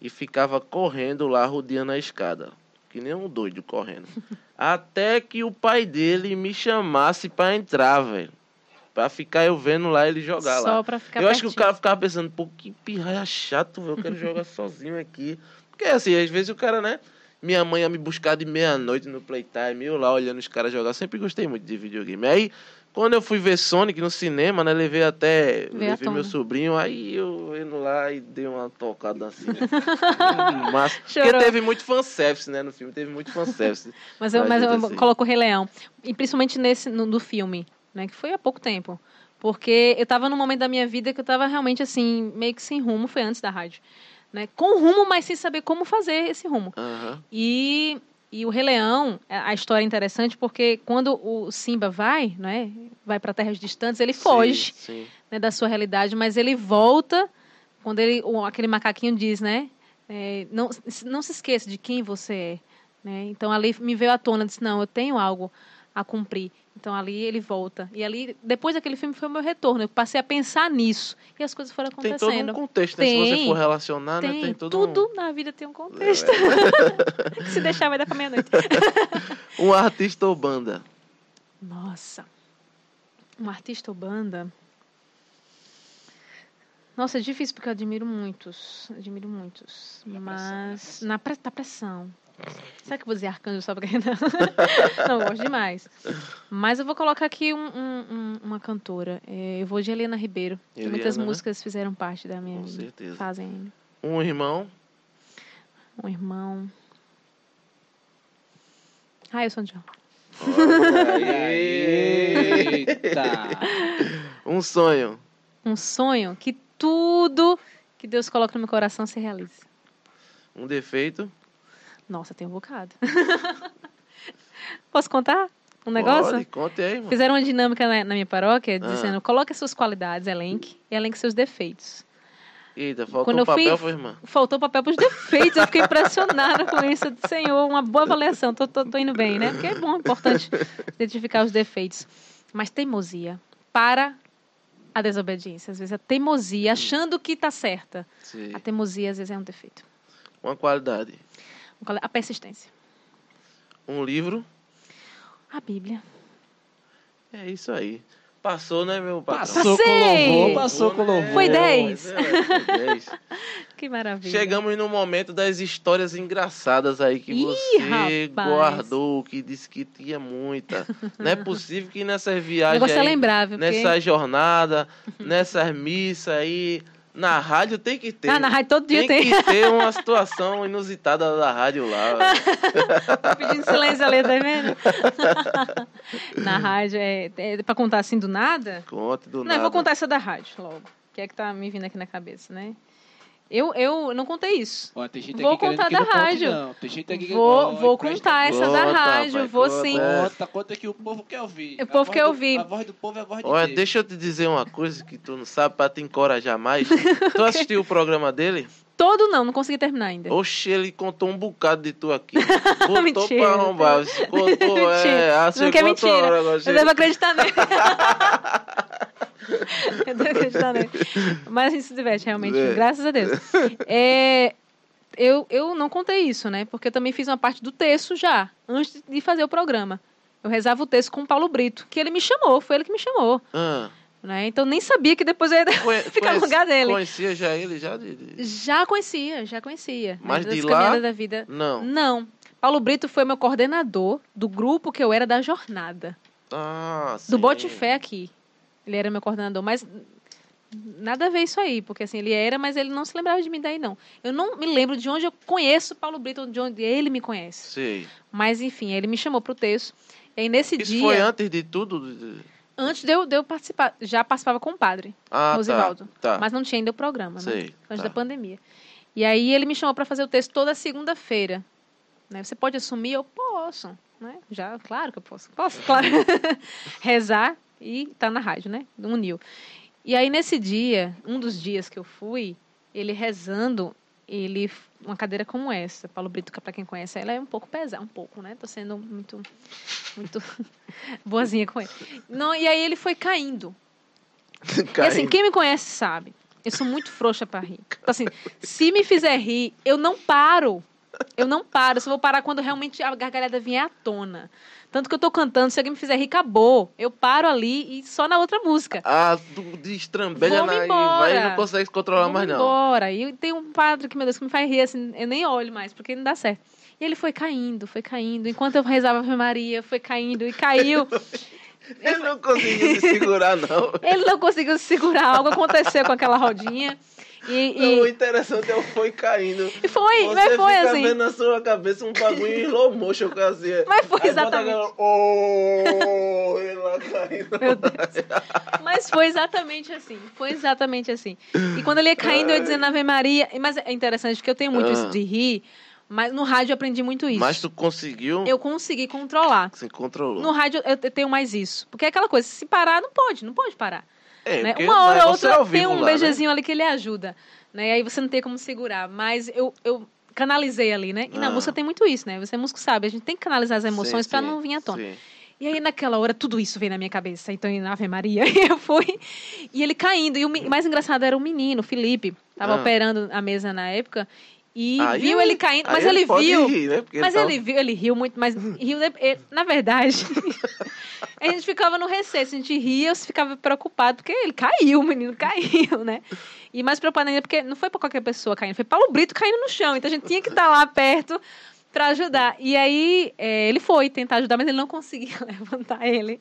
e ficava correndo lá, rodeando a escada, que nem um doido correndo. Até que o pai dele me chamasse pra entrar, velho. Pra ficar eu vendo lá ele jogar lá. Só pra ficar Eu acho que o pertinho. cara ficava pensando, pô, que pirraia chato, velho. Eu quero jogar sozinho aqui. Porque assim, às vezes o cara, né? Minha mãe ia me buscar de meia-noite no Playtime, eu lá olhando os caras jogar. Sempre gostei muito de videogame. Aí, quando eu fui ver Sonic no cinema, né? Levei até. Veio levei meu sobrinho, aí eu indo lá e dei uma tocada assim. Massa. Porque Chorou. teve muito fanservice, né? No filme, teve muito fanservice. Mas eu, Mas mas eu assim. coloco o Rei Leão. E principalmente nesse, no, do filme, né? Que foi há pouco tempo. Porque eu tava num momento da minha vida que eu tava realmente assim, meio que sem rumo, foi antes da rádio. Né? Com rumo, mas sem saber como fazer esse rumo. Aham. E, e o Rei Leão, a a história é interessante porque quando o Simba vai, né? Vai para terras distantes, ele foge Sim, sim. né, da sua realidade, mas ele volta quando ele, aquele macaquinho diz, né? é, não, não se esqueça de quem você é. Né? Então ali me veio à tona, disse, não, eu tenho algo a cumprir. Então ali ele volta. E ali, depois daquele filme, foi o meu retorno. Eu passei a pensar nisso. E as coisas foram Tem todo um acontecendo. contexto, né? Se você Tem. for relacionar, né? Tem, Tem todo um- tudo na vida tem um contexto. Se deixar, vai dar pra meia-noite. um artista ou banda. Nossa. Um artista ou banda? Nossa, é difícil porque eu admiro muitos. Admiro muitos. Mas. pressão. Na pre... pressão. Será que eu vou dizer arcanjo só porque não? não, eu gosto demais. Mas eu vou colocar aqui um- um- um- uma cantora. É, eu vou de Helena Ribeiro. que Eliana, muitas né? músicas fizeram parte da minha Com vida. certeza. Fazem. Um irmão. Um irmão. Ah, eu sou John. Eita! Um sonho. Um sonho que tudo que Deus coloca no meu coração se realize. Um defeito. Nossa, tem um bocado. Posso contar um negócio? Pode, conte aí, mano. Fizeram uma dinâmica na, na minha paróquia Ah. dizendo: coloque as suas qualidades, elenque, e elenque seus defeitos. Eita, faltou Quando eu fui- papel, foi, irmã. Faltou papel para os defeitos. Eu fiquei impressionada com isso. Eu disse, Senhor, uma boa avaliação. Tô, tô, tô indo bem, né? Porque é bom, é importante identificar os defeitos. Mas teimosia para a desobediência. Às vezes a teimosia, achando que está certa. Sim. A teimosia, às vezes, é um defeito. Uma qualidade. A persistência. Um livro. A Bíblia. É isso aí. Passou, né, meu patrão? Passou com Passei! louvor, passou com né? louvor. Foi dez. É, foi dez. Que maravilha. Chegamos no momento das histórias engraçadas aí que Ih, você rapaz. guardou, que disse que tinha muita. Não é possível que nessas O viagens negócio é aí, lembrar, viu? Porque... nessa jornada, nessas missas aí, na rádio tem que ter. Ah, na rádio todo dia tem, tem. que ter uma situação inusitada da rádio lá. Tô pedindo silêncio ali, tá vendo? Na rádio, é, é pra contar assim do nada? Conte do Não, nada. eu vou contar essa da rádio logo. Que é que tá me vindo aqui na cabeça, né? Eu, eu não contei isso. Ó, tem gente Vou contar que da conte, rádio. não. Tem gente aqui que Vou, vou presta contar essa da Conta, rádio, vou conta. sim. Conta, conta que o povo quer ouvir. O A povo voz quer do- ouvir. A voz do povo é a voz de Olha, Deus. deixa eu te dizer uma coisa que tu não sabe pra te encorajar mais. tu assistiu o programa dele? Todo não, não consegui terminar ainda. Oxe, ele contou um bocado de tu aqui. Botou Mentira. pra arrombar. Contou, é, Mentira. ah, Não que chegou a tua mentira. hora Eu devo acreditar nele. eu devo acreditar nele. Mas a gente se diverte, realmente. É. Graças a Deus. É, eu, eu não contei isso, né? Porque eu também fiz uma parte do texto já, antes de fazer o programa. Eu rezava o texto com o Paulo Brito, que ele me chamou, foi ele que me chamou. Ah, Né? Então nem sabia que depois eu ia conhe- ficar no lugar dele. Conhecia já ele? Já de, de- Já conhecia, já conhecia. né, Mas de lá? da vida. Não. Não. Paulo Brito foi meu coordenador do grupo que eu era da jornada. Ah, sim. Do Bote Fé aqui. Ele era meu coordenador, mas nada a ver isso aí, porque assim, ele era, mas ele não se lembrava de mim daí, não. Eu não me lembro de onde eu conheço Paulo Brito, de onde ele me conhece. Sei. Mas, enfim, ele me chamou pro texto. E nesse Isso dia, foi antes de tudo? Antes de eu, de eu participar, já participava com o padre, Ah, Rosivaldo. tá. tá. mas não tinha ainda o programa, né? Antes tá. da pandemia. E aí ele me chamou para fazer o texto toda segunda-feira. Né? Você pode assumir? Eu posso. Né? Já, claro que eu posso. Posso, claro. Rezar e tá na rádio, né? Uniu. E aí, nesse dia, um dos dias que eu fui, ele rezando, ele uma cadeira como essa, Paulo Brito, para quem conhece, ela é um pouco pesada, um pouco, né? Tô sendo muito muito boazinha com ele. Não, e aí ele foi caindo. E assim, Caindo. quem me conhece sabe, eu sou muito frouxa pra rir. Então, assim, se me fizer rir, eu não paro. Eu não paro. Eu só vou parar quando realmente a gargalhada vier à tona. Tanto que eu tô cantando, se alguém me fizer rir, acabou. Eu paro ali e só na outra música. Ah, tu destrambelha na e embora. vai e não consegue se controlar Vamos mais não. embora. E tem um padre que, meu Deus, que me faz rir, assim, eu nem olho mais, porque não dá certo. E ele foi caindo, foi caindo. Enquanto eu rezava a Ave Maria, foi caindo e caiu. Ele não conseguiu se segurar, não. Ele não conseguiu se segurar, algo aconteceu com aquela rodinha. E, e- o interessante é o foi caindo. e foi, Você mas foi fica assim. vendo na sua cabeça um bagulho em slow motion assim. Mas foi exatamente. aquela, Oh, caindo. Meu Deus. Mas foi exatamente assim. Foi exatamente assim. E quando ele ia caindo, eu ia dizendo Ave Maria. Mas é interessante porque eu tenho muito Ah. isso de rir, mas no rádio eu aprendi muito isso. Mas tu conseguiu, Eu consegui controlar. você controlou. No rádio eu tenho mais isso. Porque é aquela coisa, se parar, não pode, não pode parar. É, né? Uma hora ou negócio é outra ao tem um lá, né? beijezinho ali que ele ajuda. Né? E aí você não tem como segurar. Mas eu, eu canalizei ali, né? E na Ah. música tem muito isso, né? Você é músico sabe, a gente tem que canalizar as emoções sim, não vir à tona. sim. E aí, naquela hora, tudo isso veio na minha cabeça. Então, na Ave Maria, e eu fui. E ele caindo. E o mais engraçado era o menino, o Felipe. Tava Ah. operando a mesa na época. E Aí viu ele caindo. Mas ele pode viu. rir, né? Porque Mas tá- ele viu, ele riu muito, mas riu. ele- na verdade, a gente ficava no recesso, a gente ria, eu ficava preocupado, porque ele caiu, o menino caiu, né? E mais preocupado ainda, porque não foi pra qualquer pessoa caindo, foi Paulo Brito caindo no chão. Então a gente tinha que estar lá perto pra ajudar. E aí, é, ele foi tentar ajudar, mas ele não conseguia levantar ele.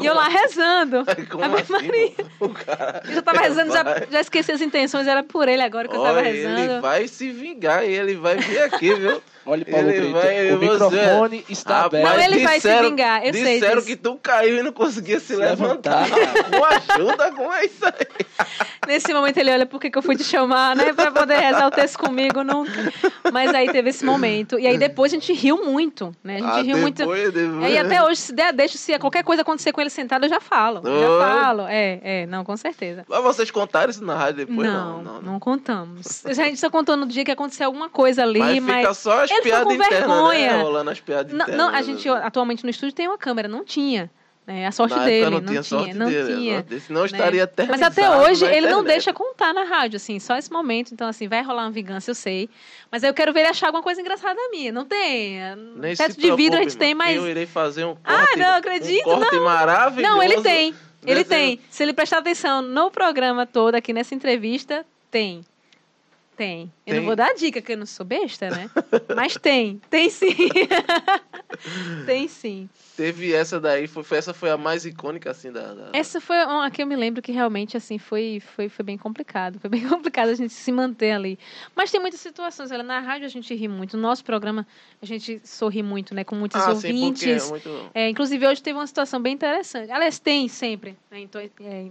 e eu lá rezando. Como Ave assim, Maria. O cara Eu já tava rezando, já, vai- já esqueci as intenções, era por ele agora que eu tava Olha, rezando. ele vai se vingar e ele vai vir aqui, viu? Olha, Paulo Ele Brito, vai- o você- microfone está Rapaz, aberto. Não, ele vai se disseram- vingar, eu sei Disseram que tu caiu e não conseguia se, Se levantar. levantar. Com ajuda, como é isso aí? Nesse momento ele olha por que que eu fui te chamar, né? Pra poder rezar o texto comigo nunca. Mas aí teve esse momento. E aí depois a gente riu muito, né? A gente Ah, riu muito. depois, depois. E até hoje, se der, deixa, se qualquer coisa acontecer com ele sentado, eu já falo. Oi. Já falo. É, é, não, com certeza. Mas vocês contaram isso na rádio depois? não, Não, não, contamos. A gente só contou no dia que aconteceu alguma coisa ali, Mas mas. fica só as ele ficou com internas, vergonha. né? Rolando as piadas Não, internas. não, a gente atualmente no estúdio tem uma câmera, não tinha. né? A sorte dele, não, não tinha sorte não dele. tinha. não- Senão né? estaria até Mas até hoje ele não deixa contar na rádio, assim, só esse momento. Então, assim, vai rolar uma vingança, eu sei. Mas eu quero ver ele achar alguma coisa engraçada minha. Não tem. Nem Teto de vidro a gente tem, mas. Eu irei fazer um corte. Ah, não, acredito, Um corte maravilhoso. Não, ele tem. Ele tem. Se ele prestar atenção no programa todo, aqui nessa entrevista, tem. Tem. Eu Tem. não vou dar dica, que eu não sou besta, né? Mas tem. Tem sim. tem sim. Teve essa daí, foi, essa foi a mais icônica, assim, da... da- Essa foi uma que eu me lembro que realmente, assim, foi, foi, foi bem complicado. Foi bem complicado a gente se manter ali. Mas tem muitas situações. Olha, na rádio a gente ri muito. No nosso programa a gente sorri muito, né? Com muitos Ah, sim, é ouvintes. muito... É, inclusive, hoje teve uma situação bem interessante. Aliás, tem sempre. Né? Então, é,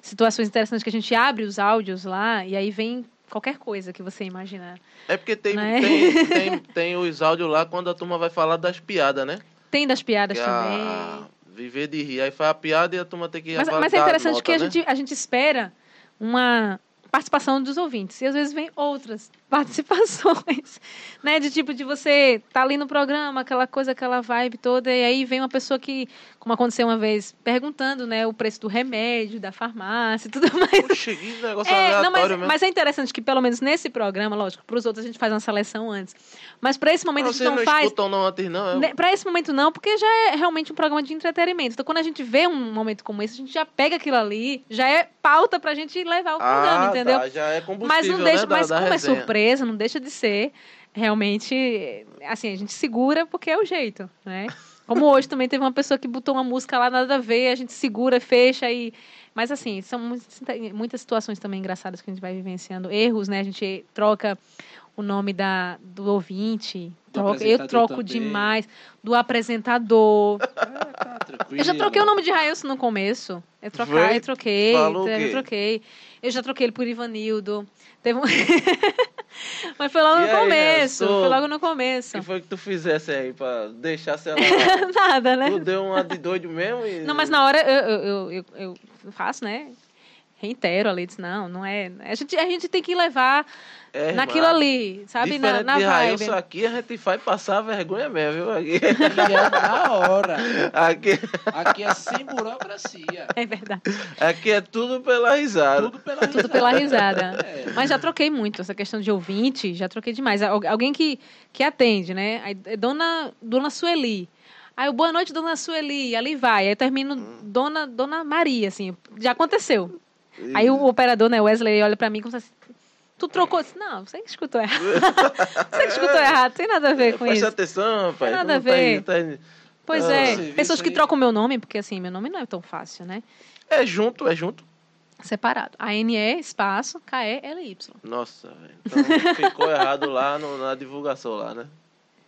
situações interessantes que a gente abre os áudios lá e aí vem qualquer coisa que você imaginar. É porque tem, Né? tem, tem, tem os áudios lá quando a turma vai falar das piadas, né? Tem das piadas Que também. a- Viver de rir. Aí faz a piada e a turma tem que Mas, mas é interessante nota, que a, né? gente, a gente espera uma participação dos ouvintes. E às vezes vem outras participações, né? De tipo, de você tá ali no programa, aquela coisa, aquela vibe toda, e aí vem uma pessoa que, como aconteceu uma vez, perguntando, né, o preço do remédio, da farmácia e tudo mais. Puxa, que negócio É, não, mas, mesmo. mas é interessante que, pelo menos nesse programa, lógico, para os outros a gente faz uma seleção antes. Mas para esse momento Ah, a gente não, não faz. não antes, não? É... Né, Pra esse momento não, porque já é realmente um programa de entretenimento. Então, quando a gente vê um momento como esse, a gente já pega aquilo ali, já é pauta pra gente levar o programa, ah, entendeu? Tá, já é combustível, mas não deixa, né, da- mas da como é resenha. surpresa, não deixa de ser realmente, assim, a gente segura porque é o jeito, né? Como hoje também teve uma pessoa que botou uma música lá nada a ver, a gente segura, fecha e mas assim, são muitas situações também engraçadas que a gente vai vivenciando, erros, né? A gente troca o nome da, do ouvinte, Do troca, eu troco também. demais, do apresentador. Tá tranquilo. Eu já troquei o nome de Railson no começo. Eu trocar, eu troquei, Falou eu troquei. Eu já troquei ele por Ivanildo. Teve um... Mas foi logo E no aí, começo. Nelson? Foi logo no começo. O que foi que tu fizesse aí pra deixar lá? Nada, né? tu deu uma de doido mesmo e... Não, mas na hora eu, eu, eu, eu faço, né? Reitero ali, disse, não, não é. A gente, a gente tem que levar É, naquilo irmão, ali, sabe? Na, na de vibe. Railson aqui, a gente faz passar vergonha mesmo, viu? Aqui, é na hora. aqui, Aqui é sem burocracia. É verdade. aqui é tudo pela risada. Tudo pela risada. Tudo pela risada. É. Mas já troquei muito, essa questão de ouvinte, já troquei demais. Al- Alguém que, que atende, né? É dona, dona Sueli. Aí, eu, boa noite, dona Sueli. Ali vai. Aí eu termino dona, dona Maria, assim. Já aconteceu. Aí o operador, né, Wesley, olha pra mim como se assim, tu trocou. Disse, Não, você que escutou errado. você que escutou errado, tem nada a ver com Presta isso. atenção, rapaz. Tem nada a ver. Tá, tá- Pois Ah, é, pessoas que aí. trocam meu nome, porque assim, meu nome não é tão fácil, né? É junto, é junto. Separado. A-N-E, espaço, K-E-L-Y. Nossa, velho. Então ficou errado lá no- na divulgação lá, né?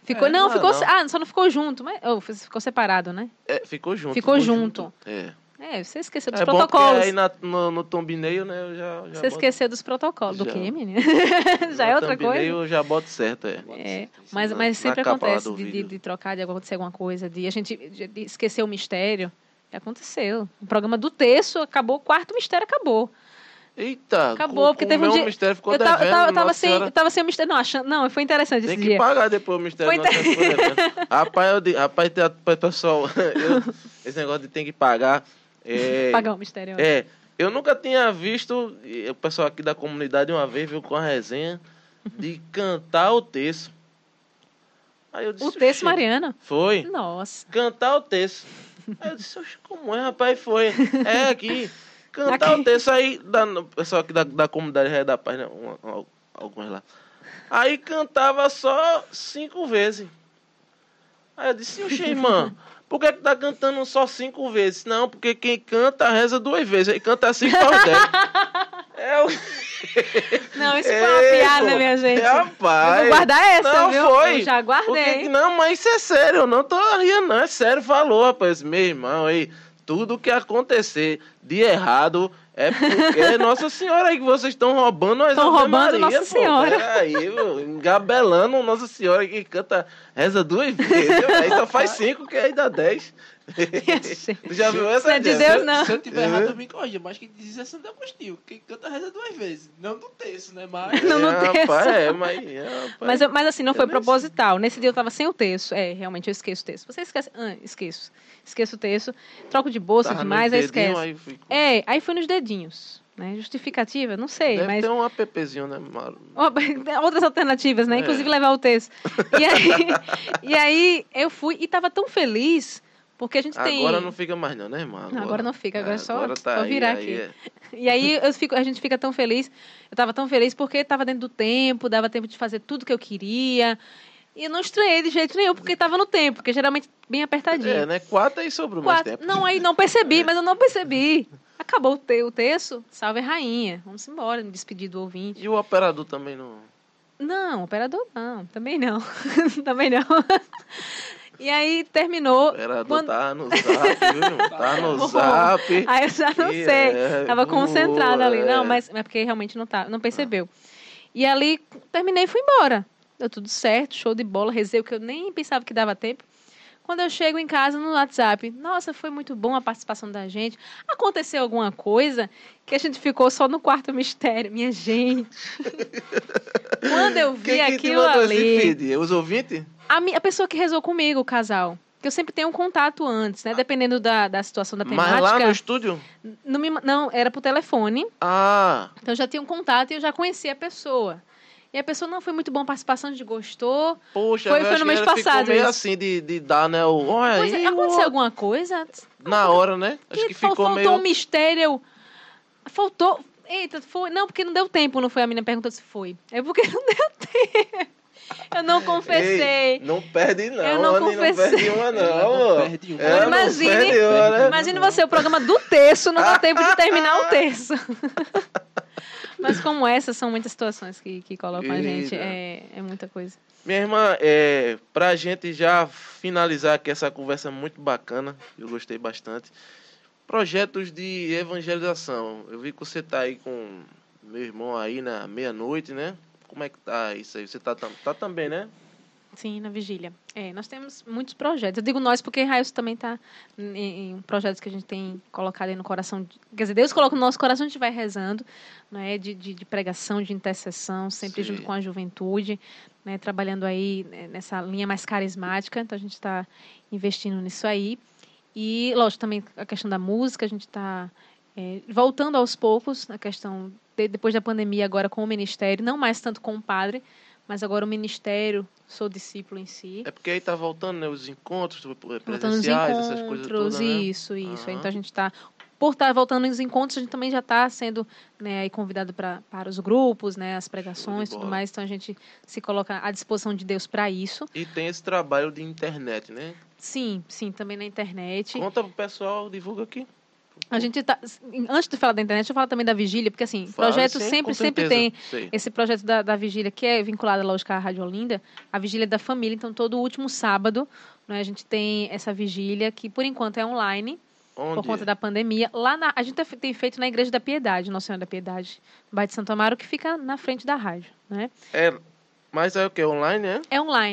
Ficou, É, não, não, ficou. não. Ah, só não ficou junto, mas. oh, ficou separado, né? É, ficou junto. Ficou junto. É. É, você esqueceu dos É protocolos. aí na- no, no thumbnail, né, eu já... já Você boto- esqueceu dos protocolos. Do Já. quê, menina? no Já é outra coisa? eu já boto certo, é. É, mas, Na- mas sempre acontece do de, de, de trocar, de acontecer alguma coisa, de a gente de, de esquecer o mistério. Aconteceu. O programa do terço acabou, o quarto mistério acabou. Eita, Acabou, com- porque teve um dia- mistério ficou Eu devendo, tava, eu tava sem, Senhora. eu tava sem o mistério. Não, achando, não, foi interessante Tem esse que dia. pagar depois o mistério. Foi devendo. rapaz, eu, tem- rapaz, pessoal, eu- esse negócio de tem que pagar. É, Pagar o mistério. É, eu nunca tinha visto, o pessoal aqui da comunidade uma vez viu com a resenha, de cantar o texto. Aí eu disse, o texto "Oxi, Mariana. Foi, Nossa. cantar o texto. Aí eu disse, "Oxi, como é, rapaz? Foi. É aqui, cantar Aqui. o texto. Aí, da, o pessoal aqui da, da comunidade da Paz, né, uma- alguns lá. Aí cantava só cinco vezes. Aí eu disse, oxe, irmã, por que, que tá cantando só cinco vezes? Não, porque quem canta reza duas vezes. Aí canta cinco aos dez. É o... Não, isso foi uma Ei, piada, pô, minha gente. Rapaz. Eu vou guardar essa, não viu? Foi. Eu já guardei. que- não, mas isso é sério, eu não tô rindo, não. É sério, falou, rapaz. Meu irmão, aí, tudo que acontecer de errado é porque é Nossa Senhora aí que vocês estão roubando as Tão Ave roubando Maria, Nossa pô. Senhora. Peraí, meu, engabelando Nossa Senhora que canta, reza duas vezes. Aí só faz cinco, que aí dá dez. já viu essa Não é de? Deus, não. Se eu tiver É. errado, me corrija. Mas quem diz isso é Santo Agostinho. Quem canta reza duas vezes. Não no terço, né? Mas. Não, no é, terço. Rapaz, é, mas, é. Mas, eu- mas assim, não eu foi proposital. Nesse dia eu tava sem o terço. É, realmente eu esqueço o terço. Você esquece? Ah, esqueço. Esqueço o terço. Troco de bolsa Tava demais, aí esquece. Aí fico... É, aí foi nos dedinhos. Né? Justificativa, não sei, Deve mas. ter um appzinho, né, Mauro? Outras alternativas, né? É. Inclusive levar o texto. E aí, e aí eu fui e tava tão feliz, porque a gente tem. Agora não fica mais não, né, irmão? Não, agora não fica, agora é só- agora tá só aí, virar aí aqui. é. E aí eu fico, a gente fica tão feliz. Eu tava tão feliz porque tava dentro do tempo, dava tempo de fazer tudo que eu queria. E eu não estranhei de jeito nenhum, porque tava no tempo, porque geralmente bem apertadinho. É, né? Quatro aí sobrou mais Quatro. tempo. Não, aí não percebi, mas eu não percebi. Acabou o, te, o texto, salve a rainha. Vamos embora, me despedir do ouvinte. E o operador também não. Não, operador não, também não. também não. E aí terminou. Operador Quando- tá no zap, viu? Tá no zap. Aí eu já não sei. é, Tava concentrada ali. Não, mas é porque realmente não tá, não percebeu. E ali terminei e fui embora. Deu tudo certo, show de bola, rezei o que eu nem pensava que dava tempo. Quando eu chego em casa no WhatsApp, nossa, foi muito bom a participação da gente. Aconteceu alguma coisa que a gente ficou só no quarto mistério, minha gente. Quando eu vi Quem que te aquilo mandou ali, esse feed? Os ouvintes? A, a pessoa que rezou comigo, o casal, que eu sempre tenho um contato antes, né? Dependendo da, da situação da Mas temática. lá no estúdio? Não, me não, era por telefone. Ah, Então eu já tinha um contato e eu já conhecia a pessoa. E a pessoa não foi muito boa a participação, a gente gostou. poxa, Foi- foi no que mês ficou passado meio isso. assim de, de dar, né? O, olha Pois é, aí, aconteceu o- alguma coisa? Na hora, né? Acho que, fal- ficou faltou meio. um mistério. Faltou. Eita, foi. Não, porque não deu tempo, não foi? A menina perguntou se foi. É porque não deu tempo. Eu não confessei. Ei, não perde, não. Eu não Anny, confessei. perde uma, não. Ela não perde uma. Não perde uma, né? Imagine você, o programa do terço, não dá tempo de terminar o terço. Mas como essas são muitas situações que, que colocam a gente, é, é muita coisa. Minha irmã, é, pra gente já finalizar aqui essa conversa muito bacana, eu gostei bastante. Projetos de evangelização. Eu vi que você tá aí com meu irmão aí na meia-noite, né? Como é que tá isso aí? Você tá, tá também, né? Sim, na vigília. É, nós temos muitos projetos. Eu digo nós porque Raíssa também está em, em projetos que a gente tem colocado aí no coração. Quer dizer, Deus coloca no nosso coração, a gente vai rezando, né, de, de, de pregação, de intercessão, sempre Sim. junto com a juventude, né, trabalhando aí né, nessa linha mais carismática. Então, a gente está investindo nisso aí. E, lógico, também a questão da música, a gente está voltando aos poucos na questão, de- depois da pandemia, agora com o ministério, não mais tanto com o padre, mas agora o ministério, sou discípulo em si. É porque aí tá voltando, né? Os encontros nos presenciais, essas coisas encontros, todas, né? isso, isso. Aham. Então a gente está, por estar voltando nos encontros, a gente também já está sendo né, convidado pra, para os grupos, né, as pregações e tudo mais. Então a gente se coloca à disposição de Deus para isso. E tem esse trabalho de internet, né? Sim, sim, também na internet. Conta pro pessoal, divulga aqui. A gente tá, antes de falar da internet, eu falo também da vigília, porque assim, Fale, projeto sim, sempre, sempre tem Sei. esse projeto da, da vigília, que é vinculado, lógico, à Rádio Olinda, a vigília da família. Então, todo último sábado, né, a gente tem essa vigília, que por enquanto é online, Onde? por conta da pandemia. Lá na, a gente tem feito na Igreja da Piedade, Nossa Senhora da Piedade, no bairro de Santo Amaro, que fica na frente da rádio. Né? É, mas é o que? Online, né? É online.